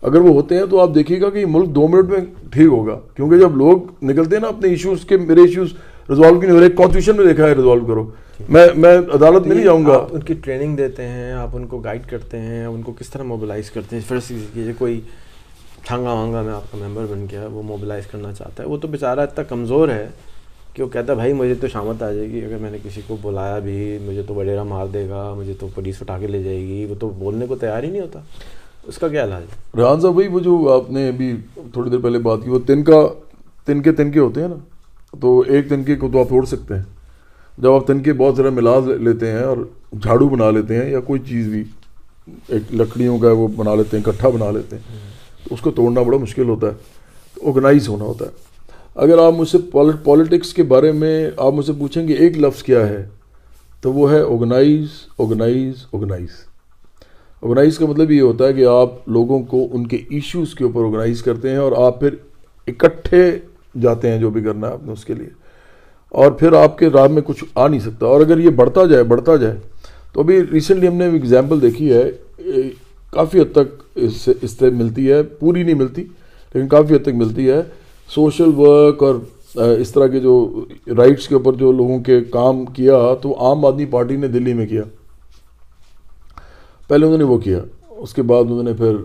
اگر وہ ہوتے ہیں تو آپ دیکھیے گا کہ ملک دو منٹ میں ٹھیک ہوگا کیونکہ جب لوگ نکلتے ہیں نا اپنے ایشوز کے میرے ایشوز ریزالو کیوں نہیں ہو رہے کانسٹیٹیوشن میں دیکھا ہے ریزالو کرو۔ میں میں عدالت میں نہیں جاؤں گا۔ ان کی ٹریننگ دیتے ہیں آپ ان کو گائیڈ کرتے ہیں ان کو کس طرح موبلائز کرتے ہیں؟ فرسٹ کوئی ٹھانگا وانگا میں آپ کا ممبر بن گیا، وہ موبلائز کرنا چاہتا ہے۔ وہ تو بیچارہ اتنا کمزور ہے کہ وہ کہتا ہے، بھائی، مجھے تو شامت آ جائے گی، اگر میں نے کسی کو بلایا بھی، مجھے تو وڈیرا مار دے گا، مجھے تو پولیس اٹھا کے لے جائے گی۔ وہ تو بولنے کو تیار ہی نہیں ہوتا۔ اس کا کیا علاج ہے؟ ریحان صاحب بھائی وہ جو آپ نے ابھی تھوڑی دیر پہلے بات کی، وہ تن کا، تن کے تن کے ہوتے ہیں نا؟ تو ایک تنکے کو تو آپ توڑ سکتے ہیں۔ جب آپ تنکے بہت زیادہ ملا لیتے ہیں اور جھاڑو بنا لیتے ہیں یا کوئی چیز بھی، ایک لکڑیوں کا وہ بنا لیتے ہیں، کٹھا بنا لیتے ہیں۔ تو اس کو توڑنا بڑا مشکل ہوتا ہے آرگنائز ہونا ہوتا ہے۔ اگر آپ مجھ سے پالیٹکس کے بارے میں آپ مجھ سے پوچھیں گے ایک لفظ کیا ہے، تو وہ ہے آرگنائز آرگنائز آرگنائز آرگنائز کا مطلب یہ ہوتا ہے کہ آپ لوگوں کو ان کے ایشوز کے اوپر آرگنائز کرتے ہیں اور آپ پھر اکٹھے جاتے ہیں جو بھی کرنا ہے آپ نے اس کے لیے۔ اور پھر آپ کے راہ میں کچھ آ نہیں سکتا۔ اور اگر یہ بڑھتا جائے بڑھتا جائے، تو ابھی ریسنٹلی ہم نے ایگزامپل دیکھی ہے کافی حد تک اس سے اس سے ملتی ہے۔ پوری نہیں ملتی، لیکن کافی حد تک ملتی ہے۔ سوشل ورک اور اس طرح کے جو رائٹس کے اوپر جو لوگوں کے کام کیا تو عام آدمی پارٹی نے دلی میں کیا۔ پہلے انہوں نے وہ کیا، اس کے بعد انہوں نے پھر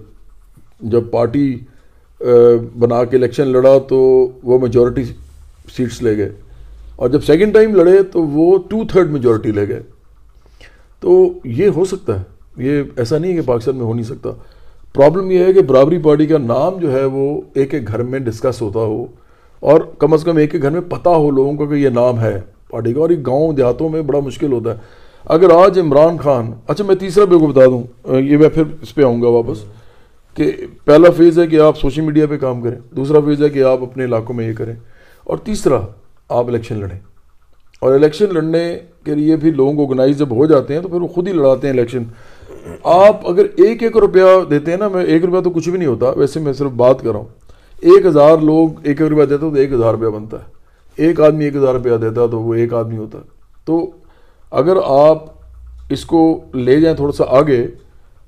جب پارٹی بنا کے الیکشن لڑا تو وہ میجورٹی سیٹس لے گئے۔ اور جب سیکنڈ ٹائم لڑے تو وہ ٹو تھرڈ میجورٹی لے گئے۔ تو یہ ہو سکتا ہے۔ یہ ایسا نہیں ہے کہ پاکستان میں ہو نہیں سکتا۔ پرابلم یہ ہے کہ برابری پارٹی کا نام جو ہے وہ ایک ایک گھر میں ڈسکس ہوتا ہو اور کم از کم ایک ایک گھر میں پتہ ہو لوگوں کو کہ یہ نام ہے پارٹی کا اور یہ گاؤں دیہاتوں میں بڑا مشکل ہوتا ہے۔ اگر آج عمران خان اچھا میں تیسرا بھی کو بتا دوں، یہ میں پھر اس پہ آؤں گا واپس، کہ پہلا فیز ہے کہ آپ سوشل میڈیا پہ کام کریں، دوسرا فیز ہے کہ آپ اپنے علاقوں میں یہ کریں، اور تیسرا آپ الیکشن لڑیں۔ اور الیکشن لڑنے کے لیے بھی لوگوں کو آرگنائز جب ہو جاتے ہیں تو پھر وہ خود ہی لڑاتے ہیں الیکشن۔ آپ اگر ایک ایک روپیہ دیتے ہیں نا، میں ایک روپیہ تو کچھ بھی نہیں ہوتا، ویسے میں صرف بات کر رہا ہوں۔ ایک ہزار لوگ ایک ایک روپیہ دیتے تو ایک ہزار روپیہ بنتا ہے۔ ایک آدمی ایک ہزار روپیہ دیتا تو وہ ایک آدمی ہوتا۔ ہے تو اگر آپ اس کو لے جائیں تھوڑا سا آگے،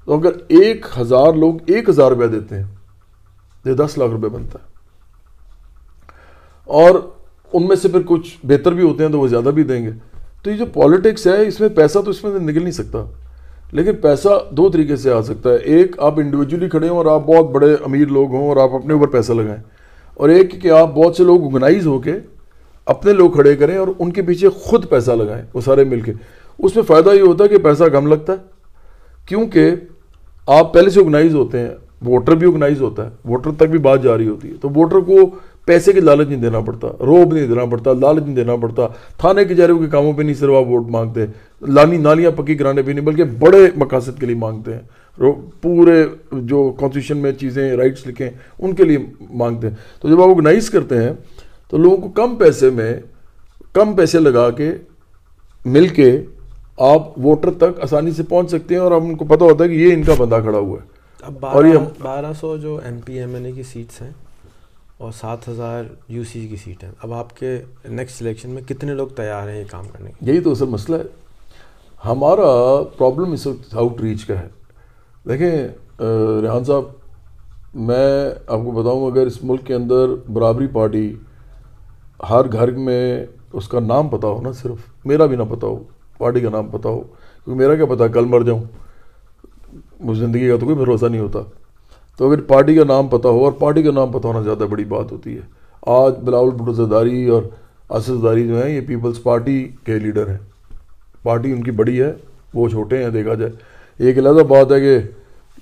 تو اگر ایک ہزار لوگ ایک ہزار روپیہ دیتے ہیں، تو یہ دس لاکھ روپے بنتا ہے۔ اور ان میں سے پھر کچھ بہتر بھی ہوتے ہیں تو وہ زیادہ بھی دیں گے۔ تو یہ جو پالیٹکس ہے، اس میں پیسہ تو اس میں نکل نہیں سکتا۔ لیکن پیسہ دو طریقے سے آ سکتا ہے۔ ایک، آپ انڈیویجولی کھڑے ہوں اور آپ بہت بڑے امیر لوگ ہوں اور آپ اپنے اوپر پیسہ لگائیں۔ اور ایک، کہ آپ بہت سے لوگ آرگنائز ہو کے اپنے لوگ کھڑے کریں اور ان کے پیچھے خود پیسہ لگائیں، وہ سارے مل کے۔ اس میں فائدہ یہ ہوتا ہے کہ پیسہ کم لگتا ہے، کیونکہ آپ پہلے سے آرگنائز ہوتے ہیں۔ ووٹر بھی آرگنائز ہوتا ہے ووٹر تک بھی بات جاری ہوتی ہے، تو ووٹر کو پیسے کی لالچ نہیں دینا پڑتا روب نہیں دینا پڑتا، لالچ نہیں دینا پڑتا، تھانے کے جارے کے کاموں پہ نہیں صرف آپ ووٹ مانگتے، لانی نالیاں پکی کرانے پہ نہیں، بلکہ بڑے مقاصد کے لیے مانگتے ہیں پورے جو کانسٹیٹیوشن میں چیزیں رائٹس لکھیں، ان کے لیے مانگتے ہیں۔ تو جب آپ آرگنائز کرتے ہیں، تو لوگوں کو کم پیسے میں کم پیسے لگا کے مل کے آپ ووٹر تک آسانی سے پہنچ سکتے ہیں اور اب ان کو پتہ ہوتا ہے کہ یہ ان کا بندہ کھڑا ہوا ہے۔ اب اور یہ بارہ سو جو M P M N A کی سیٹس ہیں اور سات ہزار یو سی کی سیٹ ہیں۔ اب آپ کے نیکسٹ الیکشن میں کتنے لوگ تیار ہیں یہ کام کرنے کے یہی تو اصل مسئلہ ہے۔ ہمارا پرابلم اس وقت آؤٹ ریچ کا ہے۔ دیکھیں ریحان صاحب میں آپ کو بتاؤں اگر اس ملک کے اندر برابری پارٹی ہر گھر میں اس کا نام پتہ ہو نا صرف میرا بھی نہ پتہ ہو پارٹی کا نام پتہ ہو کیونکہ میرا کیا پتہ کل مر جاؤں۔ مجھ زندگی کا تو کوئی بھروسہ نہیں ہوتا۔ تو اگر پارٹی کا نام پتہ ہو اور پارٹی کا نام پتہ ہونا زیادہ بڑی بات ہوتی ہے۔ آج بلاول بھٹو زرداری اور اسد زرداری جو ہیں یہ پیپلز پارٹی کے لیڈر ہیں۔ پارٹی ان کی بڑی ہے وہ چھوٹے ہیں دیکھا جائے۔ ایک علیحدہ بات ہے کہ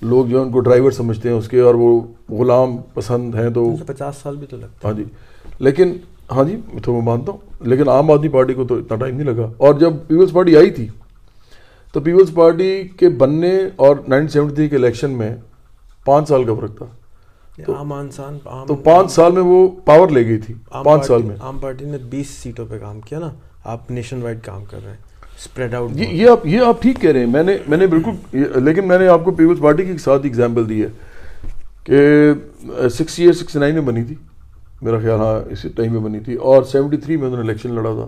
لوگ جو ان کو ڈرائیور سمجھتے ہیں اس کے اور وہ غلام پسند ہیں تو پچاس سال بھی تو لگتا ہاں جی۔ لیکن ہاں جی تو میں مانتا ہوں۔ لیکن عام آدمی پارٹی کو تو اتنا ٹائم نہیں لگا۔ اور جب پیپلز پارٹی آئی تھی تو پیپلز پارٹی کے بننے اور نائنٹین سیونٹی تھری کے الیکشن میں پانچ سال کا فرق تھا۔ عام انسان عام تو پانچ سال میں وہ پاور لے گئی تھی پانچ سال میں۔ عام پارٹی نے بیس سیٹوں پہ کام کیا نا۔ آپ نیشن وائڈ کام کر رہے ہیں اسپریڈ آؤٹ یہ آپ یہ آپ ٹھیک کہہ رہے ہیں۔ میں نے میں نے بالکل لیکن میں نے آپ کو پیپلز پارٹی کے ساتھ ایگزامپل دی ہے کہ سکس ایئر سکس نائن میں بنی تھی۔ میرا خیال ہاں اسی ٹائم میں بنی تھی۔ اور سیونٹی تھری میں انہوں نے الیکشن لڑا تھا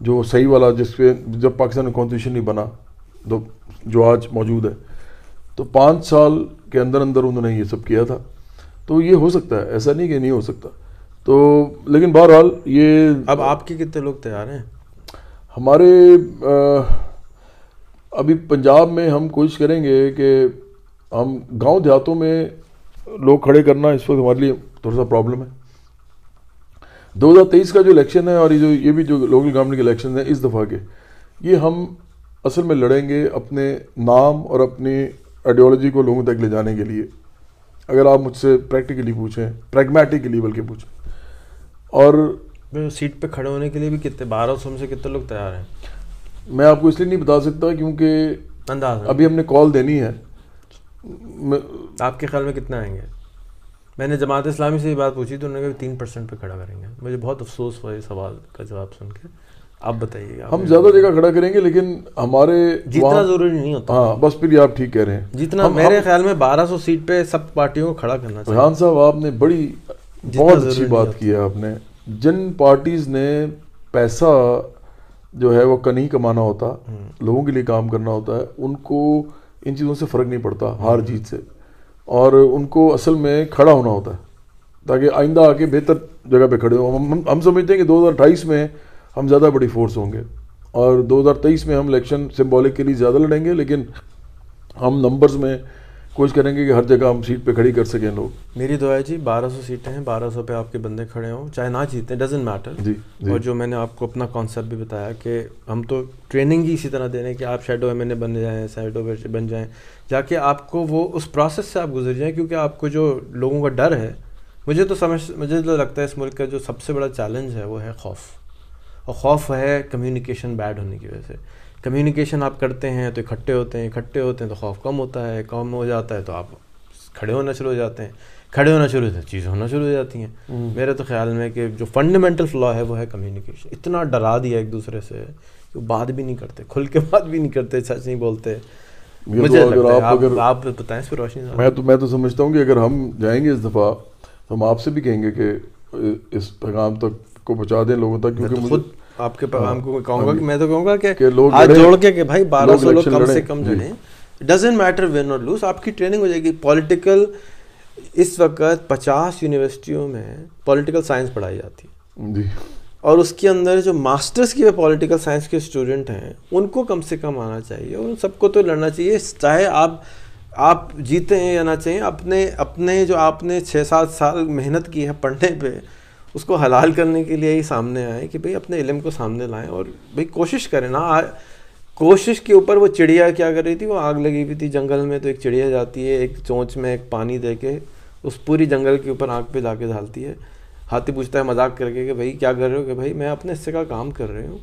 جو صحیح والا جس پہ جب پاکستان میں کانسٹیٹیوشن نہیں بنا۔ جو آج موجود ہے۔ تو پانچ سال کے اندر اندر انہوں نے یہ سب کیا تھا۔ تو یہ ہو سکتا ہے ایسا نہیں کہ نہیں ہو سکتا۔ تو لیکن بہرحال یہ اب آپ کے کتنے لوگ تیار ہیں؟ ہمارے ابھی پنجاب میں ہم کوشش کریں گے کہ ہم گاؤں دیہاتوں میں لوگ کھڑے کرنا اس وقت ہمارے لیے تھوڑا سا پرابلم ہے۔ دو ہزار تیئیس کا جو الیکشن ہے اور یہ جو یہ بھی جو لوکل گورنمنٹ کے الیکشن ہیں اس دفعہ کے یہ ہم اصل میں لڑیں گے اپنے نام اور اپنی آئیڈیالوجی کو لوگوں تک لے جانے کے لیے۔ اگر آپ مجھ سے پریکٹیکلی پوچھیں پریگمیٹکلی بلکہ پوچھیں۔ اور سیٹ پہ کھڑے ہونے کے لیے بھی کتنے بارہ سو میں سے کتنے لوگ تیار ہیں؟ میں آپ کو اس لیے نہیں بتا سکتا کیونکہ انداز ابھی ہم نے کال دینی ہے۔ آپ کے خیال میں کتنے آئیں گے؟ میں نے جماعت اسلامی سے یہ بات پوچھی تو انہوں نے کہا تین پرسینٹ پہ کھڑا کریں گے۔ مجھے بہت افسوس ہوا یہ سوال کا جواب سن کے۔ آپ بتائیے گا ہم زیادہ جگہ کھڑا کریں گے لیکن ہمارے جتنا ضروری نہیں ہوتا۔ ہاں بس پھر یہ آپ ٹھیک کہہ رہے ہیں۔ جتنا میرے خیال میں بارہ سو سیٹ پہ سب پارٹیوں کو کھڑا کرنا چاہیے۔ ریحان صاحب آپ نے بڑی بہت اچھی بات۔ کی ہے آپ نے۔ جن پارٹیز نے پیسہ جو ہے وہ کنی کمانا ہوتا لوگوں کے لیے کام کرنا ہوتا ہے ان کو ان چیزوں سے فرق نہیں پڑتا ہار جیت سے۔ اور ان کو اصل میں کھڑا ہونا ہوتا ہے تاکہ آئندہ آ کے بہتر جگہ پہ کھڑے ہوں۔ ہم سمجھتے ہیں کہ دو ہزار اٹھائیس میں ہم زیادہ بڑی فورس ہوں گے۔ اور دو ہزار تیئیس میں ہم الیکشن سمبولک کے لیے زیادہ لڑیں گے لیکن ہم نمبرز میں کوشش کریں گے کہ ہر جگہ ہم سیٹ پہ کھڑی کر سکیں لوگ۔ میری دعا ہے جی بارہ سو سیٹیں ہیں بارہ سو پہ آپ کے بندے کھڑے ہوں چاہے نہ جیتیں ڈزنٹ میٹر جی جی۔ اور جو میں نے آپ کو اپنا کانسیپٹ بھی بتایا کہ ہم تو ٹریننگ ہی اسی طرح دے رہے ہیں کہ آپ شیڈو ایم این اے بن جائیں شیڈو بن جائیں جا کے آپ کو وہ اس پروسیس سے آپ گزر جائیں کیونکہ آپ کو جو لوگوں کا ڈر ہے مجھے تو سمجھ مجھے تو لگتا ہے اس ملک کا جو سب سے بڑا چیلنج ہے وہ ہے خوف۔ اور خوف ہے کمیونیکیشن بیڈ ہونے کی وجہ سے۔ کمیونیکیشن آپ کرتے ہیں تو اکٹھے ہوتے ہیں اکٹھے ہوتے ہیں تو خوف کم ہوتا ہے کم ہو جاتا ہے تو آپ کھڑے ہونا شروع ہو جاتے ہیں۔ کھڑے ہونا شروع ہوتے ہیں چیزیں ہونا شروع ہو جاتی ہیں۔ میرے تو خیال میں کہ جو فنڈامنٹل فلا ہے وہ ہے کمیونیکیشن اتنا ڈرا دیا ایک دوسرے سے کہ وہ بات بھی نہیں کرتے کھل کے بات بھی نہیں کرتے سچ نہیں بولتے۔ مجھے آپ بتائیں اس پہ روشنی۔ میں تو میں تو سمجھتا ہوں کہ اگر ہم جائیں گے اس دفعہ تو ہم آپ سے بھی کہیں گے کہ اس پیغام تک کو پہنچا دیں لوگوں تک کیونکہ خود آپ کے پیغام کو کہوں گا ہاں کہ۔ میں تو کہوں گا کہ ہاتھ لڑیں، جوڑ کے کہ بھائی بارہ سو لوگ کم سے کم جی۔ لڑیں ڈزنٹ میٹر ون اور لوز آپ کی ٹریننگ ہو جائے گی۔ پولیٹیکل اس وقت پچاس یونیورسٹیوں میں پولیٹیکل سائنس پڑھائی جاتی۔ ہے جی۔ اور اس کے اندر جو ماسٹرز کی پولیٹیکل سائنس کے اسٹوڈنٹ ہیں ان کو کم سے کم آنا چاہیے۔ اور ان سب کو تو لڑنا چاہیے۔ چاہے آپ آپ جیتے ہیں یا نہ چاہیے اپنے اپنے جو آپ نے چھ سات سال محنت کی ہے پڑھنے پہ اس کو حلال کرنے کے لیے ہی سامنے آئے کہ بھئی اپنے علم کو سامنے لائیں اور بھئی کوشش کریں۔ نا کوشش کے اوپر وہ چڑیا کیا کر رہی تھی، وہ آگ لگی ہوئی تھی۔ جنگل میں تو ایک چڑیا جاتی ہے، ایک چونچ میں ایک پانی دے کے اس پوری جنگل کے اوپر آگ پہ لا کے ڈالتی ہے۔ ہاتھی پوچھتا ہے مذاق کر کے کہ بھائی کیا کر رہے ہو؟ کہ بھائی میں اپنے حصے کا کام کر رہی ہوں۔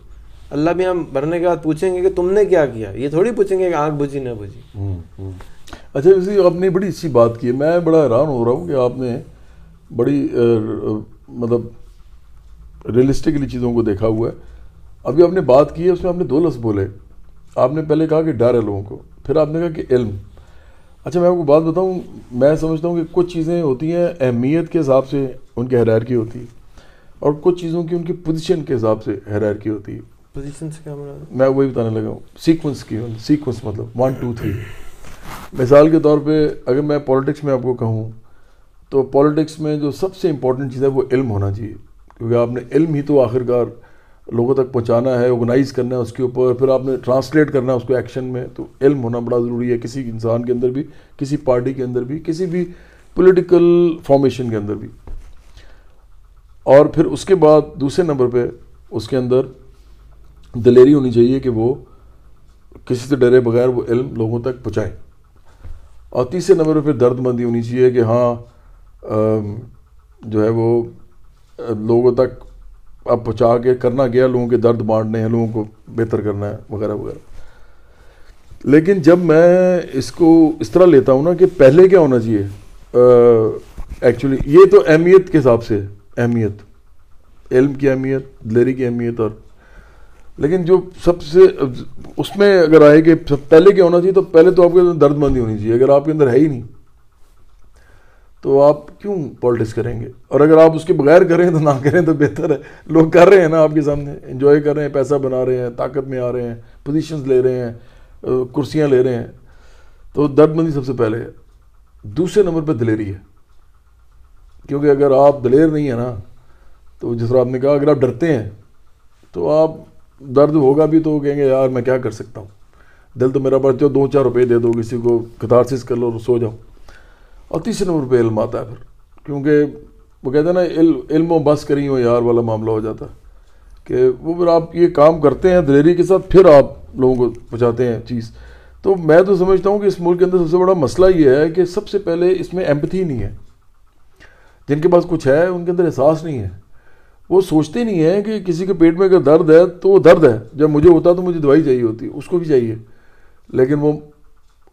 اللہ بھی ہم مرنے کے بعد پوچھیں گے کہ تم نے کیا کیا؟ یہ تھوڑی پوچھیں گے کہ آنکھ بجھی نہ بجھی۔ اچھا اسی آپ نے بڑی اچھی بات کی ہے، میں بڑا حیران ہو رہا ہوں کہ آپ نے بڑی مطلب ریئلسٹکلی چیزوں کو دیکھا ہوا ہے۔ ابھی آپ نے بات کی ہے اس میں آپ نے دو لفظ بولے۔ آپ نے پہلے کہا کہ ڈر ہے لوگوں کو پھر آپ نے کہا کہ علم۔ اچھا میں آپ کو بات بتاؤں میں سمجھتا ہوں کہ کچھ چیزیں ہوتی ہیں اہمیت کے حساب سے ان کی حریر کی ہوتی ہے اور کچھ چیزوں کی ان کی پوزیشن کے حساب سے حریر کی ہوتی ہے۔ پوزیشن سے کیا میں وہی بتانے لگا ہوں سیکوینس کی سیکوینس مطلب ون ٹو تھری مثال کے طور پہ اگر میں پالیٹکس میں آپ کو کہوں تو پالیٹکس میں جو سب سے امپورٹنٹ چیز ہے وہ علم ہونا چاہیے۔ کیونکہ آپ نے علم ہی تو آخرکار لوگوں تک پہنچانا ہے آرگنائز کرنا ہے اس کے اوپر، پھر آپ نے ٹرانسلیٹ کرنا ہے اس کو ایکشن میں۔ تو علم ہونا بڑا ضروری ہے کسی انسان کے اندر بھی، کسی پارٹی کے اندر بھی، کسی بھی پولیٹیکل فارمیشن کے اندر بھی۔ اور پھر اس کے بعد دوسرے نمبر پہ اس کے اندر دلیری ہونی چاہیے کہ وہ کسی سے ڈرے بغیر وہ علم لوگوں تک پہنچائیں اور تیسرے نمبر پہ پھر درد مندی ہونی چاہیے کہ ہاں جو ہے وہ، لوگوں تک اب پہنچا کے کرنا گیا لوگوں کے درد بانٹنے ہیں، لوگوں کو بہتر کرنا ہے، وغیرہ وغیرہ۔ لیکن جب میں اس کو اس طرح لیتا ہوں نا کہ پہلے کیا ہونا چاہیے ایکچولی یہ تو اہمیت کے حساب سے اہمیت۔ علم کی اہمیت، دلیری کی اہمیت اور۔ لیکن جو سب سے، اس میں اگر آئے کہ سب پہلے کیا ہونا چاہیے، تو پہلے تو آپ کے اندر درد مندی ہونی چاہیے، اگر آپ کے اندر ہے ہی نہیں۔ تو آپ کیوں پالیٹکس کریں گے؟ اور اگر آپ اس کے بغیر کریں تو نہ کریں تو بہتر ہے۔ لوگ کر رہے ہیں نا آپ کے سامنے انجوائے کر رہے ہیں، پیسہ بنا رہے ہیں، طاقت میں آ رہے ہیں پوزیشنز لے رہے ہیں کرسیاں لے رہے ہیں۔ تو درد مندی سب سے پہلے ہے۔ دوسرے نمبر پہ دلیری ہے۔ کیونکہ اگر آپ دلیر نہیں ہیں نا، تو جس طرح آپ نے کہا، اگر آپ ڈرتے ہیں، تو آپ درد ہوگا بھی تو کہیں گے، یار میں کیا کر سکتا ہوں؟ دل تو میرا بچہ دو چار روپے دے دو، کسی کو کتارسس کر لو سو جاؤ۔ اور تیسرے نمبر پہ علم آتا ہے پھر۔ کیونکہ وہ کہتے ہیں نا، علم و بس کری ہو یار والا معاملہ ہو جاتا۔ ہے کہ وہ پھر آپ یہ کام کرتے ہیں دلیری کے ساتھ، پھر آپ لوگوں کو پہنچاتے ہیں چیز۔ تو میں تو سمجھتا ہوں کہ اس ملک کے اندر سب سے بڑا مسئلہ یہ ہے کہ سب سے پہلے اس میں ایمپتھی نہیں ہے۔ جن کے پاس کچھ ہے، ان کے اندر احساس نہیں ہے۔ وہ سوچتے نہیں ہیں کہ کسی کے پیٹ میں اگر درد ہے تو وہ درد ہے۔ جب مجھے ہوتا تو مجھے دوائی چاہیے ہوتی، اس کو بھی چاہیے۔ لیکن وہ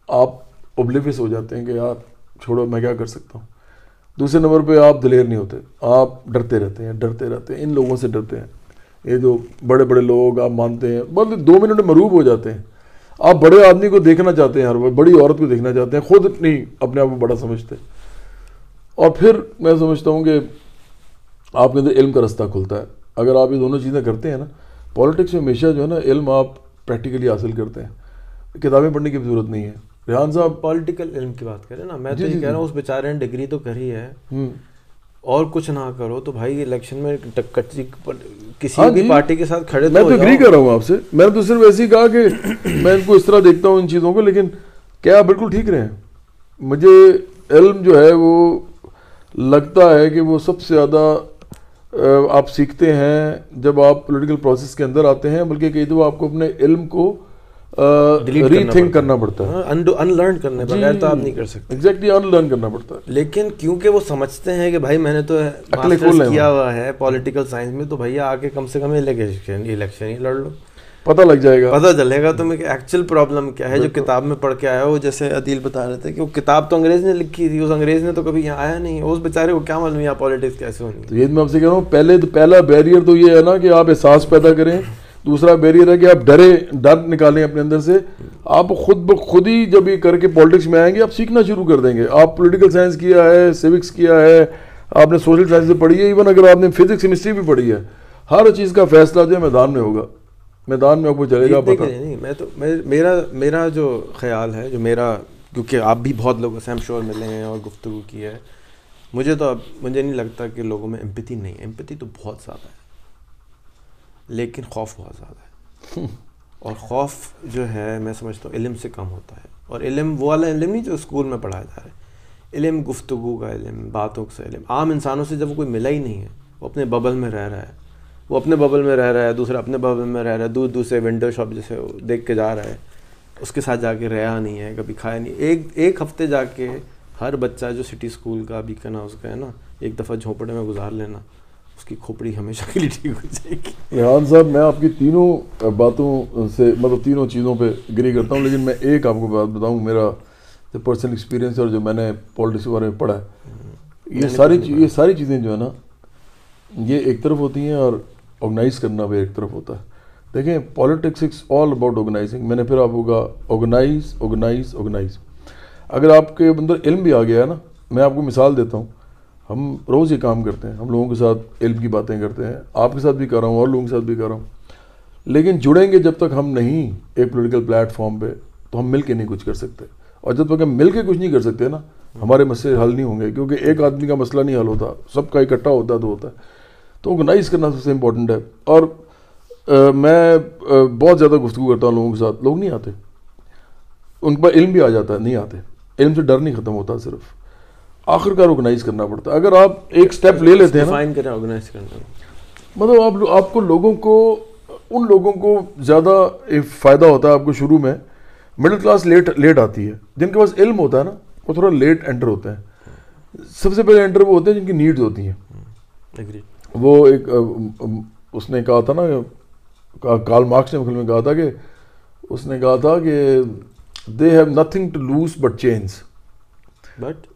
آپ اوبلیوس ہو جاتے ہیں کہ یار چھوڑو، میں کیا کر سکتا ہوں؟ دوسرے نمبر پہ آپ دلیر نہیں ہوتے، آپ ڈرتے رہتے ہیں، ڈرتے رہتے ہیں، ان لوگوں سے ڈرتے ہیں۔ یہ جو بڑے بڑے لوگ آپ مانتے ہیں بس دو منٹ مروب ہو جاتے ہیں۔ آپ بڑے آدمی کو دیکھنا چاہتے ہیں ہر وقت، بڑی عورت کو دیکھنا چاہتے ہیں، خود نہیں، اپنے آپ کو بڑا سمجھتے۔ اور پھر میں سمجھتا ہوں کہ آپ کے اندر علم کا رستہ کھلتا ہے۔ اگر آپ یہ دونوں چیزیں کرتے ہیں نا پالیٹکس میں ہمیشہ جو ہے نا، علم آپ پریکٹیکلی حاصل کرتے ہیں۔ کتابیں پڑھنے کی بھی ضرورت نہیں ہے۔ ریحان صاحب پولیٹیکل علم کی بات کریں نا میں تو جی، یہ جی، کہہ رہا ہوں جی۔ اس بیچارے نے ڈگری تو کری ہے۔ اور کچن نہ کرو تو بھائی الیکشن میں کسی ہاں بھی۔ پارٹی کے ساتھ کھڑے میں تو اگری کر رہا ہوں آپ سے۔ میں نے تو صرف ایسے ہی کہا کہ میں ان کو اس طرح دیکھتا ہوں ان چیزوں کو لیکن کیا بالکل ٹھیک رہے ہیں؟ مجھے علم جو ہے وہ لگتا ہے کہ وہ سب سے زیادہ آپ سیکھتے ہیں جب آپ پولیٹیکل پروسیس کے اندر آتے ہیں بلکہ کئی دفعہ آپ کو اپنے علم کو ری تھنک کرنا پڑتا ہے۔ ان لرن کرنے بغیر تو آپ نہیں کر سکتے۔ ایگزیکٹلی ان لرن کرنا پڑتا ہے۔ لیکن کیونکہ وہ سمجھتے ہیں کہ بھائی میں نے تو کیا ہوا ہے پولیٹیکل سائنس میں تو بھیا آ کے کم سے کم الیکشن الیکشن ہی لڑ لو۔ پتہ لگ جائے گا۔ پتہ چلے گا تمہیں کہ ایکچوئل پرابلم کیا ہے جو کتاب میں پڑھ کے آیا وہ جیسے عدیل بتا رہے تھے کہ وہ کتاب تو انگریز نے لکھی تھی اس انگریز نے تو کبھی یہاں آیا نہیں۔ اس بیچارے کو کیا معلوم یہاں پالیٹکس کیسے ہونی۔ تو یہ میں آپ سے کہہ رہا ہوں پہلے پہلا بیریئر تو یہ ہے نا کہ آپ احساس پیدا کریں۔ دوسرا بیریئر ہے کہ آپ ڈرے ڈر نکالیں اپنے اندر سے۔ آپ خود بخود ہی جب یہ کر کے پالیٹکس میں آئیں گے آپ سیکھنا شروع کر دیں گے۔ آپ پولیٹیکل سائنس کیا ہے سیوکس کیا ہے آپ نے سوشل سائنس سے پڑھی ہے ایون اگر آپ نے فزکس کیمسٹری بھی پڑھی ہے۔ ہر چیز کا فیصلہ جو ہے میدان میں ہوگا۔ میدان میں آپ کو چلے گا پتہ نہیں میں تو میرا میرا جو خیال ہے جو میرا کیونکہ آپ بھی بہت لوگوں سے ہم شور ملے ہیں اور گفتگو کی ہے۔ مجھے تو اب مجھے نہیں لگتا کہ لوگوں میں امپتی نہیں ہے۔ امپتی تو بہت زیادہ ہے۔ لیکن خوف بہت زیادہ ہے۔ اور خوف جو ہے، میں سمجھتا ہوں، علم سے کم ہوتا ہے۔ اور علم، وہ والا علم نہیں جو اسکول میں پڑھایا جا رہا ہے۔ علم، گفتگو کا علم، باتوں سے علم۔ عام انسانوں سے جب وہ کوئی ملا ہی نہیں ہے، وہ اپنے ببل میں رہ رہا ہے۔ وہ اپنے ببل میں رہ رہا ہے، دوسرا اپنے ببل میں رہ رہا ہے دور دور سے ونڈو شاپ جیسے دیکھ کے جا رہا ہے۔ اس کے ساتھ جا کے رہا نہیں ہے، کبھی کھایا نہیں۔ ایک ایک ہفتے جا کے ہر بچہ جو سٹی اسکول کا بھی کہنا اس کا ہے نا، ایک دفعہ جھونپڑے میں گزار لینا۔ کی کھوپڑی ہمیشہ کے لیے ٹھیک ہو جائے گی۔ ریحان صاحب میں آپ کی تینوں باتوں سے مطلب تینوں چیزوں پہ گری کرتا ہوں لیکن میں ایک آپ کو بات بتاؤں میرا جو پرسنل ایکسپیرینس اور جو میں نے پالیٹکس کے بارے میں پڑھا ہے یہ ساری یہ ساری چیزیں جو ہے نا یہ ایک طرف ہوتی ہیں اور آرگنائز کرنا بھی ایک طرف ہوتا ہے۔ دیکھیں politics it's all about organising میں نے پھر آپ کو کہا آرگنائز آرگنائز آرگنائز اگر آپ کے اندر علم بھی آ گیا ہے نا میں آپ کو مثال دیتا ہوں۔ ہم روز یہ کام کرتے ہیں، ہم لوگوں کے ساتھ علم کی باتیں کرتے ہیں، آپ کے ساتھ بھی کر رہا ہوں اور لوگوں کے ساتھ بھی کر رہا ہوں۔ لیکن جڑیں گے جب تک ہم نہیں ایک پولیٹیکل پلیٹ فارم پہ، تو ہم مل کے نہیں کچھ کر سکتے۔ اور جب تک ہم مل کے کچھ نہیں کر سکتے نا، ہمارے مسئلے حل نہیں ہوں گے۔ کیونکہ ایک آدمی کا مسئلہ نہیں حل ہوتا، سب کا اکٹھا ہوتا تو ہوتا ہے۔ تو آرگنائز کرنا سب سے امپورٹنٹ ہے۔ اور میں بہت زیادہ گفتگو کرتا ہوں لوگوں کے ساتھ۔ لوگ نہیں آتے۔ ان کے پاس علم بھی آ جاتا ہے، نہیں آتے۔ علم سے ڈر نہیں ختم ہوتا صرف۔ آخر کار آرگنائز کرنا پڑتا ہے۔ اگر آپ ایک سٹیپ لے لیتے ہیں مطلب آپ آپ کو لوگوں کو ان لوگوں کو زیادہ فائدہ ہوتا ہے آپ کو شروع میں۔ مڈل کلاس لیٹ لیٹ آتی ہے۔ جن کے پاس علم ہوتا ہے نا وہ تھوڑا لیٹ انٹر ہوتے ہیں۔ سب سے پہلے انٹر وہ ہوتے ہیں جن کی نیڈز ہوتی ہیں۔ وہ ایک اس نے کہا تھا نا کارل مارکس نے میں کہا تھا کہ اس نے کہا تھا کہ they have nothing to lose but change but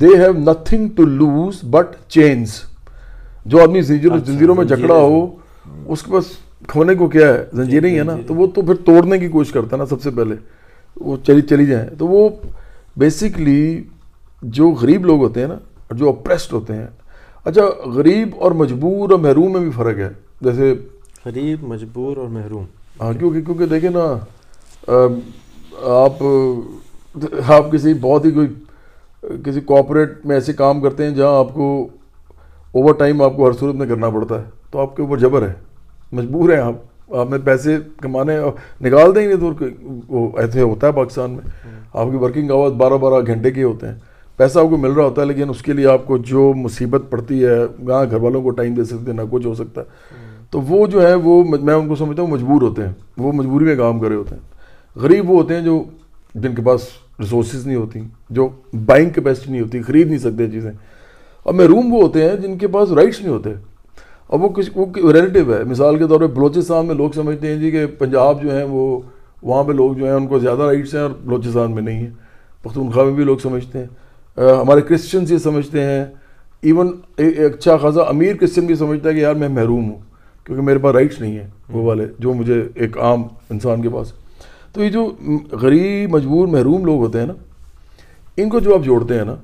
they have nothing to lose but chains جو آدمی اچھا، زنجیروں میں جکڑا ہو اس کے پاس کھونے کو کیا ہے؟ زنجیریں ہی ہے نا؟ تو وہ تو پھر توڑنے کی کوشش کرتا ہے نا سب سے پہلے۔ وہ چلی چلی جائیں۔ تو وہ بیسکلی جو غریب لوگ ہوتے ہیں نا جو اپریسڈ ہوتے ہیں۔ اچھا غریب اور مجبور اور محروم میں بھی فرق ہے۔ جیسے غریب مجبور اور محروم۔ ہاں کیونکہ کیونکہ دیکھیں نا آپ آپ کسی بہت ہی کوئی کسی کوآپریٹ میں ایسے کام کرتے ہیں جہاں آپ کو اوور ٹائم آپ کو ہر صورت میں کرنا پڑتا ہے۔ تو آپ کے اوپر جبر ہے۔ مجبور ہیں آپ۔ آپ میں پیسے کمانے نکال دیں گے تو وہ ایسے ہوتا ہے پاکستان میں۔ آپ کی ورکنگ آورس بارہ بارہ گھنٹے کے ہوتے ہیں۔ پیسہ آپ کو مل رہا ہوتا ہے لیکن اس کے لیے آپ کو جو مصیبت پڑتی ہے گاں گھر والوں کو ٹائم دے سکتے ہیں نہ کچھ ہو سکتا۔ ہے تو وہ جو ہے وہ میں ان کو سمجھتا ہوں مجبور ہوتے ہیں۔ وہ مجبوری میں کام کرے ہوتے ہیں۔ غریب وہ ہوتے ہیں جو جن کے پاس ریسورسز نہیں ہوتی جو بائنگ کیپیسٹی نہیں ہوتی خرید نہیں سکتے چیزیں۔ اور محروم وہ ہوتے ہیں جن کے پاس رائٹس نہیں ہوتے۔ اور وہ کسی وہ ریلیٹیو ہے۔ مثال کے طور پہ بلوچستان میں لوگ سمجھتے ہیں جی کہ پنجاب جو ہیں وہ وہاں پہ لوگ جو ہیں ان کو زیادہ رائٹس ہیں اور بلوچستان میں نہیں ہیں۔ پختونخوا میں بھی لوگ سمجھتے ہیں۔ ہمارے کرسچنس یہ سمجھتے ہیں۔ ایون اچھا خاصا امیر کرسچن بھی سمجھتا ہے کہ یار میں محروم ہوں کیونکہ میرے پاس رائٹس نہیں ہیں۔ وہ والے جو مجھے ایک عام انسان کے پاس تو یہ جو غریب، مجبور، محروم لوگ ہوتے ہیں نا، ان کو جو آپ جوڑتے ہیں نا،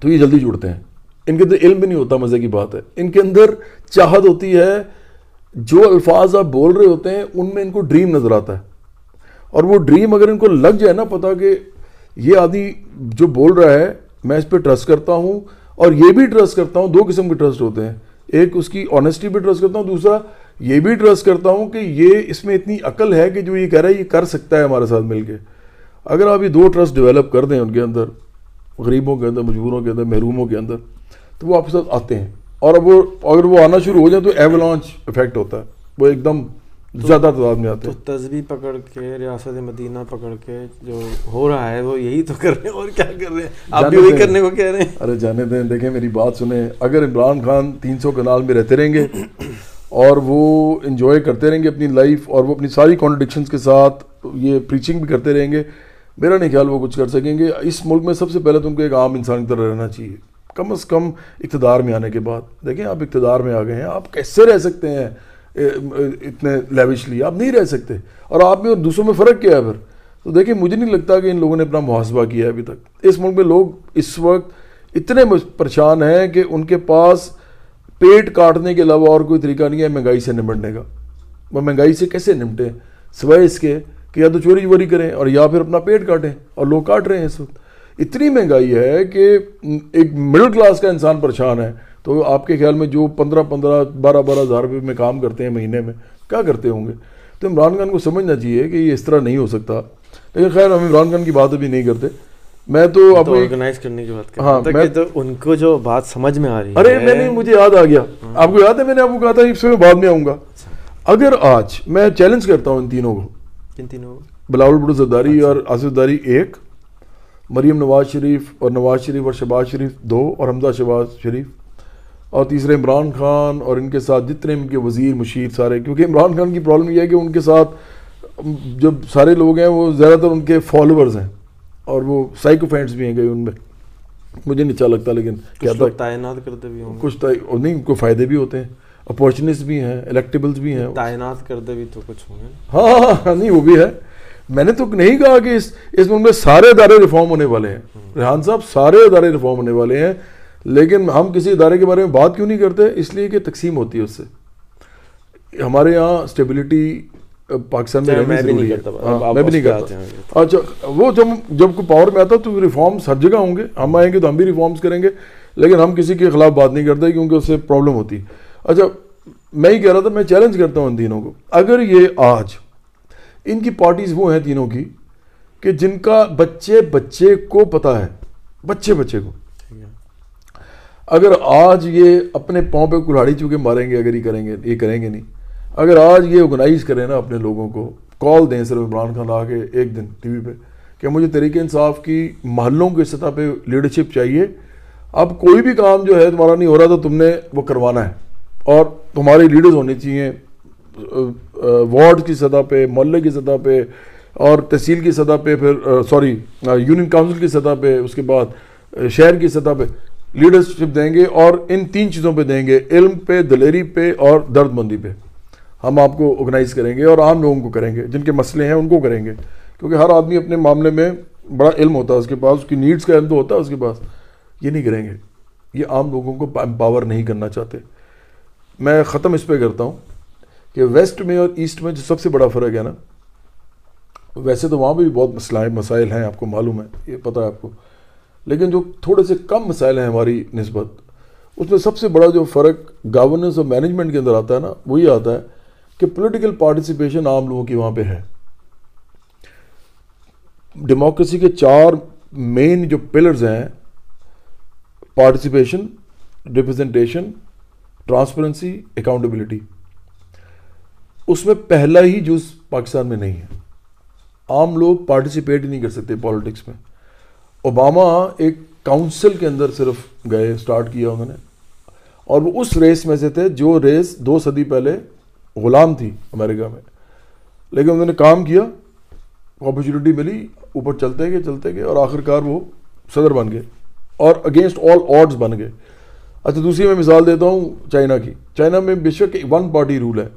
تو یہ جلدی جڑتے ہیں۔ ان کے اندر علم بھی نہیں ہوتا، مزے کی بات ہے۔ ان کے اندر چاہت ہوتی ہے، جو الفاظ آپ بول رہے ہوتے ہیں، ان میں ان کو ڈریم نظر آتا ہے۔ اور وہ ڈریم اگر ان کو لگ جائے نا پتا کہ یہ آدمی جو بول رہا ہے، میں اس پہ ٹرسٹ کرتا ہوں، اور یہ بھی ٹرسٹ کرتا ہوں، دو قسم کے ٹرسٹ ہوتے ہیں۔ ایک اس کی آنیسٹی بھی ٹرسٹ کرتا ہوں، دوسرا یہ بھی ٹرسٹ کرتا ہوں کہ یہ اس میں اتنی عقل ہے کہ جو یہ کہہ رہا ہے، یہ کر سکتا ہے ہمارے ساتھ مل کے۔ اگر آپ یہ دو ٹرسٹ ڈیولپ کر دیں ان کے اندر، غریبوں کے اندر، مجبوروں کے اندر، محروموں کے اندر، تو وہ آپ کے ساتھ آتے ہیں۔ اور اب وہ اگر وہ آنا شروع ہو جائیں تو ایولانچ افیکٹ ہوتا ہے۔ وہ ایک دم زیادہ تعداد میں آتے ہیں۔ تو تزبی پکڑ کے ریاست مدینہ پکڑ کے جو ہو رہا ہے وہ یہی تو کر رہے ہیں اور کیا کر رہے ہیں؟ آپ بھی وہی کرنے کو کہہ رہے ہیں۔ ارے جانے دیں۔ دیکھیں میری بات سنیں۔ اگر عمران خان تین سو کنال میں رہتے رہیں گے اور وہ انجوائے کرتے رہیں گے اپنی لائف اور وہ اپنی ساری کانٹرڈکشنس کے ساتھ یہ پریچنگ بھی کرتے رہیں گے میرا نہیں خیال وہ کچھ کر سکیں گے۔ اس ملک میں سب سے پہلے تو ان کو ایک عام انسان کی طرح رہنا چاہیے۔ کم از کم اقتدار میں آنے کے بعد۔ دیکھیں آپ اقتدار میں آ گئے ہیں آپ کیسے رہ سکتے ہیں؟ اتنے لیوش لیوشلی آپ نہیں رہ سکتے۔ اور آپ میں اور دوسروں میں فرق کیا ہے پھر؟ تو دیکھیں، مجھے نہیں لگتا کہ ان لوگوں نے اپنا محاسبہ کیا ہے ابھی تک۔ اس ملک میں لوگ اس وقت اتنے پریشان ہیں کہ ان کے پاس پیٹ کاٹنے کے علاوہ اور کوئی طریقہ نہیں ہے مہنگائی سے نمٹنے کا۔ وہ مہنگائی سے کیسے نمٹیں؟ سوائے اس کے کہ یا تو چوری ووری کریں اور یا پھر اپنا پیٹ کاٹیں اور لوگ کاٹ رہے ہیں اس وقت۔ اتنی مہنگائی ہے کہ ایک مڈل کلاس کا انسان پریشان ہے۔ تو آپ کے خیال میں جو پندرہ پندرہ بارہ بارہ ہزار روپے میں کام کرتے ہیں مہینے میں کیا کرتے ہوں گے؟ تو عمران خان کو سمجھنا چاہیے کہ یہ اس طرح نہیں ہو سکتا۔ لیکن خیر ہم عمران خان کی بات ابھی نہیں کرتے۔ میں تو آرگنائز کرنے کی بات ہاں میں تو ان کو جو بات سمجھ میں آ رہی ارے میں نہیں مجھے یاد آ گیا۔ ہاں۔ آپ کو یاد ہے میں نے آپ کو کہا تھا اس میں بعد میں آؤں گا۔ اگر آج میں چیلنج کرتا ہوں ان تینوں کو کن تینوں کو؟ بلاول بڑو زرداری اور آصف داری ایک مریم نواز شریف اور نواز شریف اور شہباز شریف دو اور حمزہ شہباز شریف اور تیسرے عمران خان اور ان کے ساتھ جتنے ان کے وزیر مشیر سارے کیونکہ عمران خان کی پرابلم یہ ہے کہ ان کے ساتھ جب سارے لوگ ہیں وہ زیادہ تر ان کے فالوورز ہیں اور وہ سائیکو فینٹس بھی ہیں گئے ان میں۔ مجھے نہیں اچھا لگتا لیکن کیا تعینات کرتے بھی ہوں کچھ نہیں ان کو فائدے بھی ہوتے ہیں اپارچونیٹیز بھی ہیں الیکٹیبلز بھی ہیں۔ تعینات کرتے بھی تو کچھ ہوں گے۔ ہاں ہاں, ہاں،, ہاں، نہیں وہ بھی ہے۔ میں نے تو نہیں کہا کہ اس اس ملک میں سارے ادارے ریفارم ہونے والے ہیں۔ ریحان صاحب سارے ادارے ریفارم ہونے والے ہیں۔ لیکن ہم کسی ادارے کے بارے میں بات کیوں نہیں کرتے؟ اس لیے کہ تقسیم ہوتی ہے اس سے۔ ہمارے یہاں اسٹیبلٹی پاکستان میں میں بھی نہیں کرتا ہاں، اچھا وہ جب جب کوئی پاور میں آتا تو ریفارمس ہر جگہ ہوں گے۔ ہم آئیں گے تو ہم بھی ریفارمس کریں گے۔ لیکن ہم کسی کے خلاف بات نہیں کرتے کیونکہ اس سے پرابلم ہوتی۔ اچھا میں ہی کہہ رہا تھا میں چیلنج کرتا ہوں ان دنوں کو۔ اگر یہ آج ان کی پارٹیز وہ ہیں تینوں کی کہ جن کا بچے بچے کو پتا ہے بچے بچے کو۔ اگر آج یہ اپنے پاؤں پہ کلاڑی چونکہ ماریں گے، اگر یہ کریں گے، یہ کریں گے نہیں۔ اگر آج یہ آرگنائز کریں نا اپنے لوگوں کو کال دیں صرف عمران خان آ کے ایک دن ٹی وی پہ کہ مجھے طریقے انصاف کی محلوں کی سطح پہ لیڈرشپ چاہیے۔ اب کوئی بھی کام جو ہے تمہارا نہیں ہو رہا تو تم نے وہ کروانا ہے۔ اور تمہاری لیڈرز ہونی چاہیے وارڈ کی سطح پہ، محلے کی سطح پہ، اور تحصیل کی سطح پہ، پھر سوری یونین کاؤنسل کی سطح پہ، اس کے بعد شہر کی سطح پہ۔ لیڈرشپ دیں گے اور ان تین چیزوں پہ دیں گے، علم پہ، دلیری پہ اور درد مندی پہ۔ ہم آپ کو آرگنائز کریں گے اور عام لوگوں کو کریں گے، جن کے مسئلے ہیں ان کو کریں گے۔ کیونکہ ہر آدمی اپنے معاملے میں بڑا علم ہوتا ہے، اس کے پاس، اس کی نیڈس کا علم تو ہوتا ہے، اس کے پاس۔ یہ نہیں کریں گے۔ یہ عام لوگوں کو امپاور نہیں کرنا چاہتے۔ میں ختم اس پہ کرتا ہوں کہ ویسٹ میں اور ایسٹ میں جو سب سے بڑا فرق ہے نا، ویسے تو وہاں پہ بھی بہت مسئلہ مسائل ہیں، آپ کو معلوم ہے، یہ پتہ ہے آپ کو۔ لیکن جو تھوڑے سے کم مسائل ہیں ہماری نسبت، اس میں سب سے بڑا جو فرق گورننس اور مینجمنٹ کے اندر آتا ہے نا، وہی آتا ہے کہ پولیٹیکل پارٹیسپیشن عام لوگوں کی وہاں پہ ہے۔ ڈیموکریسی کے چار مین جو پلرز ہیں پارٹیسپیشن ریپرزنٹیشن ٹرانسپیرنسی اکاؤنٹیبلٹی اس میں پہلا ہی جز پاکستان میں نہیں ہے۔ عام لوگ پارٹیسپیٹ ہی نہیں کر سکتے پالیٹکس میں۔ اوباما ایک کاؤنسل کے اندر صرف گئے، سٹارٹ کیا انہوں نے۔ اور وہ اس ریس میں سے تھے جو ریس دو صدی پہلے غلام تھی امریکہ میں۔ لیکن انہوں نے کام کیا اپرچونیٹی ملی، اوپر چلتے گئے چلتے گئے اور آخر کار وہ صدر بن گئے اور اگینسٹ آل آڈز بن گئے۔ اچھا دوسری میں مثال دیتا ہوں چائنا کی۔ چائنا میں بے شک ون پارٹی رول ہے۔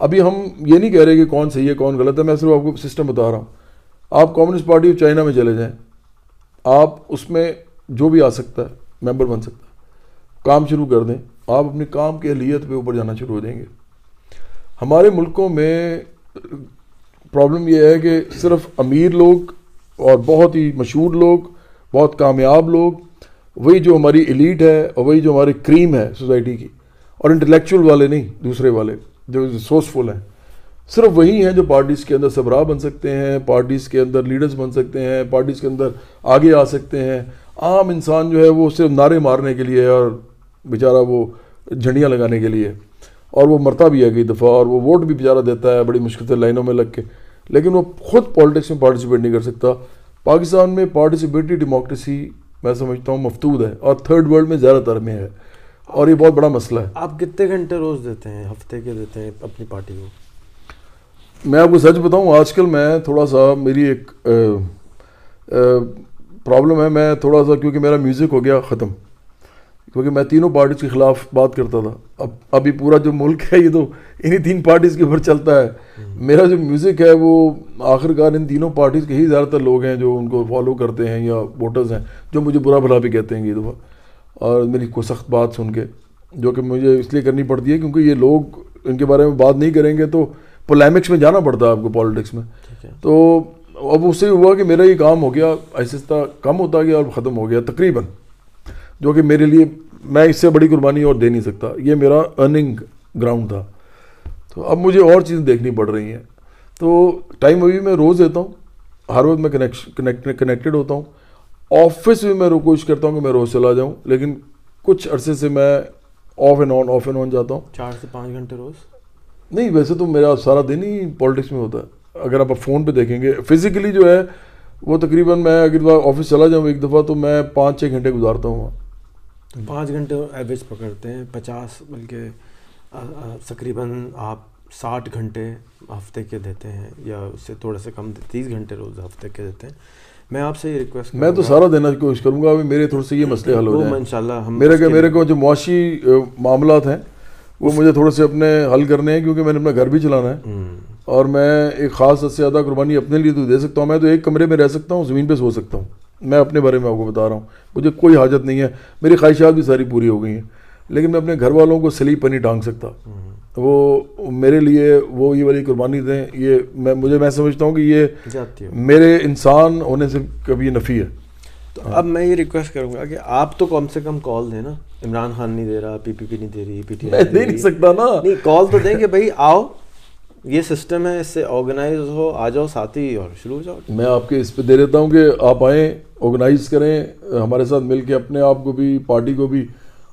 ابھی ہم یہ نہیں کہہ رہے کہ کون صحیح ہے، کون غلط ہے، میں صرف آپ کو سسٹم بتا رہا ہوں۔ آپ کمیونسٹ پارٹی آف چائنا میں چلے جائیں۔ آپ اس میں جو بھی آ سکتا ہے، ممبر بن سکتا ہے۔ کام شروع کر دیں۔ آپ اپنی کام کی اہلیت پہ اوپر جانا شروع ہو جائیں گے۔ ہمارے ملکوں میں پرابلم یہ ہے کہ صرف امیر لوگ اور بہت ہی مشہور لوگ، بہت کامیاب لوگ، وہی جو ہماری ایلیٹ ہے اور وہی جو ہماری کریم ہے سوسائٹی کی، اور انٹلیکچوئل والے نہیں، دوسرے والے جو سوسفل ہیں۔ صرف وہی ہیں جو پارٹیز کے اندر سبراہ بن سکتے ہیں، پارٹیز کے اندر لیڈرز بن سکتے ہیں، پارٹیز کے اندر آگے آ سکتے ہیں۔ عام انسان جو ہے وہ صرف نعرے مارنے کے لیے اور بیچارہ وہ جھنڈیاں لگانے کے لیے۔ اور وہ مرتا بھی ہے کئی دفعہ اور وہ ووٹ بھی بیچارہ دیتا ہے بڑی مشکل سے لائنوں میں لگ کے۔ لیکن وہ خود پالیٹکس میں پارٹیسپیٹ نہیں کر سکتا۔ پاکستان میں پارٹیسپیٹری ڈیموکریسی میں سمجھتا ہوں مفتود ہے اور تھرڈ ورلڈ میں زیادہ تر میں ہے۔ اور یہ بہت بڑا مسئلہ ہے۔ آپ کتنے گھنٹے روز دیتے ہیں؟ ہفتے کے دیتے ہیں اپنی پارٹی کو؟ میں آپ کو سچ بتاؤں، آج کل میں تھوڑا سا میری ایک پرابلم ہے، میں تھوڑا سا کیونکہ میرا میوزک ہو گیا ختم، کیونکہ میں تینوں پارٹیز کے خلاف بات کرتا تھا۔ اب، ابھی پورا جو ملک ہے، یہ تو انہی تین پارٹیز کے اوپر چلتا ہے۔ میرا جو میوزک ہے، وہ آخر کار ان تینوں پارٹیز کے ہی زیادہ تر لوگ ہیں جو ان کو فالو کرتے ہیں یا ووٹرز ہیں، جو مجھے برا بھلا بھی کہتے ہیں یہ دفعہ۔ اور میری کوئی سخت بات سن کے، جو کہ مجھے اس لیے کرنی پڑتی ہے، کیونکہ یہ لوگ ان کے بارے میں بات نہیں کریں گے تو پولیمکس میں جانا پڑتا ہے آپ کو پالیٹکس میں۔ تو اب اس سے ہوا کہ میرا یہ کام ہو گیا آہستہ کم ہوتا گیا اور ختم ہو گیا تقریباً۔ جو کہ میرے لیے میں اس سے بڑی قربانی اور دے نہیں سکتا۔ یہ میرا ارننگ گراؤنڈ تھا۔ تو اب مجھے اور چیزیں دیکھنی پڑ رہی ہیں۔ تو ٹائم ابھی میں روز دیتا ہوں۔ ہر وقت میں کنیکٹڈ ہوتا ہوں۔ آفس میں میں کوشش کرتا ہوں کہ میں روز چلا جاؤں لیکن کچھ عرصے سے میں off and on off and on جاتا ہوں۔ چار سے پانچ گھنٹے روز؟ نہیں ویسے تو میرا سارا دن ہی پالیٹکس میں ہوتا ہے۔ اگر آپ فون پہ دیکھیں گے فزیکلی جو ہے وہ تقریباً میں اگر آفس چلا جاؤں ایک دفعہ تو میں پانچ چھ گھنٹے گزارتا ہوں۔ وہاں پانچ گھنٹے ایوریج پکڑتے ہیں پچاس بلکہ تقریباً آپ ساٹھ گھنٹے ہفتے کے دیتے ہیں یا اس سے تھوڑا سا کم تیس گھنٹے روز ہفتے کے دیتے ہیں۔ میں آپ سے یہ ریکویسٹ میں تو سارا دینا کی کوشش کروں گا میرے تھوڑے سے یہ مسئلے حل ہو جائیں۔ انشاءاللہ ہم میرے کے میرے کو جو معاشی معاملات ہیں وہ مجھے تھوڑے سے اپنے حل کرنے ہیں کیونکہ میں نے اپنا گھر بھی چلانا ہے۔ اور میں ایک خاص سے زیادہ قربانی اپنے لیے تو دے سکتا ہوں۔ میں تو ایک کمرے میں رہ سکتا ہوں زمین پہ سو سکتا ہوں۔ میں اپنے بارے میں آپ کو بتا رہا ہوں۔ مجھے کوئی حاجت نہیں ہے۔ میری خواہشات بھی ساری پوری ہو گئی ہیں۔ لیکن میں اپنے گھر والوں کو سلیپ پر نہیں ڈانگ سکتا وہ میرے لیے وہ یہ والی قربانی دیں۔ یہ میں مجھے میں سمجھتا ہوں کہ یہ میرے انسان ہونے سے کبھی نفی ہے۔ تو اب میں یہ ریکویسٹ کروں گا کہ آپ تو کم سے کم کال دیں نا۔ عمران خان نہیں دے رہا پی پی پی نہیں دے رہی پی ٹی میں دے نہیں سکتا نا۔ نہیں کال تو دیں کہ بھائی آؤ۔ یہ سسٹم ہے اس سے آرگنائز ہو آ جاؤ ساتھی اور شروع ہو جاؤ۔ میں آپ کے اس پہ دے دیتا ہوں کہ آپ آئیں آرگنائز کریں ہمارے ساتھ مل کے اپنے آپ کو بھی پارٹی کو بھی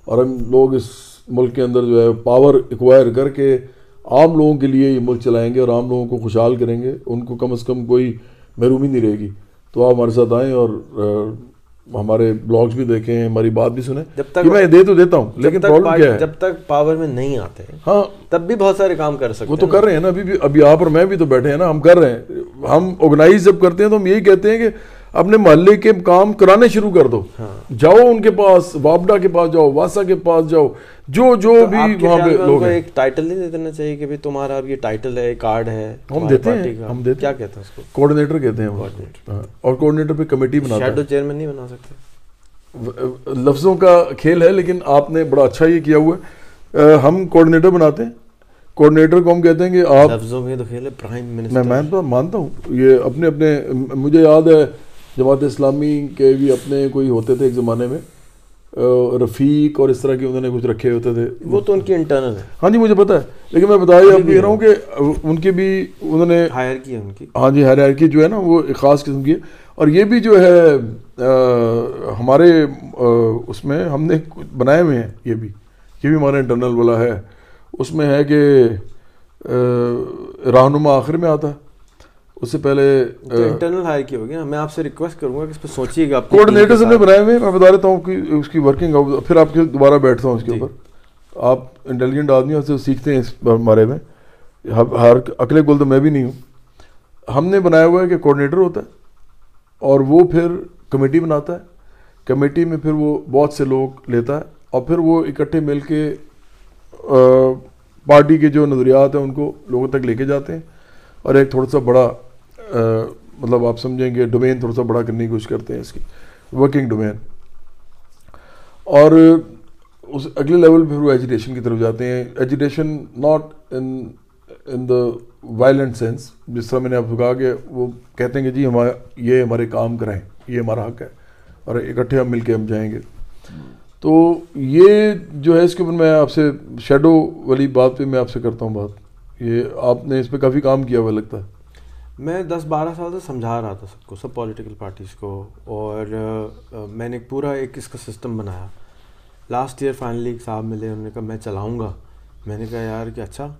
اور ہم لوگ اس ملک کے اندر جو ہے پاور ایکوائر کر کے عام لوگوں کے لیے یہ ملک چلائیں گے اور عام لوگوں کو خوشحال کریں گے۔ ان کو کم از کم کوئی محرومی نہیں رہے گی۔ تو آپ ہمارے ساتھ آئیں اور ہمارے بلاگز بھی دیکھیں ہماری بات بھی سنیں۔ جب تک میں دے تو دیتا ہوں لیکن پرابلم کیا ہے؟ جب تک پاور میں نہیں آتے ہاں۔ تب بھی بہت سارے کام کر سکتے وہ تو کر رہے ہیں نا ابھی بھی ابھی آپ اور میں بھی تو بیٹھے ہیں نا ہم کر رہے ہیں۔ ہم آرگنائز جب کرتے ہیں تو ہم یہی کہتے ہیں کہ اپنے محلے کے کام کرانے شروع کر دو۔ جاؤ ان کے پاس وابڈا کے پاس جاؤ واسا کے پاس جاؤ۔ جو جو بھی وہاں پہ لوگ ہیں۔ ایک ٹائٹل نہیں دے دینا چاہیے کہ تمہارا اب یہ ٹائٹل ہے کارڈ ہے ہم دیتے ہیں ہم دیتے کیا کہتے ہیں اس کو؟ کوارڈینیٹر کہتے ہیں ہاں، اور کوارڈینیٹر پہ کمیٹی بناتا شیڈو چیئرمین نہیں بنا سکتے۔ ہے لفظوں کا کھیل ہے لیکن آپ نے بڑا اچھا یہ کیا ہوا ہے۔ ہم کوارڈینیٹر بناتے ہیں۔ کوارڈینیٹر کو ہم کہتے ہیں کہ آپ لفظوں میں تو کھیل ہے پرائم میں منسٹر میں تو مانتا ہوں۔ یہ اپنے اپنے مجھے یاد ہے جماعت اسلامی کے بھی اپنے کوئی ہوتے تھے ایک زمانے میں۔ رفیق اور اس طرح کے انہوں نے کچھ رکھے ہوتے تھے۔ وہ تو ان کی انٹرنل ہے۔ ہاں جی مجھے پتا ہے۔ لیکن میں بتایا اب کہہ رہا ہوں کہ ان کی بھی انہوں نے ہائر کی ہے ان کی۔ ہاں جی ہیرارکی جو ہے نا وہ ایک خاص قسم کی ہے۔ اور یہ بھی جو ہے ہمارے اس میں ہم نے بنائے ہوئے ہیں۔ یہ بھی یہ بھی ہمارا انٹرنل والا ہے۔ اس میں ہے کہ رہنما آخر میں آتا ہے۔ اس سے پہلے انٹرنل ہائر کی ہوگی نا میں آپ سے ریکویسٹ کروں گا کہ اس پہ سوچیے گا کوارڈینیٹر سے بنائے ہوئے میں بتا دیتا ہوں کہ اس کی ورکنگ پھر آپ کے دوبارہ بیٹھتا ہوں اس کے اوپر۔ آپ انٹیلیجنٹ آدمی ہیں سے سیکھتے ہیں اس بارے میں۔ ہر اکلے گل تو میں بھی نہیں ہوں۔ ہم نے بنایا ہوا ہے کہ کوارڈینیٹر ہوتا ہے اور وہ پھر کمیٹی بناتا ہے۔ کمیٹی میں پھر وہ بہت سے لوگ لیتا ہے اور پھر وہ اکٹھے مل کے پارٹی کے جو نظریات ہیں ان کو لوگوں تک لے کے جاتے ہیں۔ اور ایک تھوڑا سا بڑا مطلب آپ سمجھیں گے ڈومین تھوڑا سا بڑا کرنے کی کوشش کرتے ہیں اس کی ورکنگ ڈومین اور اس اگلے لیول پہ وہ ایجوٹیشن کی طرف جاتے ہیں۔ Agitation not in in the violent sense جس طرح میں نے آپ کو کہا کہ وہ کہتے ہیں کہ جی ہمارا، یہ ہمارے کام کرائیں یہ ہمارا حق ہے، اور اکٹھے ہم مل کے ہم جائیں گے۔ تو یہ جو ہے اس کے اوپر میں آپ سے شیڈو والی بات پہ میں آپ سے کرتا ہوں بات۔ یہ آپ نے اس پہ کافی کام کیا ہوا لگتا ہے۔ میں دس بارہ سال سے سمجھا رہا تھا سب کو سب پولیٹیکل پارٹیز کو اور میں نے پورا ایک اس کا سسٹم بنایا۔ لاسٹ ایئر فائنلی ایک صاحب ملے انہوں نے کہا میں چلاؤں گا۔ میں نے کہا یار کہ اچھا۔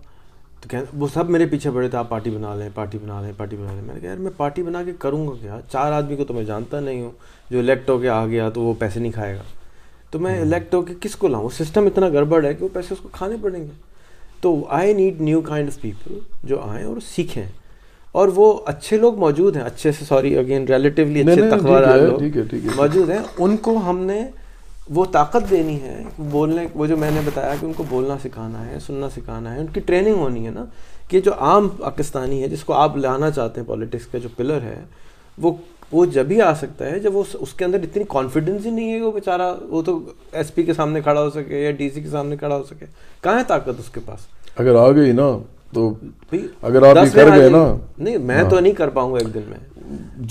تو کہ وہ سب میرے پیچھے پڑے تھے آپ پارٹی بنا لیں پارٹی بنا لیں پارٹی بنا لیں۔ میں نے کہا یار میں پارٹی بنا کے کروں گا کیا؟ چار آدمی کو تو میں جانتا نہیں ہوں۔ جو الیکٹ ہو کے آ گیا تو وہ پیسے نہیں کھائے گا۔ تو میں الیکٹ ہو کے کس کو لاؤں؟ سسٹم اتنا گڑبڑ ہے کہ وہ پیسے اس کو کھانے پڑیں گے۔ تو I need new kind of people جو آئیں اور سیکھیں۔ اور وہ اچھے لوگ موجود ہیں اچھے سے سوری اگین ریلیٹیولی اچھے لوگ موجود ہیں۔ ان کو ہم نے وہ طاقت دینی ہے بولنے وہ جو میں نے بتایا کہ ان کو بولنا سکھانا ہے سننا سکھانا ہے ان کی ٹریننگ ہونی ہے نا کہ جو عام پاکستانی ہے جس کو آپ لانا چاہتے ہیں پولیٹکس کا جو پلر ہے وہ وہ جب ہی آ سکتا ہے جب وہ اس کے اندر اتنی کانفیڈنس ہی نہیں ہے کہ وہ بیچارہ وہ تو ایس پی کے سامنے کھڑا ہو سکے یا ڈی سی کے سامنے کھڑا ہو سکے۔ کہاں ہے طاقت اس کے پاس؟ اگر آ گئی نا تو اگر آپ یہ کر گئے نا نہیں میں تو نہیں کر پاؤں گا ایک دن میں۔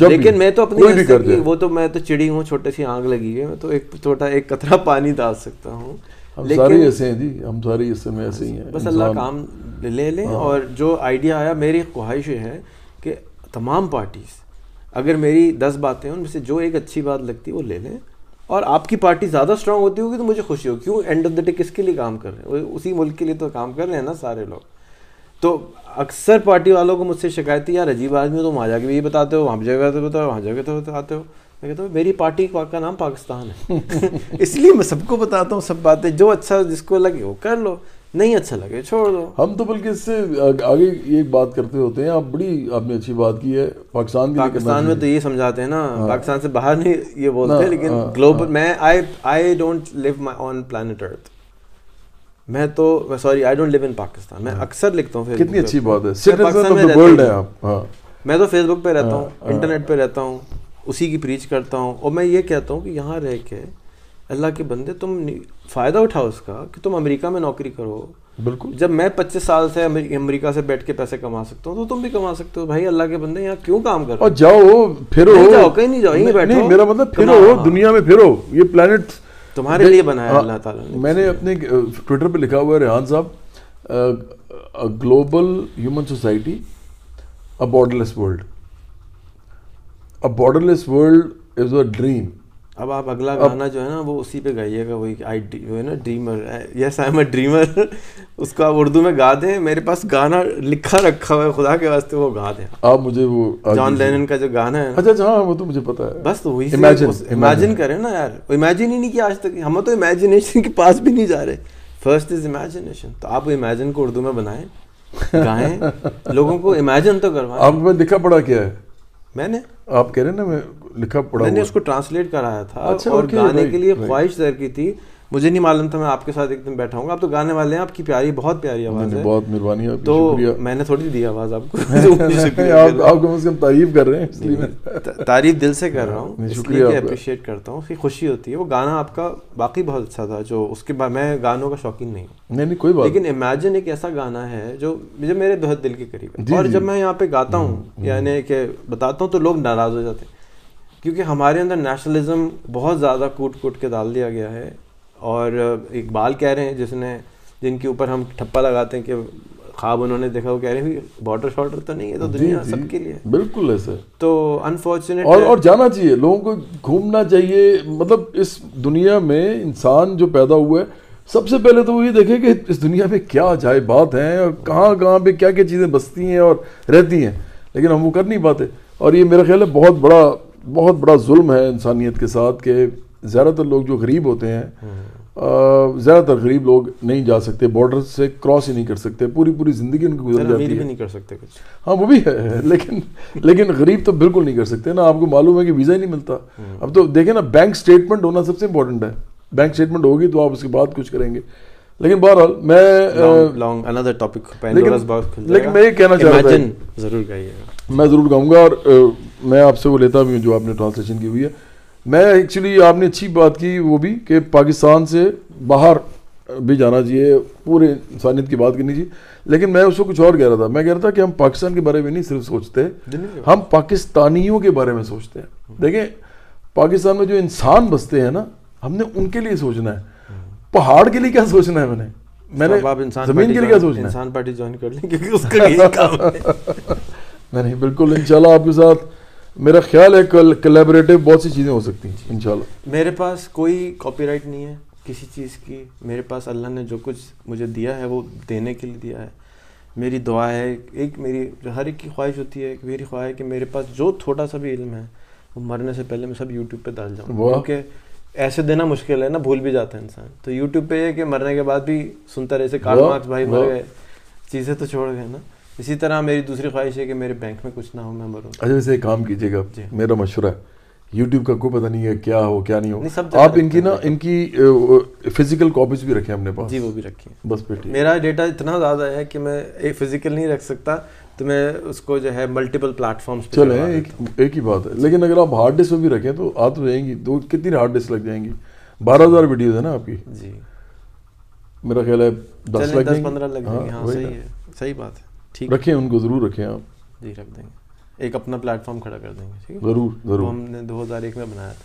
لیکن میں تو اپنی وہ تو میں تو چڑی ہوں چھوٹے سی آنگ لگی ہے میں تو ایک چھوٹا ایک قطرہ پانی ڈال سکتا ہوں۔ ہم سارے ایسے ہیں جی ہم سارے اس میں ایسے ہی ہیں بس اللہ کام لے لیں اور جو آئیڈیا آیا میری خواہش یہ ہے کہ تمام پارٹیز اگر میری دس باتیں ہیں ان میں سے جو ایک اچھی بات لگتی ہے وہ لے لیں۔ اور آپ کی پارٹی زیادہ اسٹرانگ ہوتی ہوگی تو مجھے خوشی ہو کیوں؟ اینڈ آف دا ڈے کس کے لیے کام کر رہے ہیں؟ اسی ملک کے لیے تو کام کر رہے ہیں نا سارے لوگ۔ تو اکثر پارٹی والوں کو مجھ سے شکایت یار عجیب آدمی ہو تو وہاں جا کے بھی یہ بتاتے ہو وہاں جگہ تو بتاؤ وہاں جگہ تو بتاتے ہو۔ میں کہتا ہوں میری پارٹی کا نام پاکستان ہے۔ اس لیے میں سب کو بتاتا ہوں سب باتیں جو اچھا جس کو لگے وہ کر لو نہیں اچھا لگے چھوڑ دو۔ ہم تو بلکہ اس سے آگے یہ بات کرتے ہوتے ہیں آپ بڑی آپ نے اچھی بات کی ہے پاکستان پاکستان میں تو یہ سمجھاتے ہیں نا پاکستان سے باہر نہیں یہ بولتے ہیں لیکن گلوبل میں آئی don't leave my on plant earth میں تو sorry I don't live in Pakistan میں اکثر لکھتا ہوں کتنی اچھی بات ہے. میں تو فیس بک پہ رہتا ہوں انٹرنیٹ پہ رہتا ہوں اسی کی پریچ کرتا ہوں. اور میں یہ کہتا ہوں کہ یہاں رہ کے اللہ کے بندے تم فائدہ اٹھاؤ اس کا کہ تم امریکہ میں نوکری کرو. بالکل. جب میں پچیس سال سے امریکہ سے بیٹھ کے پیسے کما سکتا ہوں تو تم بھی کما سکتے ہو. بھائی اللہ کے بندے یہاں کیوں کام کر اور جاؤ پھرو. جاؤ کہیں نہیں جاؤ یہیں بیٹھو. میرا مطلب پھرو دنیا میں پھرو. یہ پلانٹ تمہارے لیے بنایا اللہ تعالیٰ نے۔ میں نے اپنے ٹویٹر پہ لکھا ہوا ہے Rehan Sahab global human society a borderless world. A borderless world is a dream. اب آپ اگلا گانا جو ہے نا وہ اسی پہ گائیے گا وہی آئی ہے نا dreamer yes I am a dreamer اس کو آپ اردو میں گا دیں میرے پاس گانا لکھا رکھا ہوا ہے خدا کے واسطے وہ گا دیں۔ آپ مجھے وہ جان لینن کا جو گانا ہے اچھا ہاں وہ تو مجھے پتا ہے۔ بس وہی امیجن کریں نا یار۔ امیجن ہی نہیں کیا آج تک۔ ہم تو امیجنیشن کے پاس بھی نہیں جا رہے۔ فرسٹ از امیجنیشن تو آپ امیجن کو اردو میں بنائیں گائیں لوگوں کو امیجن تو کروائیں آپ میں دکھا پڑا کیا ہے۔ میں نے آپ کہہ رہے ہیں نا میں لکھا پڑا میں نے اس کو ٹرانسلیٹ کرایا تھا اچھا، اور گانے کے لیے. خواہش ظاہر کی تھی مجھے نہیں معلوم تھا میں آپ کے ساتھ ایک دن بیٹھا ہوں گا۔ آپ تو گانے والے ہیں آپ کی پیاری بہت پیاری آواز ہے۔ بہت مہربانی کی تو میں نے تھوڑی دی آواز آپ کو۔ آپ کم از کم تعریف کر رہے ہیں اس لیے تعریف دل سے کر رہا ہوں شکریہ۔ اپریشیٹ کرتا ہوں اس کی خوشی ہوتی ہے۔ وہ گانا آپ کا باقی بہت اچھا تھا جو اس کے بعد میں گانوں کا شوقین نہیں ہوں۔ نہیں نہیں کوئی بات لیکن امیجن ایک ایسا گانا ہے جو مجھے میرے بہت دل کے قریب ہے۔ جی، اور جی۔ جب میں یہاں پہ گاتا ہوں یعنی کہ بتاتا ہوں تو لوگ ناراض ہو جاتے ہیں۔ کیونکہ ہمارے اندر نیشنلزم بہت زیادہ کوٹ کوٹ کے ڈال دیا گیا ہے۔ اور اقبال کہہ رہے ہیں جس نے جن کے اوپر ہم ٹھپا لگاتے ہیں کہ خواب انہوں نے دیکھا وہ کہہ رہے ہیں بارڈر شارڈر تو نہیں ہے تو جی دنیا جی سب کے لیے۔ بالکل ایسے۔ تو انفارچونیٹ اور اور جانا چاہیے لوگوں کو گھومنا چاہیے۔ مطلب اس دنیا میں انسان جو پیدا ہوا ہے سب سے پہلے تو وہ یہ دیکھے کہ اس دنیا میں کیا عجائب بات ہیں اور کہاں کہاں پہ کیا کیا چیزیں بستی ہیں اور رہتی ہیں۔ لیکن ہم وہ کر نہیں پاتے۔ اور یہ میرا خیال ہے بہت بڑا بہت بڑا ظلم ہے انسانیت کے ساتھ کہ زیادہ تر لوگ جو غریب ہوتے ہیں زیادہ تر غریب لوگ نہیں جا سکتے بارڈر سے کراس ہی نہیں کر سکتے پوری پوری زندگی ان کی گزر جاتی بھی ہے۔ نہیں کر سکتے کچھ۔ ہاں وہ بھی ہے لیکن لیکن غریب تو بالکل نہیں کر سکتے نا آپ کو معلوم ہے کہ ویزا ہی نہیں ملتا۔ اب تو دیکھیں نا بینک سٹیٹمنٹ ہونا سب سے امپورٹنٹ ہے۔ بینک سٹیٹمنٹ ہوگی تو آپ اس کے بعد کچھ کریں گے۔ لیکن بہرحال میں لیکن- لیکن میں یہ کہنا چاہ رہا تھا- ضرور میں ضرور گاؤں گا اور میں آپ سے وہ لیتا بھی ہوں جو آپ نے ٹرانسلیشن کی ہوئی ہے۔ میں ایکچولی آپ نے اچھی بات کی وہ بھی کہ پاکستان سے باہر بھی جانا چاہیے پورے انسانیت کی بات کرنی چاہیے۔ لیکن میں اس کو کچھ اور کہہ رہا تھا میں کہہ رہا تھا کہ ہم پاکستان کے بارے میں نہیں صرف سوچتے ہم پاکستانیوں کے بارے میں سوچتے ہیں۔ دیکھیں پاکستان میں جو انسان بستے ہیں نا ہم نے ان کے لیے سوچنا ہے۔ پہاڑ کے لیے کیا سوچنا ہے میں نے؟ میں نے زمین کے لیے کیا سوچنا ہے؟ انسان پارٹی جوائن کر لیں کیونکہ اس کا یہی کام ہے۔ نہیں بالکل انشاءاللہ آپ کے ساتھ میرا خیال ہے کلیبریٹو بہت سی چیزیں ہو سکتی ہیں انشاءاللہ۔ میرے پاس کوئی کاپی رائٹ نہیں ہے کسی چیز کی۔ میرے پاس اللہ نے جو کچھ مجھے دیا ہے وہ دینے کے لیے دیا ہے۔ میری دعا ہے ایک میری جو ہر ایک کی خواہش ہوتی ہے میری خواہش ہے کہ میرے پاس جو تھوڑا سا بھی علم ہے وہ مرنے سے پہلے میں سب یوٹیوب پہ ڈال جاؤں۔ کیونکہ ایسے دینا مشکل ہے نا بھول بھی جاتا ہے انسان۔ تو یوٹیوب پہ یہ کہ مرنے کے بعد بھی سنتا رہے کارڈ واہ، مارکس بھائی مر۔ گئے چیزیں تو چھوڑ گئے نا۔ اسی طرح میری دوسری خواہش ہے کہ میرے بینک میں کچھ نہ ہو میں مروں۔ اچھا ویسے ایک کام کیجیے گا جی۔ میرا مشورہ ہے۔ یوٹیوب کا کوئی پتہ نہیں ہے کیا ہو کیا نہیں ہو۔ آپ ان کی نا ہیں۔ ان کی فزیکل کاپیز بھی رکھیں اپنے پاس۔ جی وہ بھی رکھی بس بیٹی میرا ڈیٹا اتنا زیادہ ہے کہ میں ایک فزیکل نہیں رکھ سکتا تو میں اس کو جو ہے ملٹیپل پلیٹ فارمس چلیں ایک ہی بات ہے۔ لیکن اگر آپ ہارڈ ڈسک پہ بھی رکھیں تو آ تو جائیں گی۔ دو کتنی ہارڈ ڈسک لگ جائیں گی؟ بارہ ہزار ویڈیوز ہے نا آپ کی۔ جی۔ میرا خیال ہے دس لگ جائیں گی۔ پندرہ لگ جائیں گے ہاں وہی صحیح۔ ہے۔ صحیح بات ہے۔ ٹھیک رکھیں ان کو ضرور رکھیں آپ۔ جی رکھ دیں گے۔ ایک اپنا پلیٹ فارم کھڑا کر دیں گے ٹھیک ہے۔ ضرور ضرور۔ ہم نے دو ہزار ایک میں بنایا تھا۔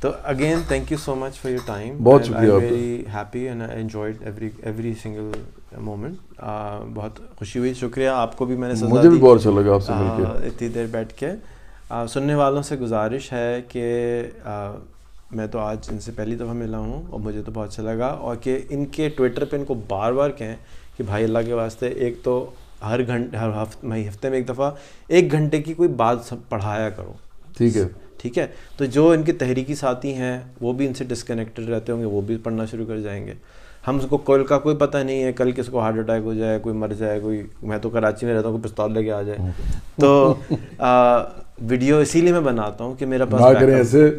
تو again thank you so much for your time بہت شکریہ۔ Very happy and I enjoyed every every single moment بہت خوشی ہوئی۔ شکریہ آپ کو بھی میں نے مجھے بھی۔ بہت اچھا لگا آپ سے مل کے۔ اتنی دیر بیٹھ کے۔ سننے والوں سے گزارش ہے کہ میں تو آج ان سے پہلی دفعہ ملا ہوں اور مجھے تو بہت اچھا لگا۔ اور کہ ان کے ٹویٹر پہ ان کو بار بار کہیں کہ بھائی اللہ کے واسطے ایک تو ہر گھنٹے ہر ہفتے ہفتے میں ایک دفعہ ایک گھنٹے کی کوئی بات پڑھایا کرو۔ ٹھیک ہے۔ ٹھیک ہے؟ تو جو ان کے تحریکی ساتھی ہیں وہ بھی ان سے ڈسکنیکٹڈ رہتے ہوں گے وہ بھی پڑھنا شروع کر جائیں گے۔ ہم کو کل کا کوئی پتہ نہیں ہے کل کس کو ہارٹ اٹیک ہو جائے کوئی مر جائے کوئی میں تو کراچی میں رہتا ہوں کوئی پستول لے کے آ جائے۔ تو ویڈیو اسی لیے میں بناتا ہوں کہ میرا پاس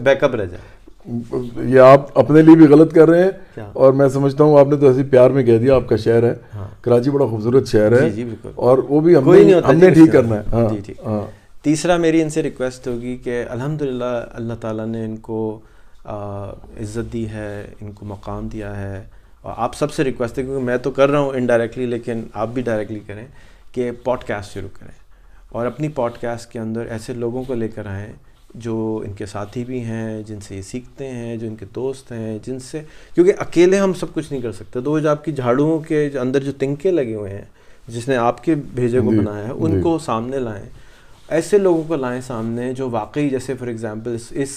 بیک اپ رہ جائے۔ یہ آپ اپنے لیے بھی غلط کر رہے ہیں؟ اور میں سمجھتا ہوں آپ نے تو ایسے پیار میں کہہ دیا آپ کا شہر ہے ہاں۔ کراچی بڑا خوبصورت شہر ہے جی، جی، بالکل۔ اور وہ بھی ہم نے جی ٹھیک۔ کرنا ہے ہاں جی ہاں تیسرا میری ان سے ریکویسٹ ہوگی کہ الحمدللہ اللہ تعالیٰ نے ان کو عزت دی ہے ان کو مقام دیا ہے اور آپ سب سے ریکویسٹ ہے کیونکہ میں تو کر رہا ہوں انڈائریکٹلی لیکن آپ بھی ڈائریکٹلی کریں کہ پوڈ کاسٹ شروع کریں اور اپنی پوڈ کاسٹ کے اندر ایسے لوگوں کو لے کر آئیں جو ان کے ساتھی بھی ہیں جن سے یہ سیکھتے ہیں جو ان کے دوست ہیں جن سے کیونکہ اکیلے ہم سب کچھ نہیں کر سکتے۔ تو وہ جو آپ کی جھاڑوؤں کے جو اندر جو تنکے لگے ہوئے ہیں جس نے آپ کے بھیجے کو جی، بنایا ہے ان جی۔ کو سامنے لائیں۔ ایسے لوگوں کو لائیں سامنے جو واقعی جیسے فار ایگزامپل اس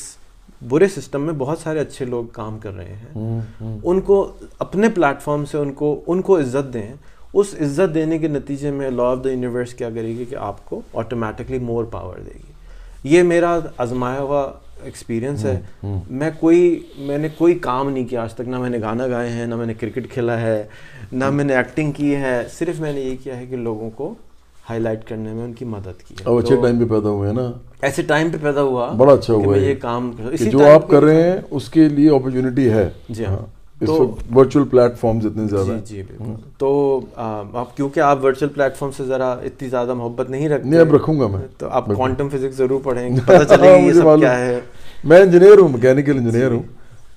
برے سسٹم میں بہت سارے اچھے لوگ کام کر رہے ہیں۔ ان کو اپنے پلیٹ فارم سے ان کو ان کو عزت دیں۔ اس عزت دینے کے نتیجے میں لا آف دا یونیورس کیا کرے گی کہ آپ کو آٹومیٹکلی مور پاور دے گی۔ یہ میرا آزمایا ہوا ایکسپیرینس ہے. میں کوئی میں نے کوئی کام نہیں کیا آج تک. نہ میں نے گانا گائے ہیں نہ میں نے کرکٹ کھیلا ہے نہ میں نے ایکٹنگ کی ہے. صرف میں نے یہ کیا ہے کہ لوگوں کو ہائی لائٹ کرنے میں ان کی مدد کی اب اچھے ٹائم پہ پیدا ہوئے ہیں نا؟ ایسے ٹائم پہ پیدا ہوا بڑا اچھا ہوا یہ کام جو آپ کر رہے ہیں اس کے لیے اپرچونٹی ہے۔ جی ہاں۔ وقت ورچوئل پلیٹ فارمز اتنے زیادہ جی جی بالکل۔ تو آپ کیونکہ آپ ورچوئل پلیٹ فارم سے ذرا اتنی زیادہ محبت نہیں رکھتے نہیں اب رکھوں گا میں۔ تو آپ کوانٹم فزکس ضرور پڑھیں گے پتہ چلے گی یہ سب کیا ہے۔ میں انجینئر ہوں میکینیکل انجینئر ہوں۔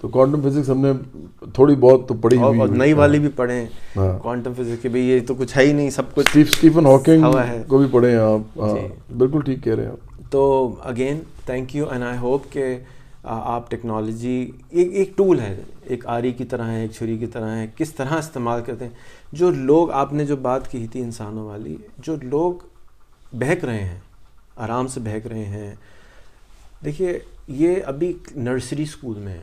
تو کوانٹم فزکس ہم نے تھوڑی بہت تو پڑھی ہوئی نئی والی بھی پڑھیں۔ کوانٹم فزکس کہ بھئی یہ تو کچھ ہے ہی نہیں سب کچھ اسٹیفن ہاکنگ کو بھی پڑھیں آپ۔ بالکل ٹھیک کہہ رہے ہیں آپ۔ تو again thank you and I hope کہ آپ ٹیکنالوجی ایک ایک ٹول ہے، ایک آری کی طرح ہے، ایک چھری کی طرح ہے، کس طرح استعمال کرتے ہیں۔ جو لوگ، آپ نے جو بات کی تھی انسانوں والی، جو لوگ بہک رہے ہیں، آرام سے بہک رہے ہیں۔ دیکھیے، یہ ابھی نرسری اسکول میں ہے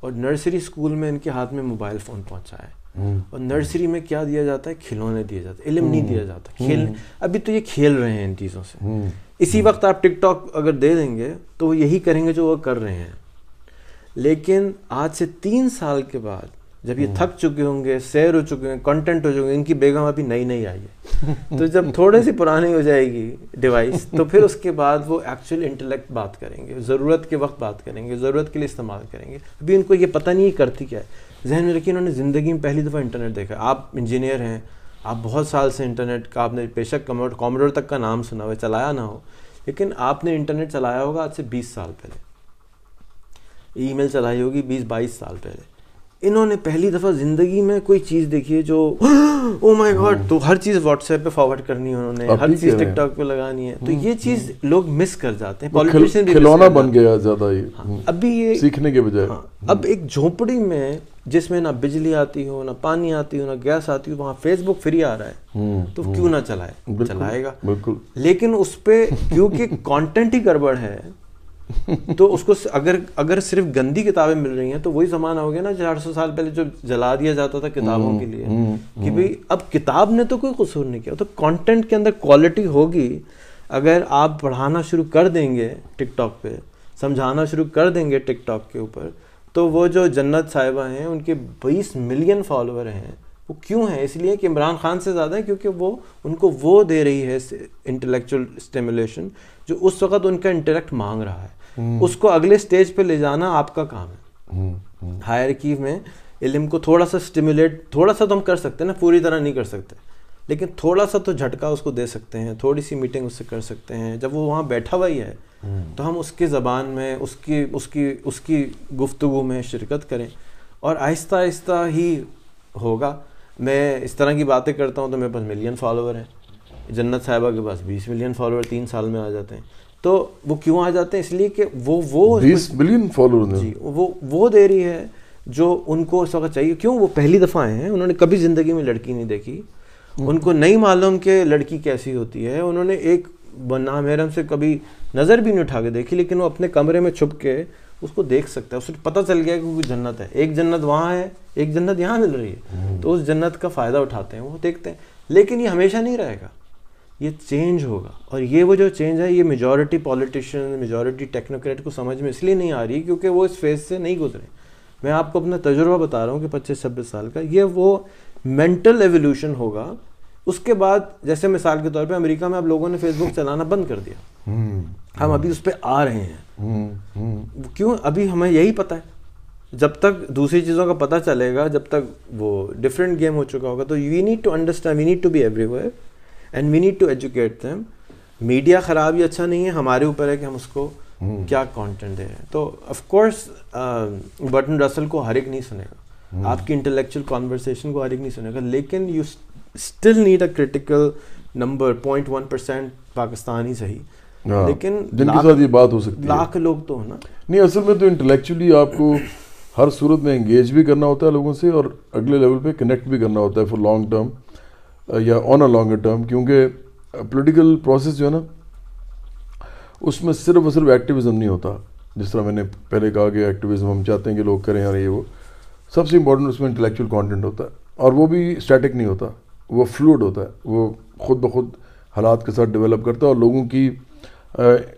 اور نرسری اسکول میں ان کے ہاتھ میں موبائل فون پہنچا ہے۔ اور نرسری میں کیا دیا جاتا ہے؟ کھلونے دیا جاتا ہے علم نہیں دیا جاتا۔ کھیل ابھی تو یہ کھیل رہے ہیں ان چیزوں سے۔ اسی وقت آپ ٹک ٹاک اگر دے دیں گے تو وہ یہی کریں گے جو وہ کر رہے ہیں۔ لیکن آج سے تین سال کے بعد جب یہ تھک چکے ہوں گے سیر ہو چکے ہیں کنٹینٹ ہو چکے ہیں ان کی بیگم ابھی نئی نئی آئی ہے۔ تو جب تھوڑے سی پرانی ہو جائے گی ڈیوائس تو پھر اس کے بعد وہ ایکچوئل انٹلیکٹ بات کریں گے ضرورت کے وقت بات کریں گے ضرورت کے لیے استعمال کریں گے۔ ابھی ان کو یہ پتہ نہیں کرتی کیا ہے۔ ذہن میں رکھیے انہوں نے زندگی میں پہلی دفعہ انٹرنیٹ دیکھا آپ انجینئر ہیں آپ بہت سال سے انٹرنیٹ کا آپ نے بے شک کامڈور تک کا نام سنا ہوا چلایا نہ ہو۔ لیکن آپ نے انٹرنیٹ چلایا ہوگا آج سے بیس سال پہلے۔ ای میل چلائی ہوگی بیس بائیس سال پہلے۔ انہوں نے پہلی دفعہ زندگی میں کوئی چیز دیکھی ہے جو او مائی گاڈ تو ہر چیز واٹس ایپ پہ فارورڈ کرنی ہے انہوں نے ہر چیز ٹک ٹاک پہ لگانی ہے۔ تو یہ چیز لوگ مس کر جاتے ہیں۔ پالیٹیشین بھی کھلونا بن گیا زیادہ ہاں، ابھی یہ سیکھنے کے بجائے۔ اب ایک جھونپڑی میں جس میں نہ بجلی آتی ہو نہ پانی آتی ہو نہ گیس آتی ہو وہاں فیس بک فری آ رہا ہے۔ تو کیوں نہ چلائے؟ چلائے گا۔ بالکل۔ لیکن اس پہ کیونکہ کانٹینٹ ہی گڑبڑ ہے تو اس کو اگر اگر صرف گندی کتابیں مل رہی ہیں تو وہی زمانہ ہو گیا نا چار سو سال پہلے جو جلا دیا جاتا تھا کتابوں کے لیے کہ بھائی اب کتاب نے تو کوئی قصور نہیں کیا تو کانٹینٹ کے اندر کوالٹی ہوگی۔ اگر آپ پڑھانا شروع کر دیں گے ٹک ٹاک پہ سمجھانا شروع کر دیں گے ٹک ٹاک کے اوپر تو وہ جو جنت صاحبہ ہیں ان کے بیس ملین فالوور ہیں۔ وہ کیوں ہیں؟ اس لیے کہ عمران خان سے زیادہ ہیں کیونکہ وہ ان کو وہ دے رہی ہے انٹلیکچوئل اسٹیمولیشن جو اس وقت ان کا انٹلیکٹ مانگ رہا ہے۔ اس کو اگلے سٹیج پہ لے جانا آپ کا کام ہے۔ ہائر کی میں علم کو تھوڑا سا سٹیمولیٹ تھوڑا سا تو ہم کر سکتے ہیں نا پوری طرح نہیں کر سکتے۔ لیکن تھوڑا سا تو جھٹکا اس کو دے سکتے ہیں تھوڑی سی میٹنگ اس سے کر سکتے ہیں۔ جب وہ وہاں بیٹھا ہوا ہی ہے تو ہم اس کی زبان میں اس کی اس کی اس کی گفتگو میں شرکت کریں۔ اور آہستہ آہستہ ہی ہوگا۔ میں اس طرح کی باتیں کرتا ہوں تو میرے پاس ملین فالوور ہیں۔ جنت صاحبہ کے پاس بیس ملین فالوور تین سال میں آ جاتے ہیں۔ تو وہ کیوں آ جاتے ہیں؟ اس لیے کہ وہ وہ بیس بلین فالوور جی وہ وہ دے رہی ہے جو ان کو اس وقت چاہیے۔ کیوں؟ وہ پہلی دفعہ آئے ہیں۔ انہوں نے کبھی زندگی میں لڑکی نہیں دیکھی۔ ان کو نہیں معلوم کہ لڑکی کیسی ہوتی ہے۔ انہوں نے ایک نامحرم سے کبھی نظر بھی نہیں اٹھا کے دیکھی، لیکن وہ اپنے کمرے میں چھپ کے اس کو دیکھ سکتا ہے۔ اسے پتہ چل گیا کہ وہ جنت ہے۔ ایک جنت وہاں ہے، ایک جنت یہاں مل رہی ہے۔ تو اس جنت کا فائدہ اٹھاتے ہیں، وہ دیکھتے ہیں۔ لیکن یہ ہمیشہ نہیں رہے گا۔ یہ چینج ہوگا۔ اور یہ وہ جو چینج ہے، یہ میجورٹی پولیٹیشین میجورٹی ٹیکنوکریٹ کو سمجھ میں اس لیے نہیں آ رہی کیونکہ وہ اس فیز سے نہیں گزرے۔ میں آپ کو اپنا تجربہ بتا رہا ہوں کہ پچیس چھبیس سال کا۔ یہ وہ مینٹل ایولیوشن ہوگا اس کے بعد جیسے مثال کے طور پہ امریکہ میں اب لوگوں نے فیس بک چلانا بند کر دیا۔ ہم ابھی اس پہ آ رہے ہیں۔ کیوں؟ ابھی ہمیں یہی پتہ ہے۔ جب تک دوسری چیزوں کا پتہ چلے گا جب تک وہ ڈفرینٹ گیم ہو چکا ہوگا تو we need to understand we need to be everywhere and we need to educate them media خراب ہی اچھا نہیں ہے ہمارے اوپر ہے کہ ہم اس کو کیا کانٹینٹ دے رہے ہیں۔ تو آف کورس بٹن رسل کو ہر ایک نہیں سنے گا۔ آپ کی انٹلیکچوئل کانورسیشن کو ہر ایک نہیں سنے گا لیکن you still need a critical number point one percent Pakistani صحیح لیکن جن کے ساتھ یہ بات ہو سکتی لاکھ لوگ تو نا. نہیں اصل میں تو انٹلیکچولی آپ کو ہر صورت میں انگیج بھی کرنا ہوتا ہے لوگوں سے اور اگلے لیول پہ کنیکٹ بھی کرنا ہوتا ہے فار لانگ ٹرم یا آن اے لانگر ٹرم کیونکہ پولیٹیکل پروسیس جو ہے نا اس میں صرف اور صرف ایکٹیویزم نہیں ہوتا. جس طرح میں نے پہلے کہا کہ ایکٹیویزم ہم چاہتے ہیں کہ لوگ کریں اور یہ وہ. سب سے امپورٹنٹ اس میں انٹلیکچوئل کانٹینٹ ہوتا ہے اور وہ بھی اسٹیٹک نہیں ہوتا. وہ فلوڈ ہوتا ہے، وہ خود بخود حالات کے ساتھ ڈیولپ کرتا ہے اور لوگوں کی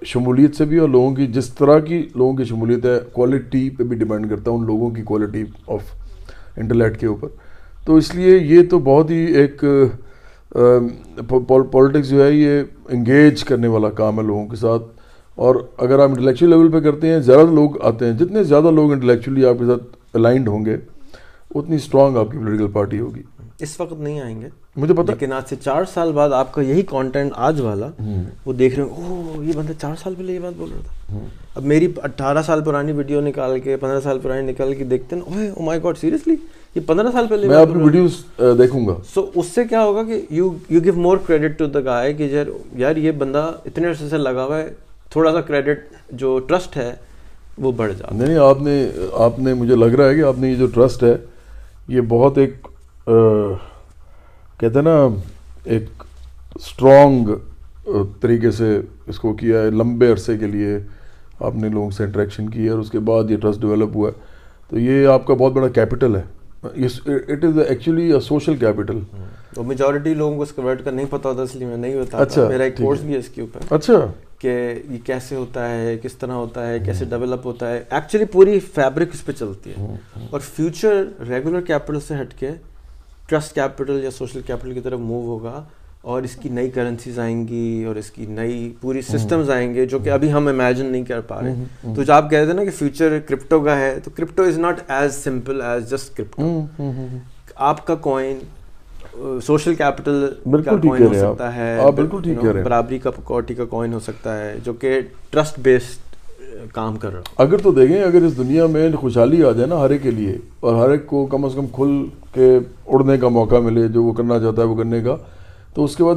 شمولیت سے بھی اور لوگوں کی جس طرح کی لوگوں کی شمولیت ہے کوالٹی پہ بھی ڈیپینڈ کرتا ہے ان لوگوں کی کوالٹی آف انٹرلیٹ کے اوپر۔ تو اس لیے یہ تو بہت ہی ایک پالیٹکس جو ہے، یہ انگیج کرنے والا کام ہے لوگوں کے ساتھ۔ اور اگر آپ انٹلیکچوئل لیول پہ کرتے ہیں، زیادہ لوگ آتے ہیں۔ جتنے زیادہ لوگ انٹلیکچولی آپ کے ساتھ الائنڈ ہوں گے، اتنی اسٹرانگ آپ کی پولیٹیکل پارٹی ہوگی۔ اس وقت نہیں آئیں گے۔ مجھے پتا لیکن آج سے چار سال بعد آپ کا یہی کانٹینٹ آج والا وہ دیکھ رہے ہیں او یہ بندہ چار سال پہلے یہ بات بول رہا تھا۔ اب میری اٹھارہ سال پرانی ویڈیو نکال کے پندرہ سال پرانی نکال کے دیکھتے ہیں اوے او مائی گاڈ سیریسلی یہ پندرہ سال پہلے میں اپنی ویڈیوز دیکھوں گا۔ سو اس سے کیا ہوگا کہ you you give more credit to the guy کہ یار یار یہ بندہ اتنے عرصے سے لگا ہوا ہے تھوڑا سا کریڈٹ جو ٹرسٹ ہے وہ بڑھ جاتا نہیں آپ نے آپ نے مجھے لگ رہا ہے کہ آپ نے یہ جو ٹرسٹ ہے یہ بہت ایک کہتے ہیں نا ایک اسٹرانگ طریقے سے اس کو کیا ہے لمبے عرصے کے لیے آپ نے لوگوں سے انٹریکشن کی ہے اور اس کے بعد یہ ٹرسٹ ڈیولپ ہوا ہے۔ تو یہ آپ کا بہت بڑا کیپٹل ہے۔ It is actually social capital تو میجورٹی لوگوں کو اس کنورٹ کا نہیں پتا ہوتا اس لیے میں نہیں بتا اچھا میرا ایک کورس بھی ہے اس کے اوپر۔ اچھا۔ کہ یہ کیسے ہوتا ہے کس طرح ہوتا ہے کیسے ڈیولپ ہوتا ہے۔ ایکچولی پوری فیبرک اس پہ چلتی ہے۔ اور فیوچر ریگولر کیپٹل سے ہٹ کے ٹرسٹ کیپٹل یا سوشل کیپٹل کی طرف موو ہوگا اور اس کی نئی کرنسیز آئیں گی اور اس کی نئی پوری سسٹمز آئیں گے جو کہ ابھی ہم امیجن نہیں کر پا رہے۔ تو جو آپ کہتے ہیں نا کہ فیوچر کرپٹو کا ہے تو crypto is not as simple as just crypto آپ کا کوائن سوشل کیپٹل کا کوائن ہو سکتا ہے برابری کا پکوٹی کا کوائن ہو سکتا ہے جو کہ ٹرسٹ بیسڈ کام کر رہا اگر تو دیکھیں، اگر اس دنیا میں خوشحالی آ جائے نا ہر ایک کے لیے، اور ہر ایک کو کم از کم کھل کے اڑنے کا موقع ملے، جو وہ کرنا چاہتا ہے وہ کرنے کا، تو اس کے بعد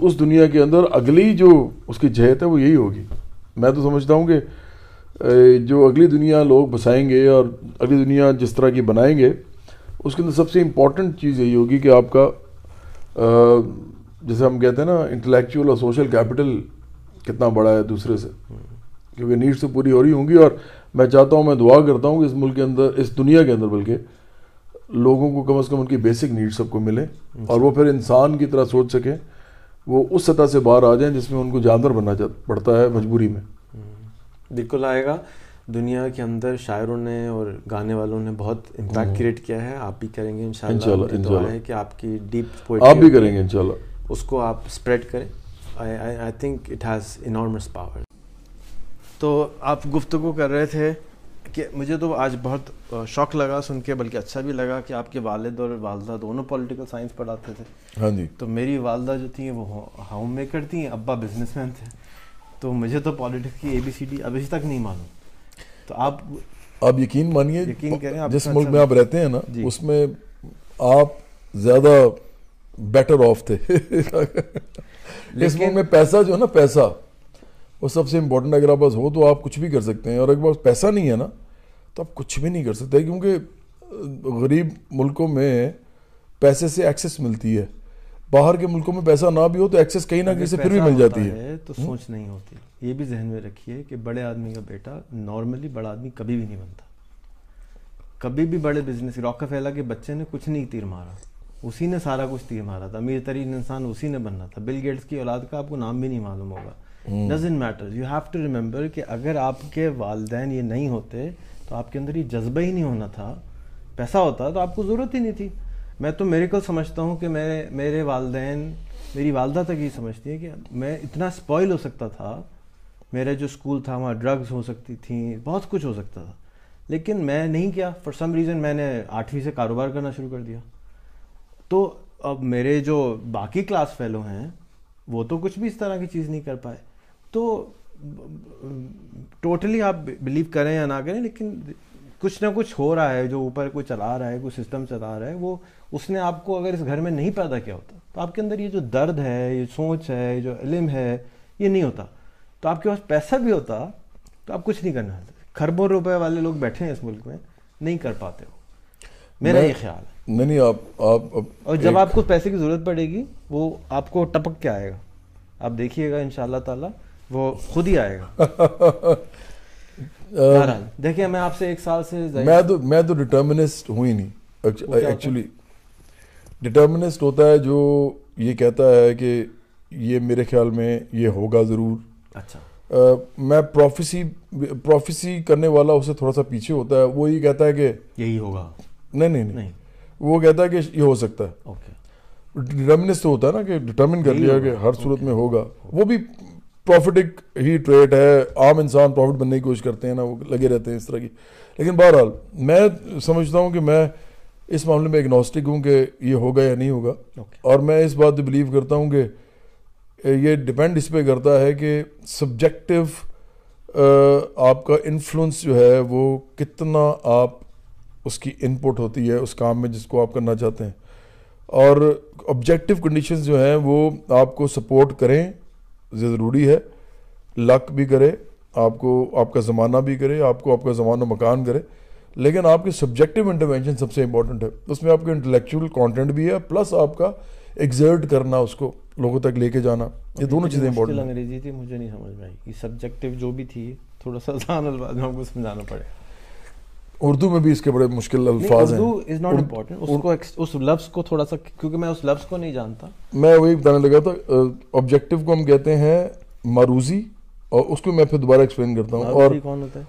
اس دنیا کے اندر اگلی جو اس کی جہت ہے وہ یہی ہوگی۔ میں تو سمجھتا ہوں کہ جو اگلی دنیا لوگ بسائیں گے اور اگلی دنیا جس طرح کی بنائیں گے، اس کے اندر سب سے امپورٹنٹ چیز یہی ہوگی کہ آپ کا جیسے ہم کہتے ہیں نا انٹلیکچوئل اور سوشل کیپٹل کتنا بڑا ہے دوسرے سے۔ کیونکہ نیڈس تو پوری ہو رہی ہوں گی اور میں چاہتا ہوں میں دعا کرتا ہوں کہ اس ملک کے اندر اس دنیا کے اندر بلکہ لوگوں کو کم از کم ان کی بیسک نیڈ سب کو ملے اور وہ پھر انسان کی طرح سوچ سکیں وہ اس سطح سے باہر آ جائیں جس میں ان کو جانور بننا پڑتا ہے مجبوری میں۔ بالکل آئے گا۔ دنیا کے اندر شاعروں نے اور گانے والوں نے بہت امپیکٹ کریٹ کیا ہے۔ آپ بھی کریں گے انشاءاللہ۔ ہے کہ آپ کی ڈیپ آپ بھی کریں گے انشاءاللہ۔ اس کو آپ اسپریڈ کریں۔ I think it has enormous power تو آپ گفتگو کر رہے تھے کہ مجھے تو آج بہت شوق لگا سن کے بلکہ اچھا بھی لگا کہ آپ کے والد اور والدہ دونوں پولیٹیکل سائنس پڑھاتے تھے۔ ہاں جی۔ تو میری والدہ جو تھیں وہ ہوم میکر تھیں ابا بزنس مین تھے۔ تو مجھے تو پالیٹکس کی اے بی سی ڈی ابھی تک نہیں معلوم۔ تو آپ آپ یقین مانیے یقین کریں جس ملک میں آپ رہتے ہیں نا اس میں آپ زیادہ بیٹر آف تھے۔ اس ملک میں پیسہ جو ہے نا پیسہ۔ وہ سب سے امپورٹنٹ اگر آپ پاس ہو تو آپ کچھ بھی کر سکتے ہیں اور اگر پاس پیسہ نہیں ہے نا تو آپ کچھ بھی نہیں کر سکتے کیونکہ غریب ملکوں میں پیسے سے ایکسیس ملتی ہے۔ باہر کے ملکوں میں پیسہ نہ بھی ہو تو ایکسیس کہیں نہ کہیں سے پھر بھی مل جاتی ہے۔ تو سوچ نہیں ہوتی۔ یہ بھی ذہن میں رکھیے کہ بڑے آدمی کا بیٹا نارملی بڑا آدمی کبھی بھی نہیں بنتا۔ کبھی بھی بڑے بزنس راکا پھیلا کے بچے نے کچھ نہیں تیر مارا۔ اسی نے سارا کچھ تیر مارا تھا۔ امیر ترین انسان اسی نے بننا تھا۔ بل گیٹس کی اولاد کا آپ کو نام بھی نہیں معلوم ہوگا۔ Doesn't matter you have to remember کہ اگر آپ کے والدین یہ نہیں ہوتے تو آپ کے اندر یہ جذبہ ہی نہیں ہونا تھا، پیسہ ہوتا تو آپ کو ضرورت ہی نہیں تھی۔ میں تو میرے کو سمجھتا ہوں کہ میرے میرے والدین، میری والدہ تک یہ سمجھتی ہے کہ میں اتنا اسپوائل ہو سکتا تھا۔ میرا جو اسکول تھا، وہاں ڈرگز ہو سکتی تھیں، بہت کچھ ہو سکتا تھا۔ لیکن میں نہیں کیا فار سم ریزن میں نے آٹھویں سے کاروبار کرنا شروع کر دیا۔ تو اب میرے جو باقی کلاس فیلو ہیں، وہ تو کچھ بھی اس طرح کی چیز نہیں کر پائے۔ تو ٹوٹلی آپ بلیو کریں یا نہ کریں لیکن کچھ نہ کچھ ہو رہا ہے جو اوپر کوئی چلا رہا ہے کوئی سسٹم چلا رہا ہے وہ اس نے آپ کو اگر اس گھر میں نہیں پیدا کیا ہوتا تو آپ کے اندر یہ جو درد ہے یہ سوچ ہے یہ جو علم ہے یہ نہیں ہوتا۔ تو آپ کے پاس پیسہ بھی ہوتا تو آپ کچھ نہیں کرنا کھربوں روپے والے لوگ بیٹھے ہیں اس ملک میں نہیں کر پاتے ہو میرا یہ خیال ہے۔ نہیں نہیں آپ آپ اور جب آپ کو پیسے کی ضرورت پڑے گی وہ آپ کو ٹپک کے آئے گا۔ آپ دیکھیے گا ان شاء اللہ تعالیٰ۔ وہ خود ہی آئے گا۔ دیکھیں میں آپ سے ایک سال سے میں تو میں تو ڈٹرمنسٹ ہوں ہی نہیں۔ ایکچولی ڈٹرمنسٹ ہوتا ہے؟ جو یہ کہتا ہے کہ یہ میرے خیال میں یہ ہوگا ضرور۔ اچھا۔ میں پروفیسی پروفیسی کرنے والا اسے تھوڑا سا پیچھے ہوتا ہے۔ وہ یہ کہتا ہے کہ یہی ہوگا۔ نہیں نہیں نہیں۔ وہ کہتا ہے کہ یہ ہو سکتا ہے۔ ڈٹرمنس تو ہوتا ہے نا کہ ڈٹرمن کر لیا کہ ہر صورت میں ہوگا۔ وہ بھی پروفٹک ہی ٹریٹ ہے عام انسان پروفٹ بننے کی کوشش کرتے ہیں نا وہ لگے رہتے ہیں اس طرح کی۔ لیکن بہرحال میں سمجھتا ہوں کہ میں اس معاملے میں اگنوسٹک ہوں کہ یہ ہوگا یا نہیں ہوگا۔ اور میں اس بات پہ بلیو کرتا ہوں کہ یہ ڈپینڈ اس پہ کرتا ہے کہ سبجیکٹو آپ کا انفلوئنس جو ہے وہ کتنا آپ اس کی ان پٹ ہوتی ہے اس کام میں جس کو آپ کرنا چاہتے ہیں۔ اور آبجیکٹو کنڈیشنز جو ہیں وہ آپ کو سپورٹ کریں۔ ضروری ہے۔ لک بھی کرے، آپ کو، آپ کا زمانہ بھی کرے، آپ کو، آپ کا زمانہ مکان کرے۔ لیکن آپ کی سبجیکٹو انٹروینشن سب سے امپورٹنٹ ہے۔ اس میں آپ کا انٹلیکچوئل کانٹینٹ بھی ہے پلس آپ کا ایگزرٹ کرنا، اس کو لوگوں تک لے کے جانا۔ یہ دونوں چیزیں امپورٹنٹ انگریزی تھی، مجھے نہیں سمجھ میں آئی۔ کہ سبجیکٹو جو بھی تھی، تھوڑا سا آسان الفاظ میں ہم کو سمجھانا پڑے۔ اردو میں بھی اس کے بڑے مشکل الفاظ ہیں۔ اردو از ناٹ امپورٹنٹ اس کو اس لفظ کو تھوڑا سا کیونکہ میں اس لفظ کو نہیں جانتا۔ میں وہی بتانے لگا تھا آبجیکٹو کو ہم کہتے ہیں معروضی اور اس کو میں پھر دوبارہ ایکسپلین کرتا ہوں۔ اور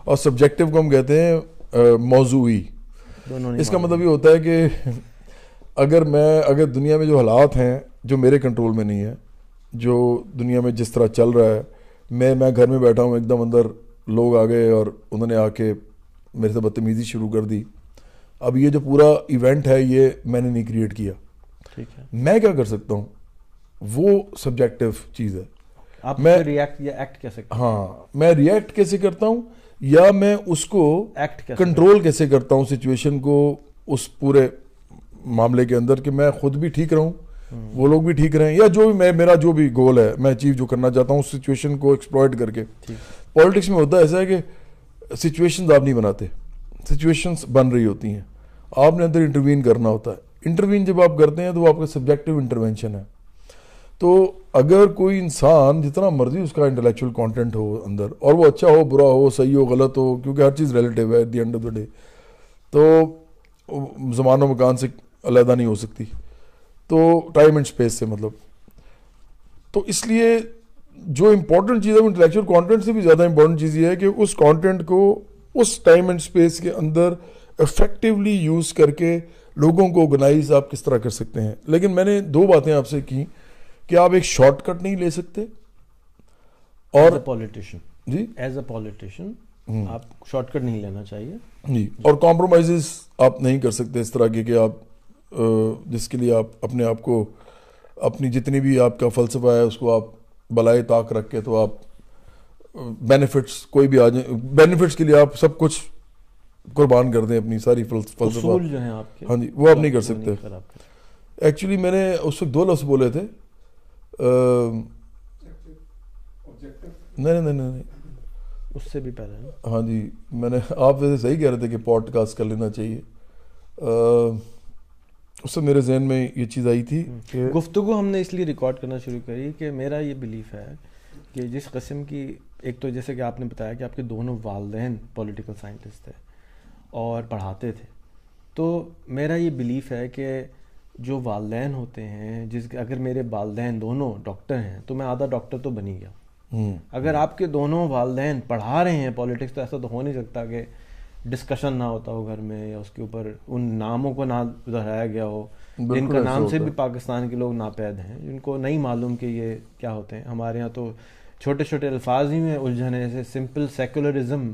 اور سبجیکٹو کو ہم کہتے ہیں موضوعی۔ اس کا مطلب یہ ہوتا ہے کہ اگر میں اگر دنیا میں جو حالات ہیں جو میرے کنٹرول میں نہیں ہے جو دنیا میں جس طرح چل رہا ہے میں میں گھر میں بیٹھا ہوں ایک دم اندر لوگ آ گئے اور انہوں نے آ کے میرے سے بدتمیزی شروع کر دی۔ اب یہ جو پورا ایونٹ ہے یہ میں نے نہیں کریٹ کیا۔ میں کیا کر سکتا ہوں؟ وہ سبجیکٹو چیز ہے۔ میں ریئیکٹ یا ایکٹ کیسے ہاں میں ریئیکٹ کیسے کرتا ہوں؟ یا میں اس کو کنٹرول کیسے کرتا ہوں سچویشن کو اس پورے معاملے کے اندر کہ میں خود بھی ٹھیک رہوں وہ لوگ بھی ٹھیک رہیں یا جو بھی میں میرا جو بھی گول ہے میں اچیو جو کرنا چاہتا ہوں اس سچویشن کو ایکسپلوئٹ کر کے۔ پالیٹکس میں ہوتا ہے ایسا ہے کہ سچویشنز آپ نہیں بناتے۔ سچویشنز بن رہی ہوتی ہیں۔ آپ نے اندر انٹروین کرنا ہوتا ہے۔ انٹروین جب آپ کرتے ہیں تو وہ آپ کا سبجیکٹو انٹروینشن ہے۔ تو اگر کوئی انسان جتنا مرضی اس کا انٹلیکچوئل کانٹینٹ ہو اندر، اور وہ اچھا ہو، برا ہو، صحیح ہو، غلط ہو، کیونکہ ہر چیز ریلیٹیو ہے at the end of the day تو زمان و مکان سے علیحدہ نہیں ہو سکتی۔ تو ٹائم اینڈ اسپیس سے مطلب۔ تو اس لیے جو امپورٹنٹ چیز ہے وہ انٹلیکچوئل کانٹینٹ سے بھی زیادہ امپورٹنٹ چیز یہ ہے کہ اس کانٹینٹ کو اس ٹائم اینڈ اسپیس کے اندر افیکٹولی یوز کر کے لوگوں کو آرگنائز آپ کس طرح کر سکتے ہیں۔ لیکن میں نے دو باتیں آپ سے کی کہ آپ ایک شارٹ کٹ نہیں لے سکتے اور پولیٹیشین جی؟ ایز اے پولیٹیشین آپ شارٹ کٹ نہیں لینا چاہیے۔ جی اور کمپرومائز آپ نہیں کر سکتے اس طرح کے کہ آپ جس کے لیے آپ اپنے آپ کو اپنی جتنی بھی آپ کا فلسفہ ہے اس کو آپ بلائے طاق رکھ کے تو آپ بینیفٹس کوئی بھی آ جائیں بینیفٹس کے لیے آپ سب کچھ قربان کر دیں اپنی ساری فلسفہ۔ ہاں جی وہ آپ نہیں کر سکتے۔ ایکچولی میں نے اس وقت دو لفظ بولے تھے۔ نہیں نہیں نہیں اس سے بھی پہلے۔ ہاں جی میں نے آپ ویسے صحیح کہہ رہے تھے کہ پوڈ کاسٹ کر لینا چاہیے۔ اس سے میرے ذہن میں یہ چیز آئی تھی گفتگو ہم نے اس لیے ریکارڈ کرنا شروع کری کہ میرا یہ بلیف ہے کہ جس قسم کی ایک تو جیسے کہ آپ نے بتایا کہ آپ کے دونوں والدین پولیٹیکل سائنٹسٹ تھے اور پڑھاتے تھے۔ تو میرا یہ بلیف ہے کہ جو والدین ہوتے ہیں جس اگر میرے والدین دونوں ڈاکٹر ہیں تو میں آدھا ڈاکٹر تو بنی گیا۔ اگر آپ کے دونوں والدین پڑھا رہے ہیں پالیٹکس تو ایسا تو ہو نہیں سکتا کہ ڈسکشن نہ ہوتا ہو گھر میں یا اس کے اوپر ان ناموں کو نہ دہرایا گیا ہو جن کا نام سے بھی پاکستان کے لوگ ناپید ہیں جن کو نہیں معلوم کہ یہ کیا ہوتے ہیں ہمارے یہاں تو چھوٹے چھوٹے الفاظ ہی میں الجھن ہے جیسے سمپل سیکولرزم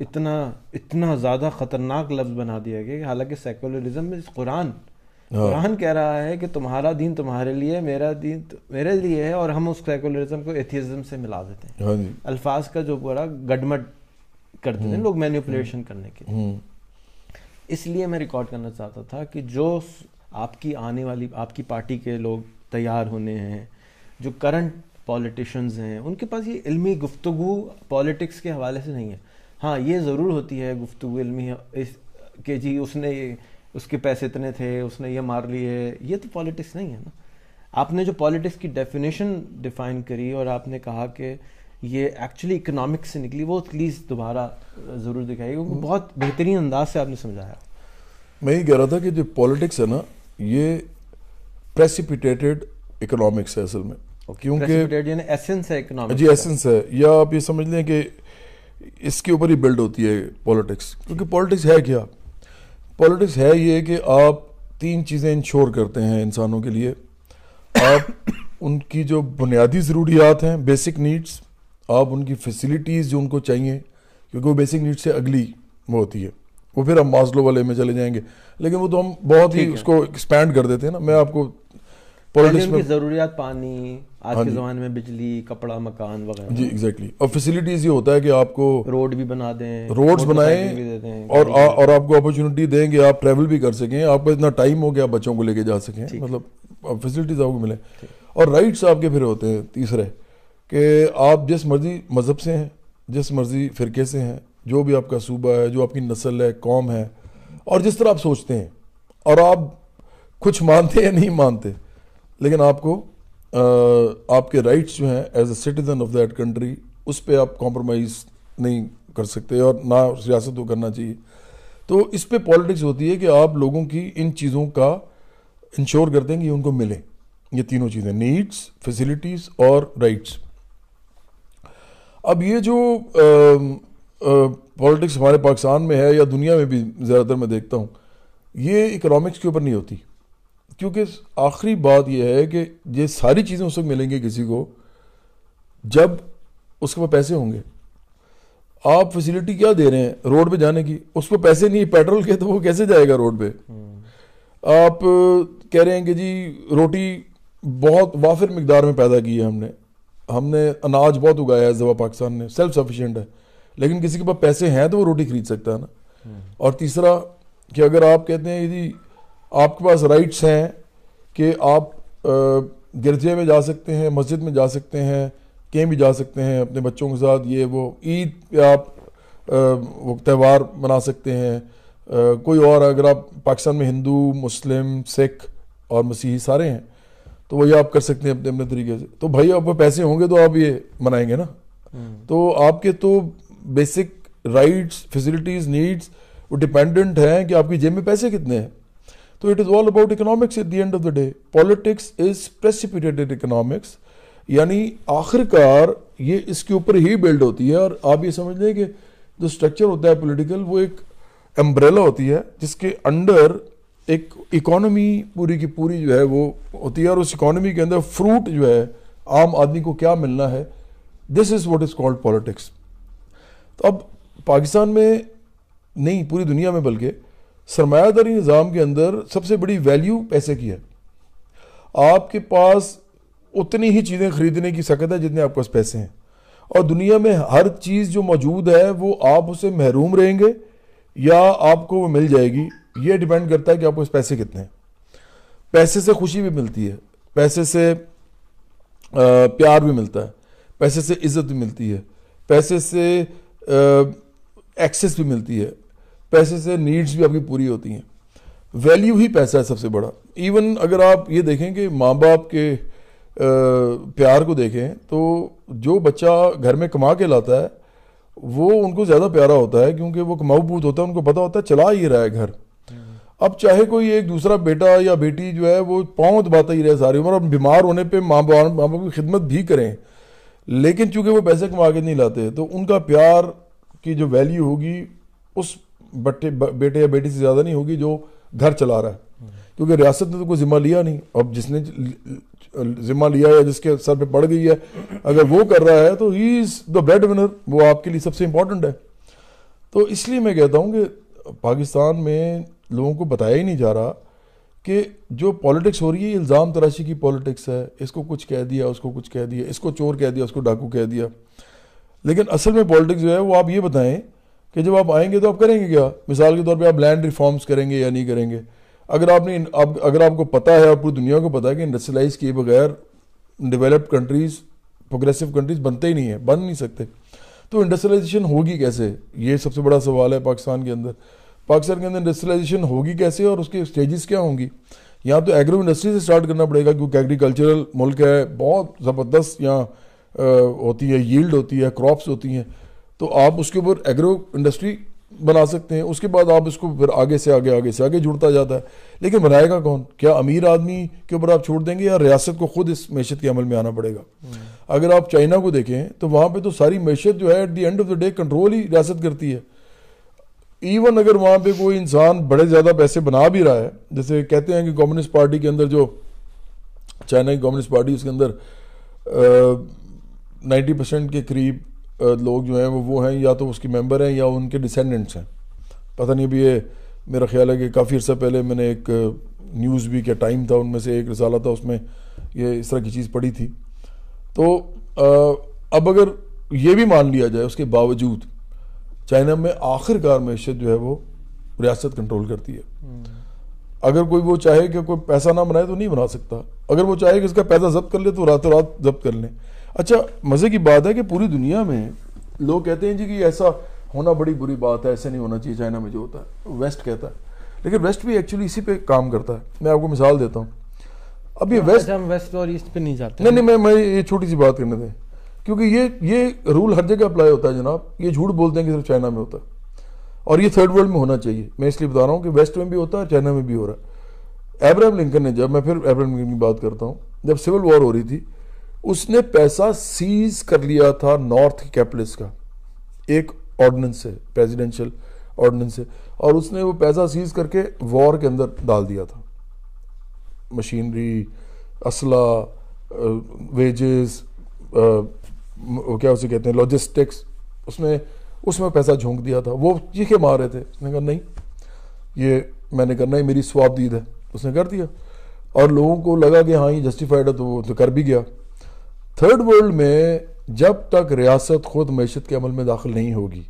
اتنا اتنا زیادہ خطرناک لفظ بنا دیا گیا کہ حالانکہ سیکولرزم میں قرآن ہاں۔ قرآن کہہ رہا ہے کہ تمہارا دین تمہارے لیے میرا دین میرے لیے ہے اور ہم اس سیکولرزم کو ایتھیزم سے ملا دیتے ہیں ہاں جی۔ الفاظ کا جو پورا گڈمٹ کرتے تھے لوگ مینیپولیشن کرنے کے اس لیے میں ریکارڈ کرنا چاہتا تھا کہ جو آپ کی آنے والی آپ کی پارٹی کے لوگ تیار ہونے ہیں جو کرنٹ پولیٹیشنز ہیں ان کے پاس یہ علمی گفتگو پولیٹکس کے حوالے سے نہیں ہے۔ ہاں یہ ضرور ہوتی ہے گفتگو علمی کہ جی اس نے اس کے پیسے اتنے تھے اس نے یہ مار لیے۔ یہ تو پولیٹکس نہیں ہے نا۔ آپ نے جو پولیٹکس کی ڈیفینیشن ڈیفائن کری اور آپ نے کہا کہ یہ ایکچولی اکنامکس سے نکلی وہ پلیز دوبارہ ضرور دکھائیے کیونکہ بہت بہترین انداز سے آپ نے سمجھایا میں یہ کہہ رہا تھا کہ جو پولیٹکس ہے نا یہ پریسیپیٹیٹڈ اکنامکس ہے اصل میں۔ کیونکہ یعنی جی ایسنس ہے۔ یا آپ یہ سمجھ لیں کہ اس کے اوپر ہی بلڈ ہوتی ہے پولیٹکس کیونکہ پولیٹکس ہے کیا؟ پولیٹکس ہے یہ کہ آپ تین چیزیں انشور کرتے ہیں انسانوں کے لیے۔ آپ ان کی جو بنیادی ضروریات ہیں بیسک نیڈس آپ ان کی فیسلٹیز جو ان کو چاہیے کیونکہ وہ بیسک نیڈ سے اگلی وہ ہوتی ہے۔ وہ پھر ہم ماسلو والے میں چلے جائیں گے۔ لیکن وہ تو ہم بہت ہی اس کو ایکسپینڈ کر دیتے ہیں نا۔ میں آپ کو پولیٹکس میں ضروریات پانی آج ہاں کے جی۔ زمانے میں بجلی کپڑا مکان وغیرہ۔ جی ایگزیکٹلی اور فیسلٹیز یہ ہوتا ہے کہ آپ کو روڈ بھی بنا دیں روڈز بنائیں اور اور آپ کو اپرچونٹی دیں گے آپ ٹریول بھی کر سکیں۔ آپ کو اتنا ٹائم ہو گیا بچوں کو لے کے جا سکیں۔ مطلب فیسلٹیز آپ کو ملیں۔ اور رائٹس آپ کے پھر ہوتے ہیں تیسرے۔ کہ آپ جس مرضی مذہب سے ہیں، جس مرضی فرقے سے ہیں، جو بھی آپ کا صوبہ ہے، جو آپ کی نسل ہے، قوم ہے، اور جس طرح آپ سوچتے ہیں، اور آپ کچھ مانتے یا نہیں مانتے، لیکن آپ کو آپ کے رائٹس جو ہیں as a citizen of that country اس پہ آپ کمپرومائز نہیں کر سکتے اور نہ ریاست کو کرنا چاہیے۔ تو اس پہ پالیٹکس ہوتی ہے کہ آپ لوگوں کی ان چیزوں کا انشور کرتے ہیں کہ ان کو ملے۔ یہ تینوں چیزیں نیڈس فیسلٹیز اور رائٹس اب یہ جو پالیٹکس ہمارے پاکستان میں ہے یا دنیا میں بھی زیادہ تر میں دیکھتا ہوں، یہ اکنامکس کے اوپر نہیں ہوتی۔ کیونکہ آخری بات یہ ہے کہ یہ ساری چیزیں اس وقت ملیں گے کسی کو جب اس کے پاس پیسے ہوں گے۔ آپ فیسلٹی کیا دے رہے ہیں؟ روڈ پہ جانے کی۔ اس کو پیسے نہیں پیٹرول کے، تو وہ کیسے جائے گا روڈ پہ؟ آپ کہہ رہے ہیں کہ جی روٹی بہت وافر مقدار میں پیدا کی ہے ہم نے۔ ہم نے اناج بہت اگایا ہے زبا پاکستان نے سیلف سفیشینٹ ہے۔ لیکن کسی کے پاس پیسے ہیں تو وہ روٹی خرید سکتا ہے نا۔ اور تیسرا کہ اگر آپ کہتے ہیں جی آپ کے پاس رائٹس ہیں کہ آپ گرجے میں جا سکتے ہیں مسجد میں جا سکتے ہیں کہیں بھی جا سکتے ہیں اپنے بچوں کے ساتھ یہ وہ عید پہ آپ وہ تہوار منا سکتے ہیں۔ کوئی اور اگر آپ پاکستان میں ہندو مسلم سکھ اور مسیحی سارے ہیں تو وہی آپ کر سکتے ہیں اپنے اپنے طریقے سے۔ تو بھائی آپ پیسے ہوں گے تو آپ یہ منائیں گے نا؟ تو آپ کے تو بیسک رائٹس فیسلٹیز نیڈس وہ ڈپینڈنٹ ہیں کہ آپ کی جیب میں پیسے کتنے ہیں۔ تو it is all about economics at the end of the day politics is precipitated economics یعنی آخر کار یہ اس کے اوپر ہی بلڈ ہوتی ہے اور آپ یہ سمجھ لیں کہ جو اسٹرکچر ہوتا ہے پولیٹیکل وہ ایک امبریلا ہوتی ہے جس کے انڈر ایک اکانومی پوری کی پوری جو ہے وہ ہوتی ہے اور اس اکانومی کے اندر فروٹ جو ہے عام آدمی کو کیا ملنا ہے؟ This is what is called politics تو اب پاکستان میں نہیں، پوری دنیا میں بلکہ سرمایہ داری نظام کے اندر سب سے بڑی ویلیو پیسے کی ہے۔ آپ کے پاس اتنی ہی چیزیں خریدنے کی سکت ہے جتنے آپ کے پاس پیسے ہیں۔ اور دنیا میں ہر چیز جو موجود ہے وہ آپ اسے محروم رہیں گے یا آپ کو وہ مل جائے گی۔ یہ ڈیپینڈ کرتا ہے کہ آپ کو پیسے کتنے ہیں۔ پیسے سے خوشی بھی ملتی ہے، پیسے سے پیار بھی ملتا ہے، پیسے سے عزت بھی ملتی ہے، پیسے سے ایکسس بھی ملتی ہے، پیسے سے نیڈز بھی آپ کی پوری ہوتی ہیں۔ ویلیو ہی پیسہ ہے سب سے بڑا۔ ایون اگر آپ یہ دیکھیں کہ ماں باپ کے پیار کو دیکھیں تو جو بچہ گھر میں کما کے لاتا ہے، وہ ان کو زیادہ پیارا ہوتا ہے کیونکہ وہ کماؤ بوت ہوتا ہے، ان کو پتا ہوتا ہے چلا ہی رہا ہے گھر۔ اب چاہے کوئی ایک دوسرا بیٹا یا بیٹی جو ہے وہ پاؤں دباتا ہی رہے ساری عمر اور بیمار ہونے پہ ماں باپ ماں باپ کی خدمت بھی کریں، لیکن چونکہ وہ پیسے کما کے نہیں لاتے، تو ان کا پیار کی جو ویلیو ہوگی، اس بٹے، بیٹے یا بیٹی سے زیادہ نہیں ہوگی جو گھر چلا رہا ہے۔ کیونکہ ریاست نے تو کوئی ذمہ لیا نہیں۔ اب جس نے ذمہ لیا یا جس کے سر پہ پڑ گئی ہے، اگر وہ کر رہا ہے تو ہی از دا بریڈ ونر وہ آپ کے لیے سب سے امپورٹنٹ ہے۔ تو اس لیے میں کہتا ہوں کہ پاکستان میں لوگوں کو بتایا ہی نہیں جا رہا کہ جو پالیٹکس ہو رہی ہے الزام تراشی کی پالیٹکس ہے۔ اس کو کچھ کہہ دیا، اس کو کچھ کہہ دیا، اس کو چور کہہ دیا، اس کو ڈاکو کہہ دیا۔ لیکن اصل میں پالیٹکس جو ہے، وہ آپ یہ بتائیں کہ جب آپ آئیں گے تو آپ کریں گے کیا؟ مثال کے طور پہ آپ لینڈ ریفارمز کریں گے یا نہیں کریں گے۔ اگر آپ نے اگر آپ کو پتا ہے اور پوری دنیا کو پتا ہے کہ انڈسٹریلائز کیے بغیر ڈیولپڈ کنٹریز پروگریسو کنٹریز بنتے ہی نہیں ہیں، بن نہیں سکتے۔ تو انڈسٹریلائزیشن ہوگی کیسے؟ یہ سب سے بڑا سوال ہے پاکستان کے اندر۔ پاکستان کے اندر انڈسٹریلائزیشن ہوگی کیسے اور اس کے اسٹیجز کیا ہوں گی؟ یہاں تو ایگرو انڈسٹری سے اسٹارٹ کرنا پڑے گا کیونکہ ایگریکلچرل ملک ہے بہت زبردست یہاں ہوتی ہے ییلڈ ہوتی ہے کراپس ہوتی ہیں۔ تو آپ اس کے اوپر ایگرو انڈسٹری بنا سکتے ہیں۔ اس کے بعد آپ اس کو پھر آگے سے آگے آگے سے آگے جڑتا جاتا ہے۔ لیکن بنائے گا کون؟ کیا امیر آدمی کے اوپر آپ چھوڑ دیں گے یا ریاست کو خود اس معیشت کے عمل میں آنا پڑے گا؟ اگر آپ چائنا کو دیکھیں تو وہاں پہ تو ساری معیشت جو ہے at the end of the day control ہی ریاست کرتی ہے۔ ایون اگر وہاں پہ کوئی انسان بڑے زیادہ پیسے بنا بھی رہا ہے، جیسے کہتے ہیں کہ کمیونسٹ پارٹی کے اندر جو چائنا کی کمیونسٹ پارٹی، اس کے اندر نائنٹی پرسینٹ کے قریب لوگ جو ہیں وہ وہ ہیں، یا تو اس کی ممبر ہیں یا ان کے ڈسینڈنٹس ہیں۔ پتہ نہیں ابھی یہ میرا خیال ہے کہ کافی عرصہ پہلے میں نے ایک نیوز بھی کیا ٹائم تھا، ان میں سے ایک رسالہ تھا، اس میں یہ اس طرح کی چیز پڑی تھی۔ تو اب اگر یہ بھی مان لیا جائے، اس کے باوجود چائنا میں آخر کار معیشت جو ہے وہ ریاست کنٹرول کرتی ہے۔ اگر کوئی وہ چاہے کہ کوئی پیسہ نہ بنائے تو نہیں بنا سکتا۔ اگر وہ چاہے کہ اس کا پیسہ ضبط کر لے تو راتوں رات ضبط کر لیں۔ اچھا مزے کی بات ہے کہ پوری دنیا میں لوگ کہتے ہیں جی کہ ایسا ہونا بڑی بری بات ہے ایسے نہیں ہونا چاہیے چائنا میں جو ہوتا ہے ویسٹ کہتا ہے۔ لیکن ویسٹ بھی ایکچولی اسی پہ کام کرتا ہے۔ میں آپ کو مثال دیتا ہوں۔ اب یہ ویسٹ ہم ویسٹ اور ایسٹ پہ نہیں جاتے۔ نہیں نہیں میں یہ چھوٹی سی بات کرنے دیں۔ کیونکہ یہ یہ رول ہر جگہ اپلائی ہوتا ہے جناب. یہ جھوٹ بولتے ہیں کہ صرف چائنا میں ہوتا ہے. اور یہ تھرڈ ورلڈ میں ہونا چاہیے. میں اس لیے بتا رہا ہوں کہ ویسٹ میں بھی ہوتا ہے چائنا میں بھی ہو رہا ہے. ایبراہم لنکن نے جب، میں پھر ایبراہم لنکن کی بات کرتا ہوں. جب سول وار ہو رہی تھی، اس نے پیسہ سیز کر لیا تھا نارتھ کیپٹلس کا. ایک آرڈننس سے پریزیڈنشل آرڈننس سے اور اس نے وہ پیسہ سیز کر کے وار کے اندر ڈال دیا تھا. مشینری اسلحہ ویجز کیا اسے کہتے ہیں لاجسٹکس اس میں اس میں پیسہ جھونک دیا تھا۔ وہ چیخے مار رہے تھے۔ اس نے کہا، نہیں، یہ میں نے کرنا ہے میری سواب دید ہے۔ اس نے کر دیا۔ اور لوگوں کو لگا کہ ہاں یہ جسٹیفائڈ ہے تو وہ تو کر بھی گیا۔ تھرڈ ورلڈ میں جب تک ریاست خود معیشت کے عمل میں داخل نہیں ہوگی،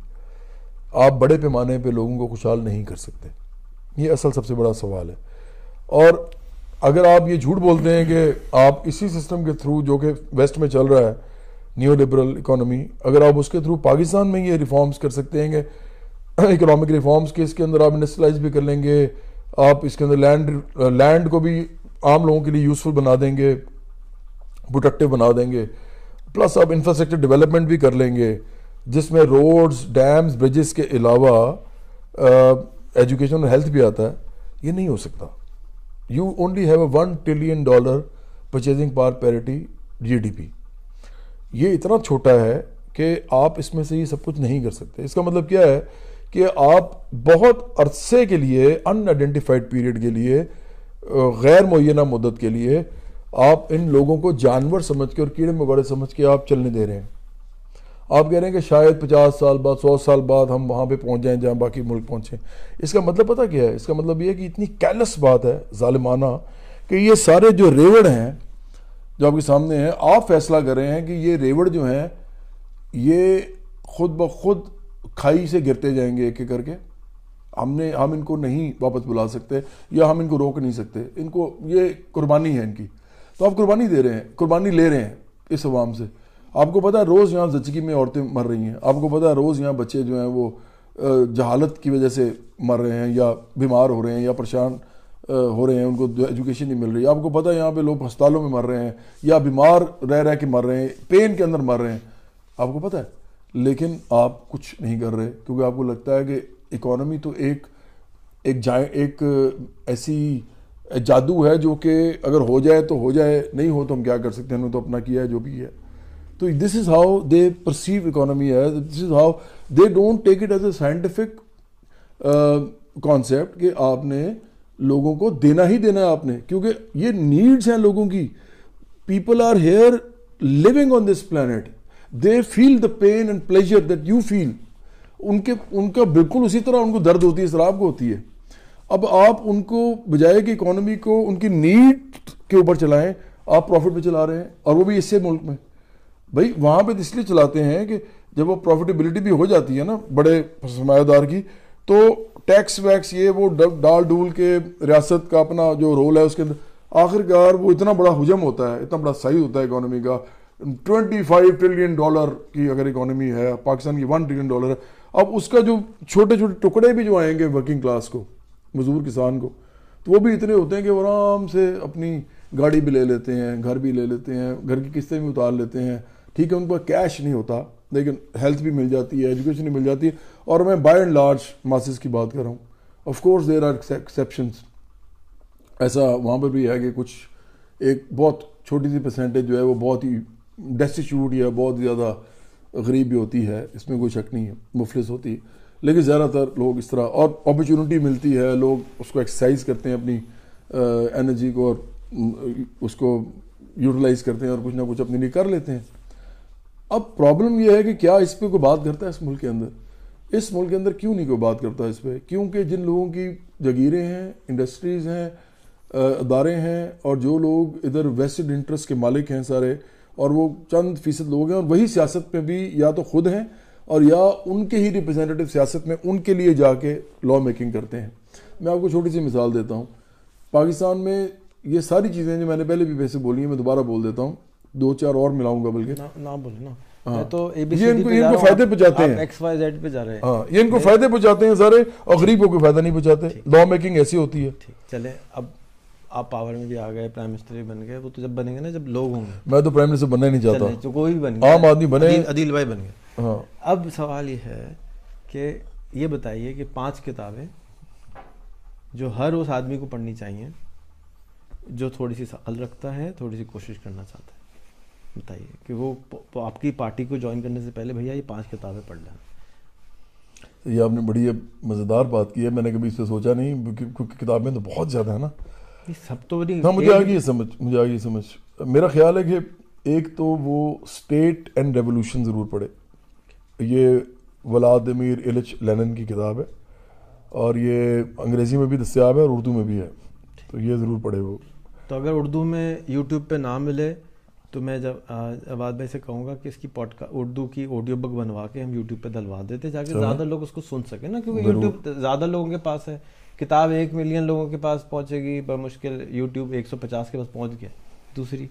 آپ بڑے پیمانے پہ لوگوں کو خوشحال نہیں کر سکتے۔ یہ اصل سب سے بڑا سوال ہے۔ اور اگر آپ یہ جھوٹ بولتے ہیں کہ آپ اسی سسٹم کے تھرو جو کہ ویسٹ میں چل رہا ہے نیو لبرل اکانومی اگر آپ اس کے تھرو پاکستان میں یہ ریفارمز کر سکتے ہیں کہ اکنامک ریفارمز کے اس کے اندر آپ انڈسٹریلائز بھی کر لیں گے، آپ اس کے اندر لینڈ لینڈ کو بھی عام لوگوں کے لیے یوزفل بنا دیں گے پروڈکٹیو بنا دیں گے پلس آپ انفراسٹرکچر ڈیولپمنٹ بھی کر لیں گے، جس میں روڈز ڈیمز بریجز کے علاوہ ایجوکیشن اور ہیلتھ بھی آتا ہے، یہ نہیں ہو سکتا۔ You only have a one trillion dollar purchasing power parity G D P یہ اتنا چھوٹا ہے کہ آپ اس میں سے یہ سب کچھ نہیں کر سکتے۔ اس کا مطلب کیا ہے کہ آپ بہت عرصے کے لیے ان آئیڈینٹیفائڈ پیریڈ کے لیے، غیر معینہ مدت کے لیے آپ ان لوگوں کو جانور سمجھ کے اور کیڑے مکوڑے سمجھ کے آپ چلنے دے رہے ہیں۔ آپ کہہ رہے ہیں کہ شاید پچاس سال بعد، سو سال بعد ہم وہاں پہ پہنچ جائیں جہاں باقی ملک پہنچیں اس کا مطلب پتہ کیا ہے؟ اس کا مطلب یہ ہے کہ اتنی کیلس بات ہے ظالمانہ کہ یہ سارے جو ریوڑ ہیں جو آپ کے سامنے ہیں، آپ فیصلہ کر رہے ہیں کہ یہ ریوڑ جو ہیں، یہ خود بخود کھائی سے گرتے جائیں گے ایک ایک کر کے۔ ہم نے، ہم ان کو نہیں واپس بلا سکتے یا ہم ان کو روک نہیں سکتے۔ ان کو، یہ قربانی ہے ان کی۔ تو آپ قربانی دے رہے ہیں، قربانی لے رہے ہیں اس عوام سے۔ آپ کو پتا ہے، روز یہاں زچگی میں عورتیں مر رہی ہیں۔ آپ کو پتا ہے، روز یہاں بچے جو ہیں وہ جہالت کی وجہ سے مر رہے ہیں یا بیمار ہو رہے ہیں یا پریشان ہو رہے ہیں، ان کو ایجوکیشن نہیں مل رہی۔ آپ کو پتا ہے یہاں پہ لوگ ہسپتالوں میں مر رہے ہیں یا بیمار رہ رہ کے مر رہے ہیں پین کے اندر مر رہے ہیں۔ آپ کو پتا ہے۔ لیکن آپ کچھ نہیں کر رہے، کیونکہ آپ کو لگتا ہے کہ اکانومی تو ایک ایک جائے ایک ایسی جادو ہے جو کہ اگر ہو جائے تو ہو جائے، نہیں ہو تو ہم کیا کر سکتے ہیں؟ انہوں نے تو اپنا کیا ہے، جو بھی ہے۔ تو this is how they perceive economy ہے۔ This is how they don't take it as a scientific concept کہ آپ نے لوگوں کو دینا ہی دینا ہے آپ نے، کیونکہ یہ نیڈس ہیں لوگوں کی۔ People are here living on this planet they feel the pain and pleasure that you feel ان کے، ان کا بالکل اسی طرح ان کو درد ہوتی ہے اس طرح آپ کو ہوتی ہے۔ اب آپ ان کو بجائے کہ اکانومی کو ان کی نیڈ کے اوپر چلائیں، آپ پروفٹ پہ چلا رہے ہیں، اور وہ بھی اس سے ملک میں۔ بھائی، وہاں پہ اس لیے چلاتے ہیں کہ جب وہ پروفیٹیبلٹی بھی ہو جاتی ہے نا، بڑے سرمایہ دار کی، تو ٹیکس ویکس یہ وہ ڈال ڈول کے ریاست کا اپنا جو رول ہے اس کے اندر آخر کار وہ اتنا بڑا حجم ہوتا ہے، اتنا بڑا صحیح ہوتا ہے اکانومی کا۔ ٹوینٹی فائیو ٹریلین ڈالر کی اگر اکانومی ہے، پاکستان کی ون ٹریلین ڈالر ہے۔ اب اس کا جو چھوٹے چھوٹے ٹکڑے بھی جو آئیں گے ورکنگ کلاس کو، مزدور کسان کو، تو وہ بھی اتنے ہوتے ہیں کہ وہ آرام سے اپنی گاڑی بھی لے لیتے ہیں، گھر بھی لے لیتے ہیں، گھر کی قسطیں بھی اتار لیتے ہیں۔ ٹھیک ہے، ان پر کیش نہیں ہوتا۔ لیکن ہیلتھ بھی مل جاتی ہے ایجوکیشن بھی مل جاتی ہے۔ اور میں بائی اینڈ لارج ماسز کی بات کر رہا ہوں۔ Of course there are exceptions ایسا وہاں پر بھی ہے کہ کچھ ایک بہت چھوٹی سی پرسنٹیج جو ہے وہ بہت ہی ڈیسٹیچیوٹ یا بہت زیادہ غریب بھی ہوتی ہے۔ اس میں کوئی شک نہیں ہے، مفلس ہوتی ہے۔ لیکن زیادہ تر لوگ اس طرح اور اپرچونٹی ملتی ہے۔ لوگ اس کو ایکسرسائز کرتے ہیں، اپنی انرجی کو اور اس کو یوٹیلائز کرتے ہیں اور کچھ نہ کچھ اپنے لیے کر لیتے ہیں۔ اب پرابلم یہ ہے کہ کیا اس پہ کوئی بات کرتا ہے اس ملک کے اندر؟ اس ملک کے اندر کیوں نہیں کوئی بات کرتا اس پہ؟ کیونکہ جن لوگوں کی جگیریں ہیں انڈسٹریز ہیں ادارے ہیں، اور جو لوگ ادھر ویسٹڈ انٹرسٹ کے مالک ہیں سارے، اور وہ چند فیصد لوگ ہیں، اور وہی سیاست میں بھی یا تو خود ہیں، اور یا ان کے ہی ریپرزینٹیو سیاست میں ان کے لیے جا کے لا میکنگ کرتے ہیں۔ میں آپ کو چھوٹی سی مثال دیتا ہوں۔ پاکستان میں یہ ساری چیزیں جو میں نے پہلے بھی ویسے بولی ہیں، میں دوبارہ بول دیتا ہوں۔ دو چار اور ملاؤں گا بلکہ۔ نہ بولے نا ہاں۔ تو یہ ان کو فائدے پہنچاتے ہیں۔ ایکس وائی زیڈ پہ جا رہے ہیں۔ ہاں یہ ان کو فائدے پہنچاتے ہیں سارے۔ اور غریبوں کو فائدہ نہیں پہنچاتے۔ لا میکنگ ایسی ہوتی ہے۔ چلے اب آپ پاور میں بھی آ گئے پرائم منسٹر بھی بن گئے۔ وہ تو جب بنیں گے نا جب لوگ ہوں گے۔ میں تو پرائم منسٹر بننا ہی نہیں چاہتا۔ کوئی بھی بن گیا۔ عام آدمی بنے۔ عدیل بھائی بن گئے۔ ہاں۔ اب سوال یہ ہے کہ یہ بتائیے کہ پانچ کتابیں جو ہر اس آدمی کو پڑھنی چاہیے جو تھوڑی سی عقل رکھتا ہے تھوڑی سی کوشش کرنا چاہتا ہے۔ بتائیے کہ وہ آپ کی پارٹی کو جوائن کرنے سے پہلے بھیا یہ پانچ کتابیں پڑھ لیں۔ یہ آپ نے بڑی مزیدار بات کی ہے میں نے کبھی اس سے سوچا نہیں کیونکہ کتابیں تو بہت زیادہ ہیں نا۔ سب تو ہاں مجھے آگے سمجھ مجھے آگے سمجھ۔ میرا خیال ہے کہ ایک تو وہ اسٹیٹ اینڈ ریولیوشن ضرور پڑھے۔ یہ ولادمیر ایلچ لینن کی کتاب ہے اور یہ انگریزی میں بھی دستیاب ہے اور اردو میں بھی ہے۔ تو یہ ضرور پڑھے وہ۔ تو اگر اردو میں یوٹیوب پہ نہ ملے تو میں جب آواز بھائی سے کہوں گا کہ اس کی پوڈ کا اردو کی آڈیو بک بنوا کے ہم یوٹیوب پہ دلوا دیتے تاکہ زیادہ لوگ اس کو سن سکیں نا کیونکہ یوٹیوب زیادہ لوگوں کے پاس ہے۔ کتاب ایک ملین لوگوں کے پاس پہنچے گی بمشکل یوٹیوب ایک سو پچاس کے پاس پہنچ گیا۔ دوسری۔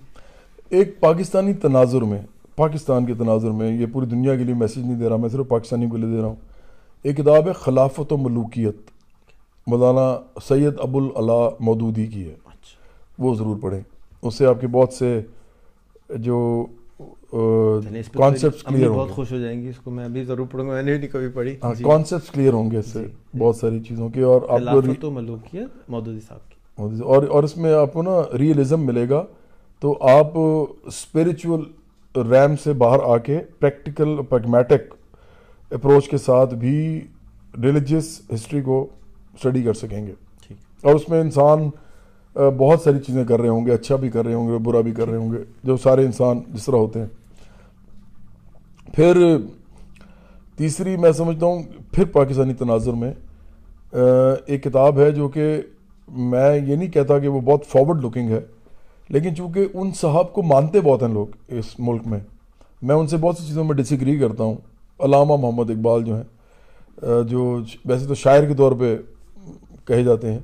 ایک پاکستانی تناظر میں پاکستان کے تناظر میں یہ پوری دنیا کے لیے میسیج نہیں دے رہا میں صرف پاکستانی کو لے دے رہا ہوں۔ ایک کتاب ہے خلافت و ملوکیت مولانا سید ابو مودودی کی ہے۔ اچھا۔ وہ ضرور پڑھیں۔ اس سے آپ کے بہت سے جو کانسیپٹس کلیئر ہوں بہت خوش ہو جائیں گی اس کو میں ابھی ضرور پڑھوں گا میں نے نہیں کبھی پڑھی۔ کانسیپٹس جی۔ کلیئر ہوں گے اس سے جی۔ بہت ساری چیزوں کے اور آپ کو ملوکیت مودودی صاحب کی۔ اور اور اس میں آپ کو نا ریئلزم ملے گا۔ تو آپ اسپریچول ریم سے باہر آ کے پریکٹیکل پیگمیٹک اپروچ کے ساتھ بھی ریلیجیس ہسٹری کو اسٹڈی کر سکیں گے۔ اور اس میں انسان بہت ساری چیزیں کر رہے ہوں گے اچھا بھی کر رہے ہوں گے، برا بھی کر رہے ہوں گے، جو سارے انسان جس طرح ہوتے ہیں۔ پھر، تیسری میں سمجھتا ہوں، پھر پاکستانی تناظر میں ایک کتاب ہے جو کہ میں یہ نہیں کہتا کہ وہ بہت فارورڈ لکنگ ہے، لیکن چونکہ ان صاحب کو مانتے بہت ہیں لوگ اس ملک میں میں ان سے بہت سی چیزوں میں ڈس ایگری کرتا ہوں۔ علامہ محمد اقبال جو ہیں جو ویسے تو شاعر کے طور پہ کہے جاتے ہیں۔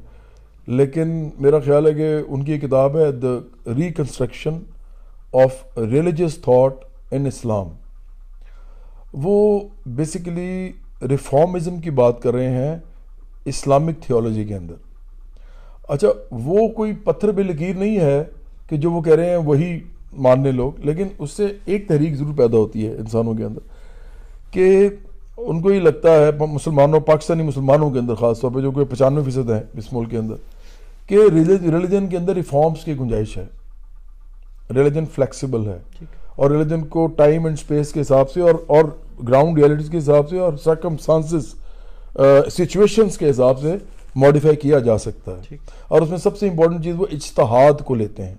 لیکن میرا خیال ہے کہ ان کی کتاب ہے the reconstruction of religious thought in Islam وہ بیسیکلی ریفارمزم کی بات کر رہے ہیں اسلامک تھیولوجی کے اندر. اچھا وہ کوئی پتھر بے لکیر نہیں ہے کہ جو وہ کہہ رہے ہیں وہی ماننے لوگ، لیکن اس سے ایک تحریک ضرور پیدا ہوتی ہے انسانوں کے اندر کہ ان کو یہ لگتا ہے، مسلمانوں، پاکستانی مسلمانوں کے اندر خاص طور پہ، جو کوئی پچانوے فیصد ہیں اس ملک کے اندر کہ ریلیجن کے اندر ریفارمز کی گنجائش ہے۔ ریلیجن فلیکسیبل ہے۔ اور ریلیجن کو ٹائم اینڈ سپیس کے حساب سے اور اور گراؤنڈ ریالٹیز کے حساب سے اور سرکمسٹانسز سچویشنز کے حساب سے ماڈیفائی کیا جا سکتا ہے۔ اور اس میں سب سے امپورٹنٹ چیز وہ اجتہاد کو لیتے ہیں۔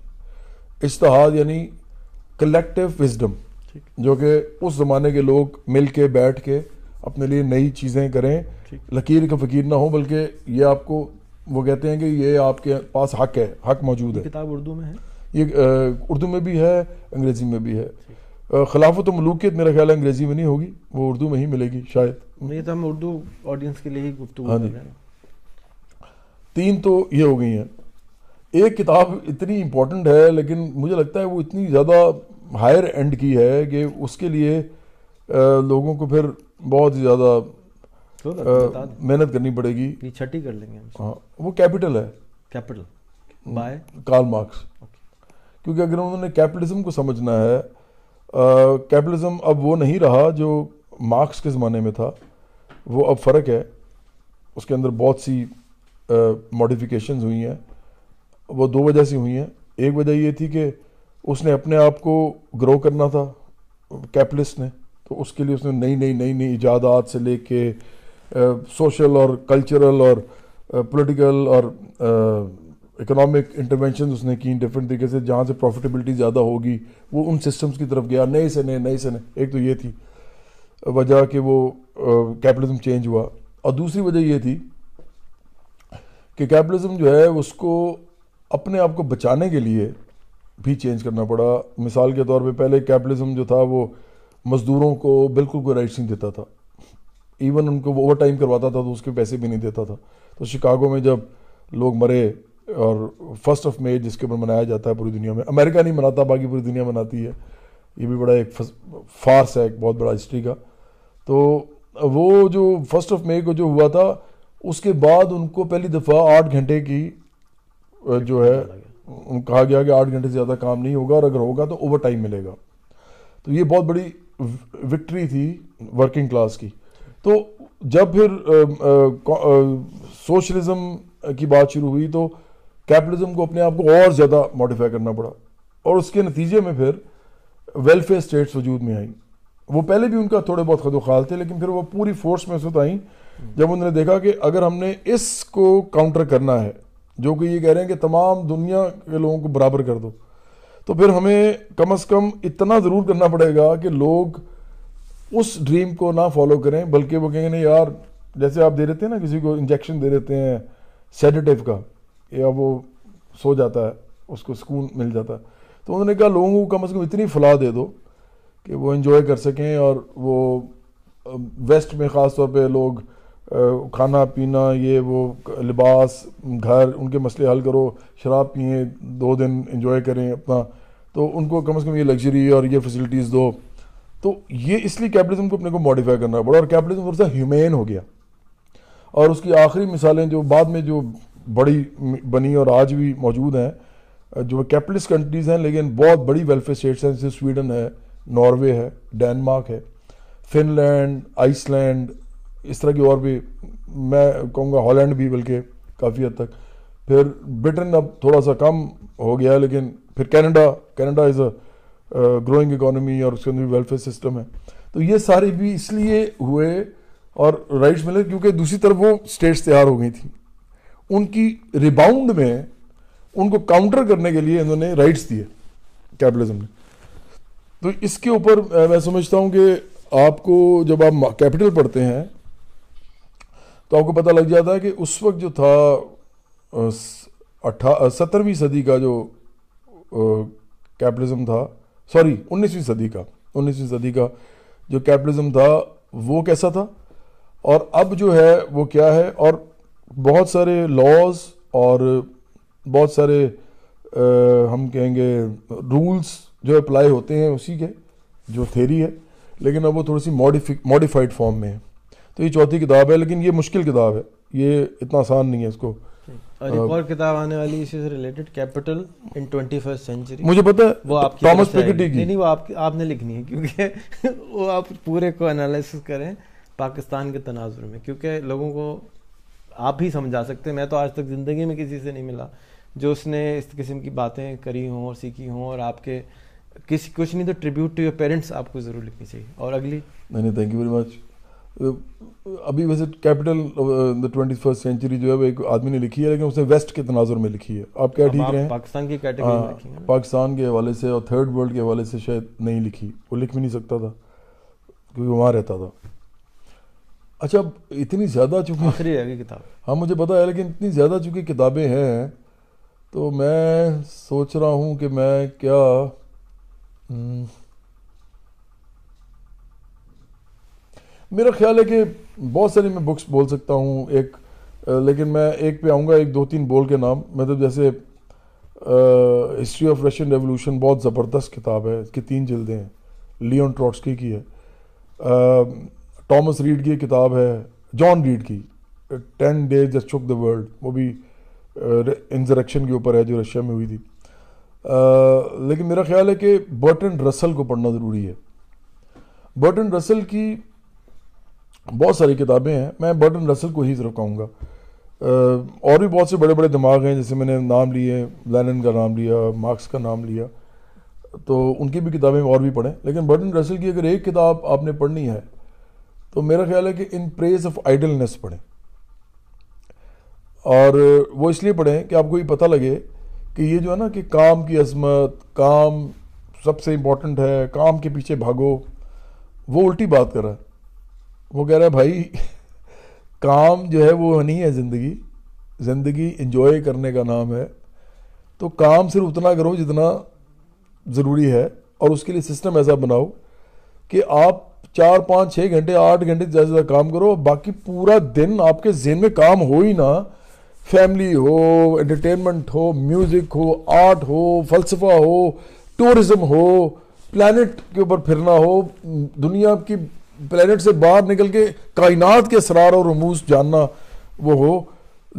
اجتہاد یعنی کلیکٹیو وزڈم جو کہ اس زمانے کے لوگ مل کے بیٹھ کے اپنے لیے نئی چیزیں کریں۔ لکیر کا فقیر نہ ہو بلکہ یہ آپ کو وہ کہتے ہیں کہ یہ آپ کے پاس حق ہے حق موجود ہے۔ کتاب اردو میں ہے؟ یہ اردو میں بھی ہے انگریزی میں بھی ہے۔ خلافت و ملوکیت میرا خیال ہے انگریزی میں نہیں ہوگی وہ اردو میں ہی ملے گی شاید۔ یہ تو ہم اردو آڈینس کے لیے ہی گفتگو ہاں جی۔ تین تو یہ ہو گئی ہیں۔ ایک کتاب اتنی امپورٹنٹ ہے لیکن مجھے لگتا ہے وہ اتنی زیادہ ہائر اینڈ کی ہے کہ اس کے لیے لوگوں کو پھر بہت زیادہ محنت کرنی پڑے گی۔ چھٹی کر لیں گے ہاں وہ کیپٹل ہے۔ کیپٹل بائے کارل مارکس کیونکہ اگر انہوں نے کیپٹلزم کو سمجھنا ہے کیپٹلزم اب وہ نہیں رہا جو مارکس کے زمانے میں تھا۔ وہ اب فرق ہے۔ اس کے اندر بہت سی ماڈیفیکیشنز ہوئی ہیں۔ وہ دو وجہ سے ہوئی ہیں۔ ایک وجہ یہ تھی کہ اس نے اپنے آپ کو گرو کرنا تھا کیپلسٹ نے۔ تو اس کے لیے اس نے نئی نئی نئی نئی ایجادات سے لے کے سوشل اور کلچرل اور پولیٹیکل اور اکنامک انٹرونشن اس نے کی ڈفرینٹ طریقے سے جہاں سے پروفیٹیبلٹی زیادہ ہوگی، وہ ان سسٹمز کی طرف گیا، نئے سے نئے نئے سے نئے۔ ایک تو یہ تھی، وجہ کہ وہ uh, کیپٹلزم چینج ہوا۔ اور دوسری وجہ یہ تھی کہ کیپٹلزم جو ہے، اس کو اپنے آپ کو بچانے کے لیے بھی چینج کرنا پڑا۔ مثال کے طور پہ، پہلے کیپٹلزم جو تھا، وہ مزدوروں کو بالکل کوئی رائٹس نہیں دیتا تھا۔ ایون ان کو اوور ٹائم کرواتا تھا تو اس کے پیسے بھی نہیں دیتا تھا۔ تو شکاگو میں جب لوگ مرے اور فرسٹ آف مے جس کے اوپر منایا جاتا ہے پوری دنیا میں امریکہ نہیں مناتا، باقی پوری دنیا مناتی ہے۔ یہ بھی بڑا ایک فارس ہے، ایک بہت بڑا ہسٹری کا۔ تو وہ جو فرسٹ آف مے کو جو ہوا تھا، اس کے بعد ان کو پہلی دفعہ آٹھ گھنٹے کی جو ہے کہا گیا کہ آٹھ گھنٹے سے زیادہ کام نہیں ہوگا اور اگر ہوگا تو اوور ٹائم ملے گا۔ تو یہ بہت بڑی وکٹری تھی ورکنگ کلاس کی۔ تو جب پھر سوشلزم کی بات شروع ہوئی تو کیپٹلزم کو اپنے آپ کو اور زیادہ موڈیفائی کرنا پڑا اور اس کے نتیجے میں پھر ویلفیئر اسٹیٹس وجود میں آئیں۔ وہ پہلے بھی ان کا تھوڑے بہت خد و خال تھے، لیکن پھر وہ پوری فورس میں وقت آئیں۔ جب انہوں نے دیکھا کہ اگر ہم نے اس کو کاؤنٹر کرنا ہے، جو کہ یہ کہہ رہے ہیں کہ تمام دنیا کے لوگوں کو برابر کر دو، تو پھر ہمیں کم از کم اتنا ضرور کرنا پڑے گا کہ لوگ اس ڈریم کو نہ فالو کریں، بلکہ وہ کہیں گے نہیں یار، جیسے آپ دے دیتے ہیں نا، کسی کو انجیکشن دے دیتے ہیں سیڈیٹیو کا، یا وہ سو جاتا ہے، اس کو سکون مل جاتا ہے۔ تو انہوں نے کہا، لوگوں کو کم از کم اتنی فلاح دے دو کہ وہ انجوائے کر سکیں اور وہ ویسٹ میں خاص طور پہ لوگ کھانا پینا، یہ وہ لباس، گھر، ان کے مسئلے حل کرو، شراب پئیں دو دن انجوائے کریں اپنا۔ تو ان کو کم از کم یہ لگژری اور یہ فیسلٹیز دو۔ تو یہ اس لیے کیپٹلزم کو اپنے کو ماڈیفائی کرنا پڑا اور کیپٹلزم تھوڑا سا ہیومین ہو گیا۔ اور اس کی آخری مثالیں جو بعد میں جو بڑی بنی اور آج بھی موجود ہیں، جو کیپٹلسٹ کنٹریز ہیں، لیکن بہت بڑی ویلفیئر اسٹیٹس ہیں، جیسے سویڈن ہے، ناروے ہے، ڈینمارک ہے فن لینڈ آئس لینڈ اس طرح کی اور بھی، میں کہوں گا ہالینڈ بھی بلکہ کافی حد تک۔ پھر برٹن اب تھوڑا سا کم ہو گیا، لیکن پھر Canada Canada is a growing economy اور اس کے اندر بھی ویلفیئر سسٹم ہے۔ تو یہ سارے بھی اس لیے ہوئے اور رائٹس ملے کیونکہ دوسری طرف وہ اسٹیٹس تیار ہو گئی تھیں۔ ان کی ریباؤنڈ میں ان کو کاؤنٹر کرنے کے لیے انہوں نے رائٹس دیے کیپٹلزم نے۔ تو اس کے اوپر میں سمجھتا ہوں کہ آپ کو جب آپ کیپٹل پڑھتے ہیں، تو آپ کو پتہ لگ جاتا ہے کہ اس وقت جو تھا اٹھا سترویں صدی کا جو کیپٹلزم تھا سوری، انیسویں صدی کا، انیسویں صدی کا جو کیپٹلزم تھا، وہ کیسا تھا؟ اور اب جو ہے، وہ کیا ہے؟ اور بہت سارے لاز اور بہت سارے ہم کہیں گے رولز جو اپلائی ہوتے ہیں اسی کے، جو تھیری ہے، لیکن اب وہ تھوڑی سی ماڈیفائڈ فارم میں ہے۔ تو یہ چوتھی کتاب ہے، لیکن یہ مشکل کتاب ہے۔ یہ اتنا آسان نہیں ہے اس کو اور ایک اور کتاب آنے والی اسی سے ریلیٹڈ کیپٹل ان سینچری مجھے پتا ہے وہ آپ ٹامس پیکٹی کی۔ نہیں وہ آپ آپ نے لکھنی ہے کیونکہ وہ آپ پورے کو انالیسس کریں پاکستان کے تناظر میں کیونکہ لوگوں کو آپ بھی سمجھا سکتے ہیں۔ میں تو آج تک زندگی میں کسی سے نہیں ملا جو اس نے اس قسم کی باتیں کری ہوں اور سیکھی ہوں اور آپ کے کسی کچھ نہیں تو ٹریبیوٹ ٹو یور پیرنٹس آپ کو ضرور لکھنی چاہیے۔ اور اگلی۔ نہیں نہیں تھینک یو ویری مچ ابھی ویسے capital the twenty first century جو ہے وہ ایک آدمی نے لکھی ہے لیکن اس نے ویسٹ کے تناظر میں لکھی ہے۔ آپ کیا ٹھیک رہے ہیں؟ پاکستان کی کیٹیگری پاکستان کے حوالے سے اور تھرڈ ورلڈ کے حوالے سے شاید نہیں لکھی وہ لکھ بھی نہیں سکتا تھا کیونکہ وہاں رہتا تھا۔ اچھا اتنی زیادہ چونکہ کتاب۔ ہاں مجھے پتا ہے لیکن اتنی زیادہ چونکہ کتابیں ہیں تو میں سوچ رہا ہوں کہ میں کیا میرا خیال ہے کہ بہت ساری میں بکس بول سکتا ہوں، ایک لیکن میں ایک پہ آؤں گا، ایک دو تین بول کے نام۔ مطلب جیسے ہسٹری آف رشین ریولوشن بہت زبردست کتاب ہے، اس کی تین جلدیں ہیں۔ لیون ٹراٹسکی کی ہے۔ ٹامس ریڈ کی کتاب ہے جان ریڈ کی۔ Ten days just shook the world وہ بھی انزریکشن کے اوپر ہے، جو رشیا میں ہوئی تھی۔ لیکن میرا خیال ہے کہ برٹن رسل کو پڑھنا ضروری ہے۔ برٹن رسل کی بہت ساری کتابیں ہیں، میں برٹن رسل کو ہی صرف کہوں گا۔ اور بھی بہت سے بڑے بڑے دماغ ہیں، جیسے میں نے نام لیے، لینن کا نام لیا، مارکس کا نام لیا۔ تو ان کی بھی کتابیں اور بھی پڑھیں۔ لیکن برٹن رسل کی اگر ایک کتاب آپ نے پڑھنی ہے، تو میرا خیال ہے کہ ان پریز آف آئیڈلنس پڑھیں۔ اور وہ اس لیے پڑھیں کہ آپ کو یہ پتہ لگے کہ یہ جو ہے نا کہ کام کی عظمت، کام سب سے امپورٹنٹ ہے، کام کے پیچھے بھاگو، وہ الٹی بات کر رہا ہے۔ وہ کہہ رہا ہے، بھائی، کام جو ہے وہ نہیں ہے زندگی زندگی انجوائے کرنے کا نام ہے۔ تو کام صرف اتنا کرو جتنا ضروری ہے اور اس کے لیے سسٹم ایسا بناؤ کہ آپ چار پانچ چھ گھنٹے، آٹھ گھنٹے زیادہ زیادہ کام کرو، باقی پورا دن آپ کے ذہن میں کام ہو ہی نہ۔ فیملی ہو انٹرٹینمنٹ ہو میوزک ہو آرٹ ہو، فلسفہ ہو ٹورزم ہو پلانٹ کے اوپر پھرنا ہو، دنیا کی پلانٹ سے باہر نکل کے کائنات کے اسرار اور رموز جاننا وہ ہو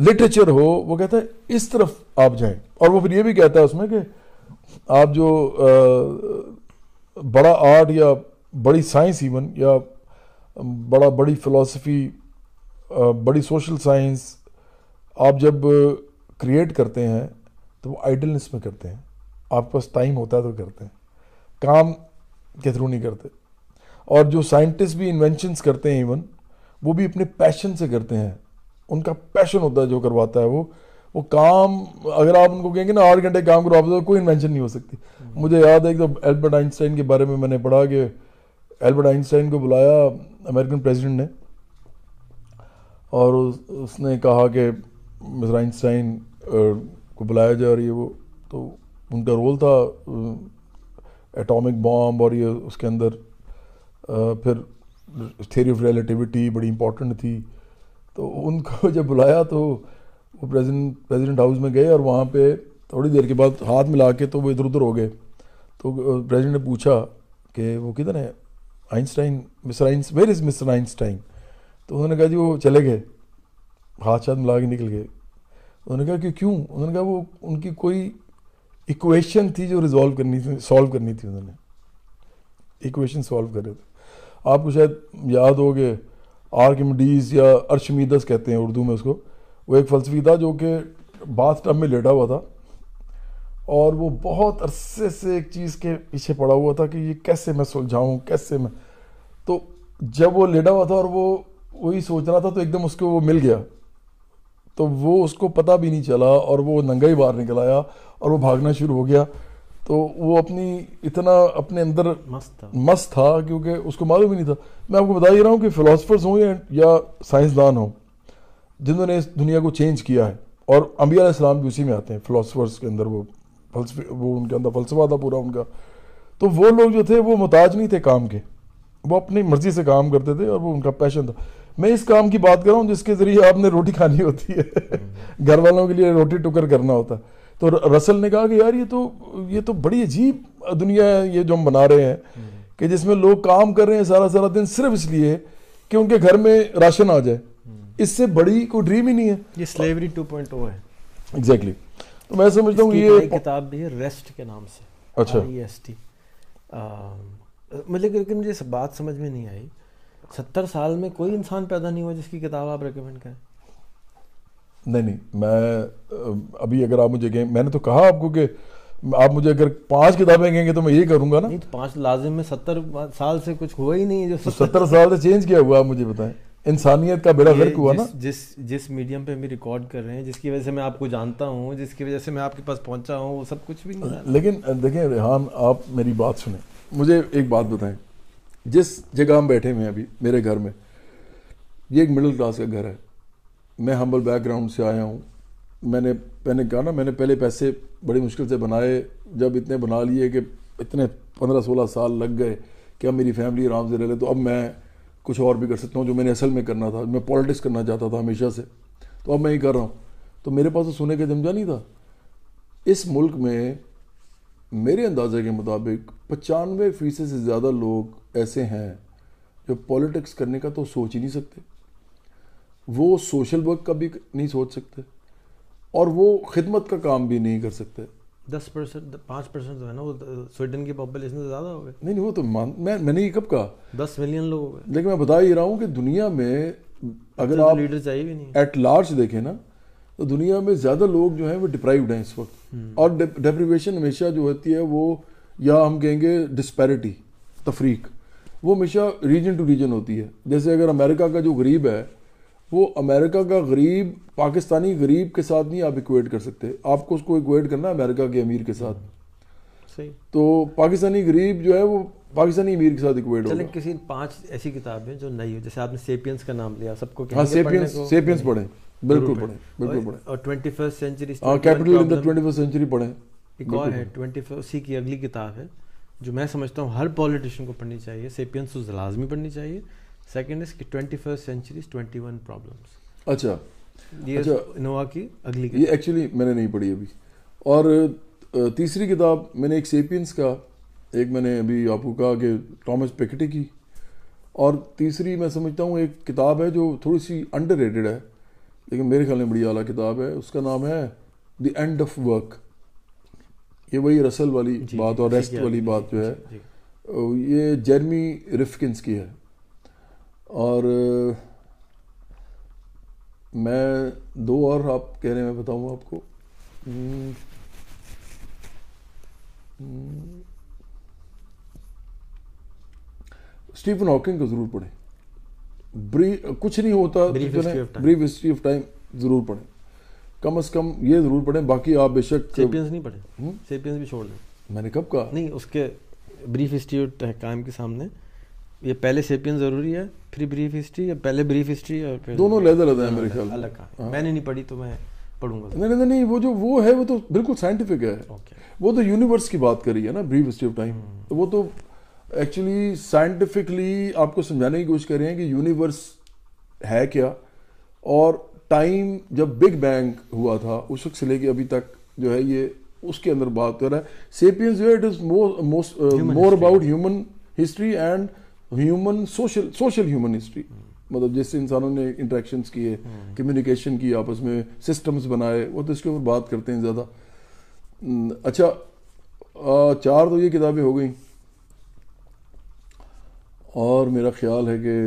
لٹریچر ہو، وہ کہتا ہے اس طرف آپ جائیں۔ اور وہ پھر یہ بھی کہتا ہے اس میں کہ آپ جو بڑا آرٹ یا بڑی سائنس ایون یا بڑا بڑی فلاسفی بڑی سوشل سائنس آپ جب کریٹ کرتے ہیں تو وہ آئیڈلنس میں کرتے ہیں۔ آپ کے پاس ٹائم ہوتا ہے تو کرتے ہیں۔ کام کے تھرو نہیں کرتے۔ اور جو سائنٹسٹ بھی انوینشنس کرتے ہیں ایون وہ بھی اپنے پیشن سے کرتے ہیں. ان کا پیشن ہوتا ہے جو کرواتا ہے وہ. وہ کام، اگر آپ ان کو کہیں گے نا آٹھ گھنٹے کام کرو آپ کوئی انوینشن نہیں ہو سکتی. مجھے یاد ہے کہ البرٹ آئنسٹائن کے بارے میں میں نے پڑھا کہ البرٹ آئنسٹائن کو بلایا امریکن پریزیڈنٹ نے. اور اس نے کہا کہ مصر آئنسٹائن کو بلایا جا رہی ہے وہ. تو ان کا رول تھا ایٹامک بام اور یہ اس کے اندر پھر تھیری آف ریلیٹیوٹی بڑی امپورٹنٹ تھی۔ تو ان کو جب بلایا تو وہ پریزیڈنٹ پریزیڈنٹ ہاؤس میں گئے اور وہاں پہ تھوڑی دیر کے بعد ہاتھ ملا کے تو وہ ادھر ادھر ہو گئے۔ تو پریزیڈنٹ نے پوچھا کہ وہ کدھر ہے Einstein mister Einstein where is mister Einstein تو انہوں نے کہا جی وہ چلے گئے۔ ہاتھ شاتھ ملا کے نکل گئے۔ انہوں نے کہا کہ کیوں؟ انہوں نے کہا وہ ان کی کوئی ایکویشن تھی جو ریزالو کرنی تھی سالو کرنی تھی انہوں نے۔ ایکویشن سالو کر رہے تھے۔ آپ کو شاید یاد ہو کہ آرکمڈیز یا ارشمیدس کہتے ہیں اردو میں اس کو۔ وہ ایک فلسفی تھا جو کہ باتھ ٹب میں لیٹا ہوا تھا۔ اور وہ بہت عرصے سے ایک چیز کے پیچھے پڑا ہوا تھا کہ یہ کیسے میں سلجھاؤں، کیسے میں۔ تو جب وہ لیٹا ہوا تھا اور وہ وہی سوچ رہا تھا تو ایک دم اس کو وہ مل گیا۔ تو وہ اس کو پتہ بھی نہیں چلا اور وہ ننگا ہی باہر نکل آیا اور وہ بھاگنا شروع ہو گیا۔ تو وہ اپنی اتنا اپنے اندر مست تھا۔ کیونکہ اس کو معلوم ہی نہیں تھا۔ میں آپ کو بتا ہی رہا ہوں کہ فلاسفرز ہوں یا سائنسدان ہوں جنہوں نے اس دنیا کو چینج کیا ہے۔ اور انبیاء علیہ السلام بھی اسی میں آتے ہیں فلاسفرز کے اندر وہ فلسفے وہ ان کے اندر فلسفہ تھا پورا ان کا۔ تو وہ لوگ جو تھے وہ محتاج نہیں تھے کام کے۔ وہ اپنی مرضی سے کام کرتے تھے اور وہ ان کا پیشن تھا۔ میں اس کام کی بات کر رہا ہوں جس کے ذریعے آپ نے روٹی کھانی ہوتی ہے۔ گھر والوں کے لیے روٹی ٹکر کرنا ہوتا ہے۔ تو رسل نے کہا کہ یار یہ تو یہ تو بڑی عجیب دنیا ہے یہ جو ہم بنا رہے ہیں کہ جس میں لوگ کام کر رہے ہیں سارا سارا دن صرف اس لیے کہ ان کے گھر میں راشن آ جائے۔ اس سے بڑی کوئی ڈریم ہی نہیں ہے۔ یہ سلیوری ٹو پوائنٹ ہے۔ ایگزیکٹلی تو میں سمجھتا ہوں یہ کتاب بھی ہے ریسٹ کے نام سے۔ اچھا۔ ایس ٹی مجھے لیکن مجھے بات سمجھ میں نہیں آئی۔ ستر سال میں کوئی انسان پیدا نہیں ہوا جس کی کتاب آپ ریکمینڈ کریں۔ نہیں نہیں میں ابھی اگر آپ مجھے کہیں میں نے تو کہا آپ کو کہ آپ مجھے اگر پانچ کتابیں کہیں گے تو میں یہ کروں گا نا؟ پانچ لازم میں ستر سال سے کچھ ہوا ہی نہیں جو ستر سال سے چینج کیا ہوا آپ مجھے بتائیں۔ انسانیت کا بیڑا غرق ہوا نا؟ جس جس میڈیم پہ ہم ریکارڈ کر رہے ہیں جس کی وجہ سے میں آپ کو جانتا ہوں جس کی وجہ سے میں آپ کے پاس پہنچا ہوں وہ سب کچھ بھی نہیں لیکن دیکھیں ریحان آپ میری بات سنیں۔ مجھے ایک بات بتائیں۔ جس جگہ ہم بیٹھے ہوئے ہیں ابھی میرے گھر میں یہ ایک مڈل کلاس کا گھر ہے۔ میں ہمبل بیک گراؤنڈ سے آیا ہوں۔ میں نے میں نے کہا نا، میں نے پہلے پیسے بڑی مشکل سے بنائے۔ جب اتنے بنا لیے کہ اتنے پندرہ سولہ سال لگ گئے کہ اب میری فیملی آرام سے رہ لے، تو اب میں کچھ اور بھی کر سکتا ہوں جو میں نے اصل میں کرنا تھا۔ میں پالیٹکس کرنا چاہتا تھا ہمیشہ سے۔ تو اب میں ہی کر رہا ہوں۔ تو میرے پاس تو سونے کا جمجا نہیں تھا۔ اس ملک میں میرے اندازے کے مطابق پچانوے فیصد سے زیادہ لوگ ایسے ہیں جو پالیٹکس کرنے کا تو سوچ ہی نہیں سکتے۔ وہ سوشل ورک کا بھی نہیں سوچ سکتے اور وہ خدمت کا کام بھی نہیں کر سکتے۔ دس پرسینٹ پانچ پرسینٹ جو ہے نا وہ سویڈن کی پاپولیشن سے زیادہ ہو گئے نہیں نہیں وہ تو میں میں نے یہ کب کہا؟ دس ملین لوگ ہو گئے لیکن میں بتا ہی رہا ہوں کہ دنیا میں اگر آپ لیڈر چاہیے بھی نہیں۔ ایٹ لارج دیکھیں نا تو دنیا میں زیادہ لوگ جو ہیں وہ ڈپرائیوڈ ہیں اس وقت۔ اور ڈیپریویشن ہمیشہ جو ہوتی ہے وہ یا ہم کہیں گے ڈسپیرٹی تفریق وہ ہمیشہ ریجن ٹو ریجن ہوتی ہے۔ جیسے اگر امریکہ کا جو غریب ہے وہ امریکہ کا غریب پاکستانی غریب کے ساتھ نہیں آپ ایکویٹ کر سکتے۔ آپ کو اس کو ایکویٹ کرنا ہے امریکہ کے امیر کے ساتھ۔ صحیح۔ تو پاکستانی غریب جو ہے وہ پاکستانی امیر کے ساتھ ایکویٹ چلیں کسی پانچ ایسی کتابیں جو نئی ہو جیسے آپ نے سیپینس کا نام لیا سب کو ہاں سیپینس؟ سیپینس پڑھیں۔ بالکل پڑھیں بالکل پڑھیں۔ اور ٹوینٹی فرسٹ سینچری ہاں capital in the twenty first century پڑھیں۔ ایک اور ہے ٹوینٹی اسی کی اگلی کتاب ہے جو میں سمجھتا ہوں ہر پولیٹیشین کو پڑھنی چاہیے۔ سیپینس تو لازمی پڑھنی چاہیے۔ سیکنڈ اس کی twenty first centuries twenty one problems اچھا یہ۔ انووا کی اگلی یہ ایکچولی میں نے نہیں پڑھی ابھی اور تیسری کتاب میں نے ایک سیپینس کا ایک میں نے ابھی آپ کو کہا کہ ٹامس پیکٹی کی اور تیسری میں سمجھتا ہوں ایک کتاب ہے جو تھوڑی سی انڈر ریٹڈ ہے لیکن میرے خیال میں بڑی اعلیٰ کتاب ہے اس کا نام ہے دی اینڈ آف ورک یہ وہی رسل والی بات اور ریسٹ والی بات جو ہے۔ یہ جرمی رفکنس کی ہے اور میں دو اور آپ کہہ رہے ہیں میں بتاؤں آپ کو۔ اسٹیفن ہاکنگ کو ضرور پڑھیں۔ بری کچھ نہیں ہوتا. Brief history of time. ضرور پڑھیں۔ کم از کم یہ ضرور پڑھیں باقی آپ بے شک سیپینس نہیں پڑھے ہم؟ سیپینس بھی چھوڑ دیں۔ میں نے کب کہا؟ نہیں اس کے بریف ہسٹری حکام کے سامنے یہ پہلے سیپین ضروری ہے پھر بریف ہسٹری یا پہلے بریف ہسٹری اور پھر دونوں علیحدہ علیحدہ ہیں میرے خیال میں الگ کہا میں نے نہیں پڑھی تو میں پڑھوں گا۔ نہیں نہیں نہیں وہ جو وہ ہے وہ تو بالکل سائنٹیفک ہے۔ وہ تو یونیورس کی بات کری ہے نا بریف ہسٹری آف ٹائم وہ تو ایکچولی سائنٹیفکلی آپ کو سمجھانے کی کوشش کر رہے ہیں کہ یونیورس ہے کیا۔ اور ٹائم جب بگ بینگ ہوا تھا اس وقت سے لے کے ابھی تک جو ہے یہ اس کے اندر بات کر رہا ہے۔ سیپینس جو ہے it is more about human history and human social social human history مطلب جس سے انسانوں نے انٹریکشنس کیے کمیونیکیشن کی آپس میں سسٹمز بنائے وہ تو اس کے اوپر بات کرتے ہیں زیادہ اچھا چار تو یہ کتابیں ہو گئیں اور میرا خیال ہے کہ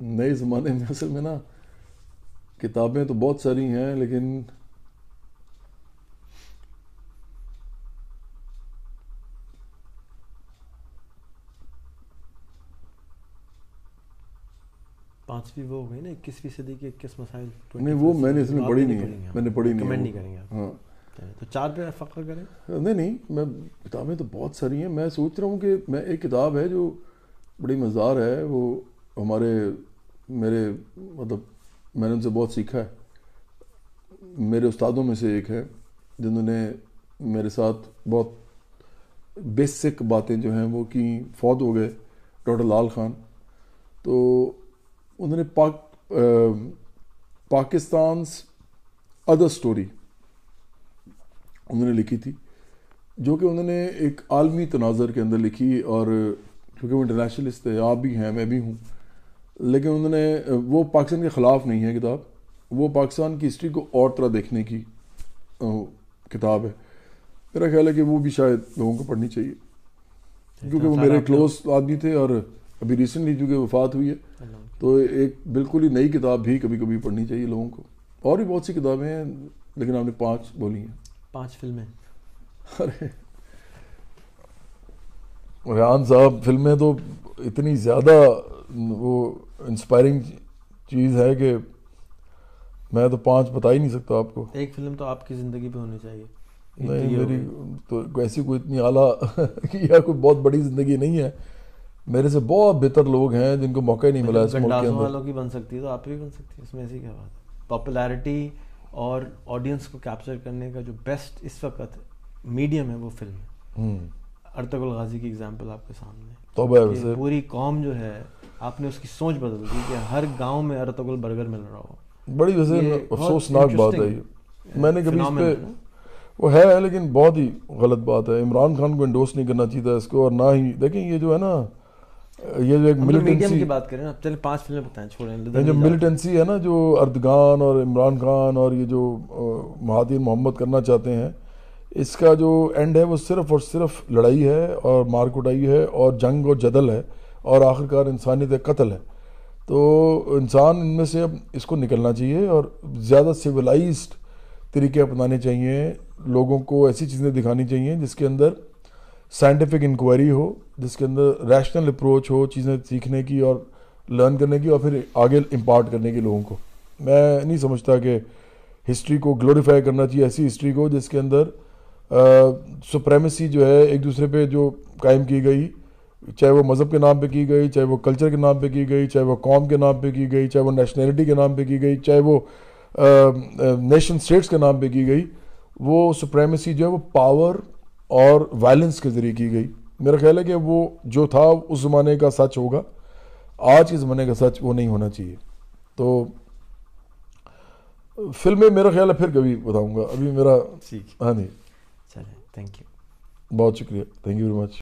نئے زمانے میں اصل میں نا کتابیں تو بہت ساری ہیں لیکن پانچویں وہ ہو گئی نا اکیسویں صدی کے اکیس مسائل نہیں وہ میں نے اس میں پڑھی نہیں ہے۔ میں نے پڑھی نہیں کریں گے ہاں۔ تو چار پہ فخر کریں۔ نہیں نہیں میں کتابیں تو بہت ساری ہیں۔ میں سوچ رہا ہوں کہ میں ایک کتاب ہے جو بڑی مزدار ہے وہ ہمارے میرے مطلب میں نے ان سے بہت سیکھا ہے۔ میرے استادوں میں سے ایک ہے جنہوں نے میرے ساتھ بہت بیسک باتیں جو ہیں وہ کی فوت ہو گئے ڈاکٹر لال خان۔ تو انہوں نے پاک پاکستانس ادر سٹوری انہوں نے لکھی تھی جو کہ انہوں نے ایک عالمی تناظر کے اندر لکھی اور کیونکہ وہ انٹرنیشنلسٹ ہے آپ بھی ہیں میں بھی ہوں لیکن انہوں نے وہ پاکستان کے خلاف نہیں ہے کتاب وہ پاکستان کی ہسٹری کو اور طرح دیکھنے کی کتاب ہے۔ میرا خیال ہے کہ وہ بھی شاید لوگوں کو پڑھنی چاہیے کیونکہ وہ میرے کلوز آدمی تھے اور ابھی ریسنٹلی چونکہ وفات ہوئی ہے۔ تو ایک بالکل ہی نئی کتاب بھی کبھی کبھی پڑھنی چاہیے لوگوں کو۔ اور بھی بہت سی کتابیں ہیں لیکن آپ نے پانچ بولی ہیں۔ پانچ فلمیں۔ ارے۔ ریحان صاحب فلمیں تو اتنی زیادہ وہ انسپائرنگ چیز ہے کہ میں تو پانچ بتا ہی نہیں سکتا آپ کو۔ ایک فلم تو آپ کی زندگی پہ ہونی چاہیے۔ نہیں میری۔ تو ایسی کوئی اتنی اعلیٰ یا کوئی بہت بڑی زندگی نہیں ہے۔ میرے سے بہت بہتر لوگ ہیں جن کو موقع ہی نہیں ملا اس ملک کے اندر۔ والوں کی بن سکتی ہے تو آپ بھی بن سکتی ہے اس میں ایسی کیا بات ہے؟ پاپولیرٹی اور آڈینس کو کیپچر کرنے کا جو بیسٹ اس وقت میڈیم ہے وہ فلم ہے۔ ہوں۔ ارتغل غازی کی اگزامپل آپ کے سامنے۔ توبہ پوری قوم جو ہے آپ نے اس کی سوچ بدل دی کہ ہر گاؤں میں ارتغل برگر مل رہا ہو۔ بڑی ویسے افسوسناک بات ہے یہ۔ میں نے کبھی اس پہ۔ وہ ہے لیکن بہت ہی غلط بات ہے۔ عمران خان کو انڈوس نہیں کرنا چاہیے تھا اس کو اور نہ ہی دیکھیں یہ جو ہے نا یہ جو ایک ملیٹنسی کی بات کریں اب چلیں پانچ فلمیں بتائیں چھوڑیں جو ملیٹنسی ہے نا جو اردگان اور عمران خان اور یہ جو مہاتیر محمد کرنا چاہتے ہیں اس کا جو اینڈ ہے وہ صرف اور صرف لڑائی ہے اور مار کٹائی ہے اور جنگ اور جدل ہے اور آخرکار انسانیت قتل ہے۔ تو انسان ان میں سے اب اس کو نکلنا چاہیے اور زیادہ سویلائزڈ طریقے اپنانے چاہیے لوگوں کو ایسی چیزیں دکھانی چاہیے جس کے اندر سائنٹیفک انکوائری ہو، جس کے اندر ریشنل اپروچ ہو چیزیں سیکھنے کی اور لرن کرنے کی اور پھر آگے امپارٹ کرنے کی لوگوں کو۔ میں نہیں سمجھتا کہ ہسٹری کو گلوریفائی کرنا چاہیے ایسی ہسٹری کو جس کے اندر سپریمیسی جو ہے ایک دوسرے پہ جو قائم کی گئی، چاہے وہ مذہب کے نام پہ کی گئی، چاہے وہ کلچر کے نام پہ کی گئی، چاہے وہ قوم کے نام پہ کی گئی، چاہے وہ نیشنلٹی کے نام پہ کی گئی، چاہے وہ نیشن اسٹیٹس کے نام پہ کی گئی، وہ سپریمیسی جو ہے وہ پاور اور وائلنس کے ذریعے کی گئی۔ میرا خیال ہے کہ وہ جو تھا اس زمانے کا سچ ہوگا۔ آج کے زمانے کا سچ وہ نہیں ہونا چاہیے۔ تو فلمیں میرا خیال ہے پھر کبھی بتاؤں گا۔ ابھی میرا ہاں جی۔ چلیں تھینک یو بہت شکریہ۔ Thank you very much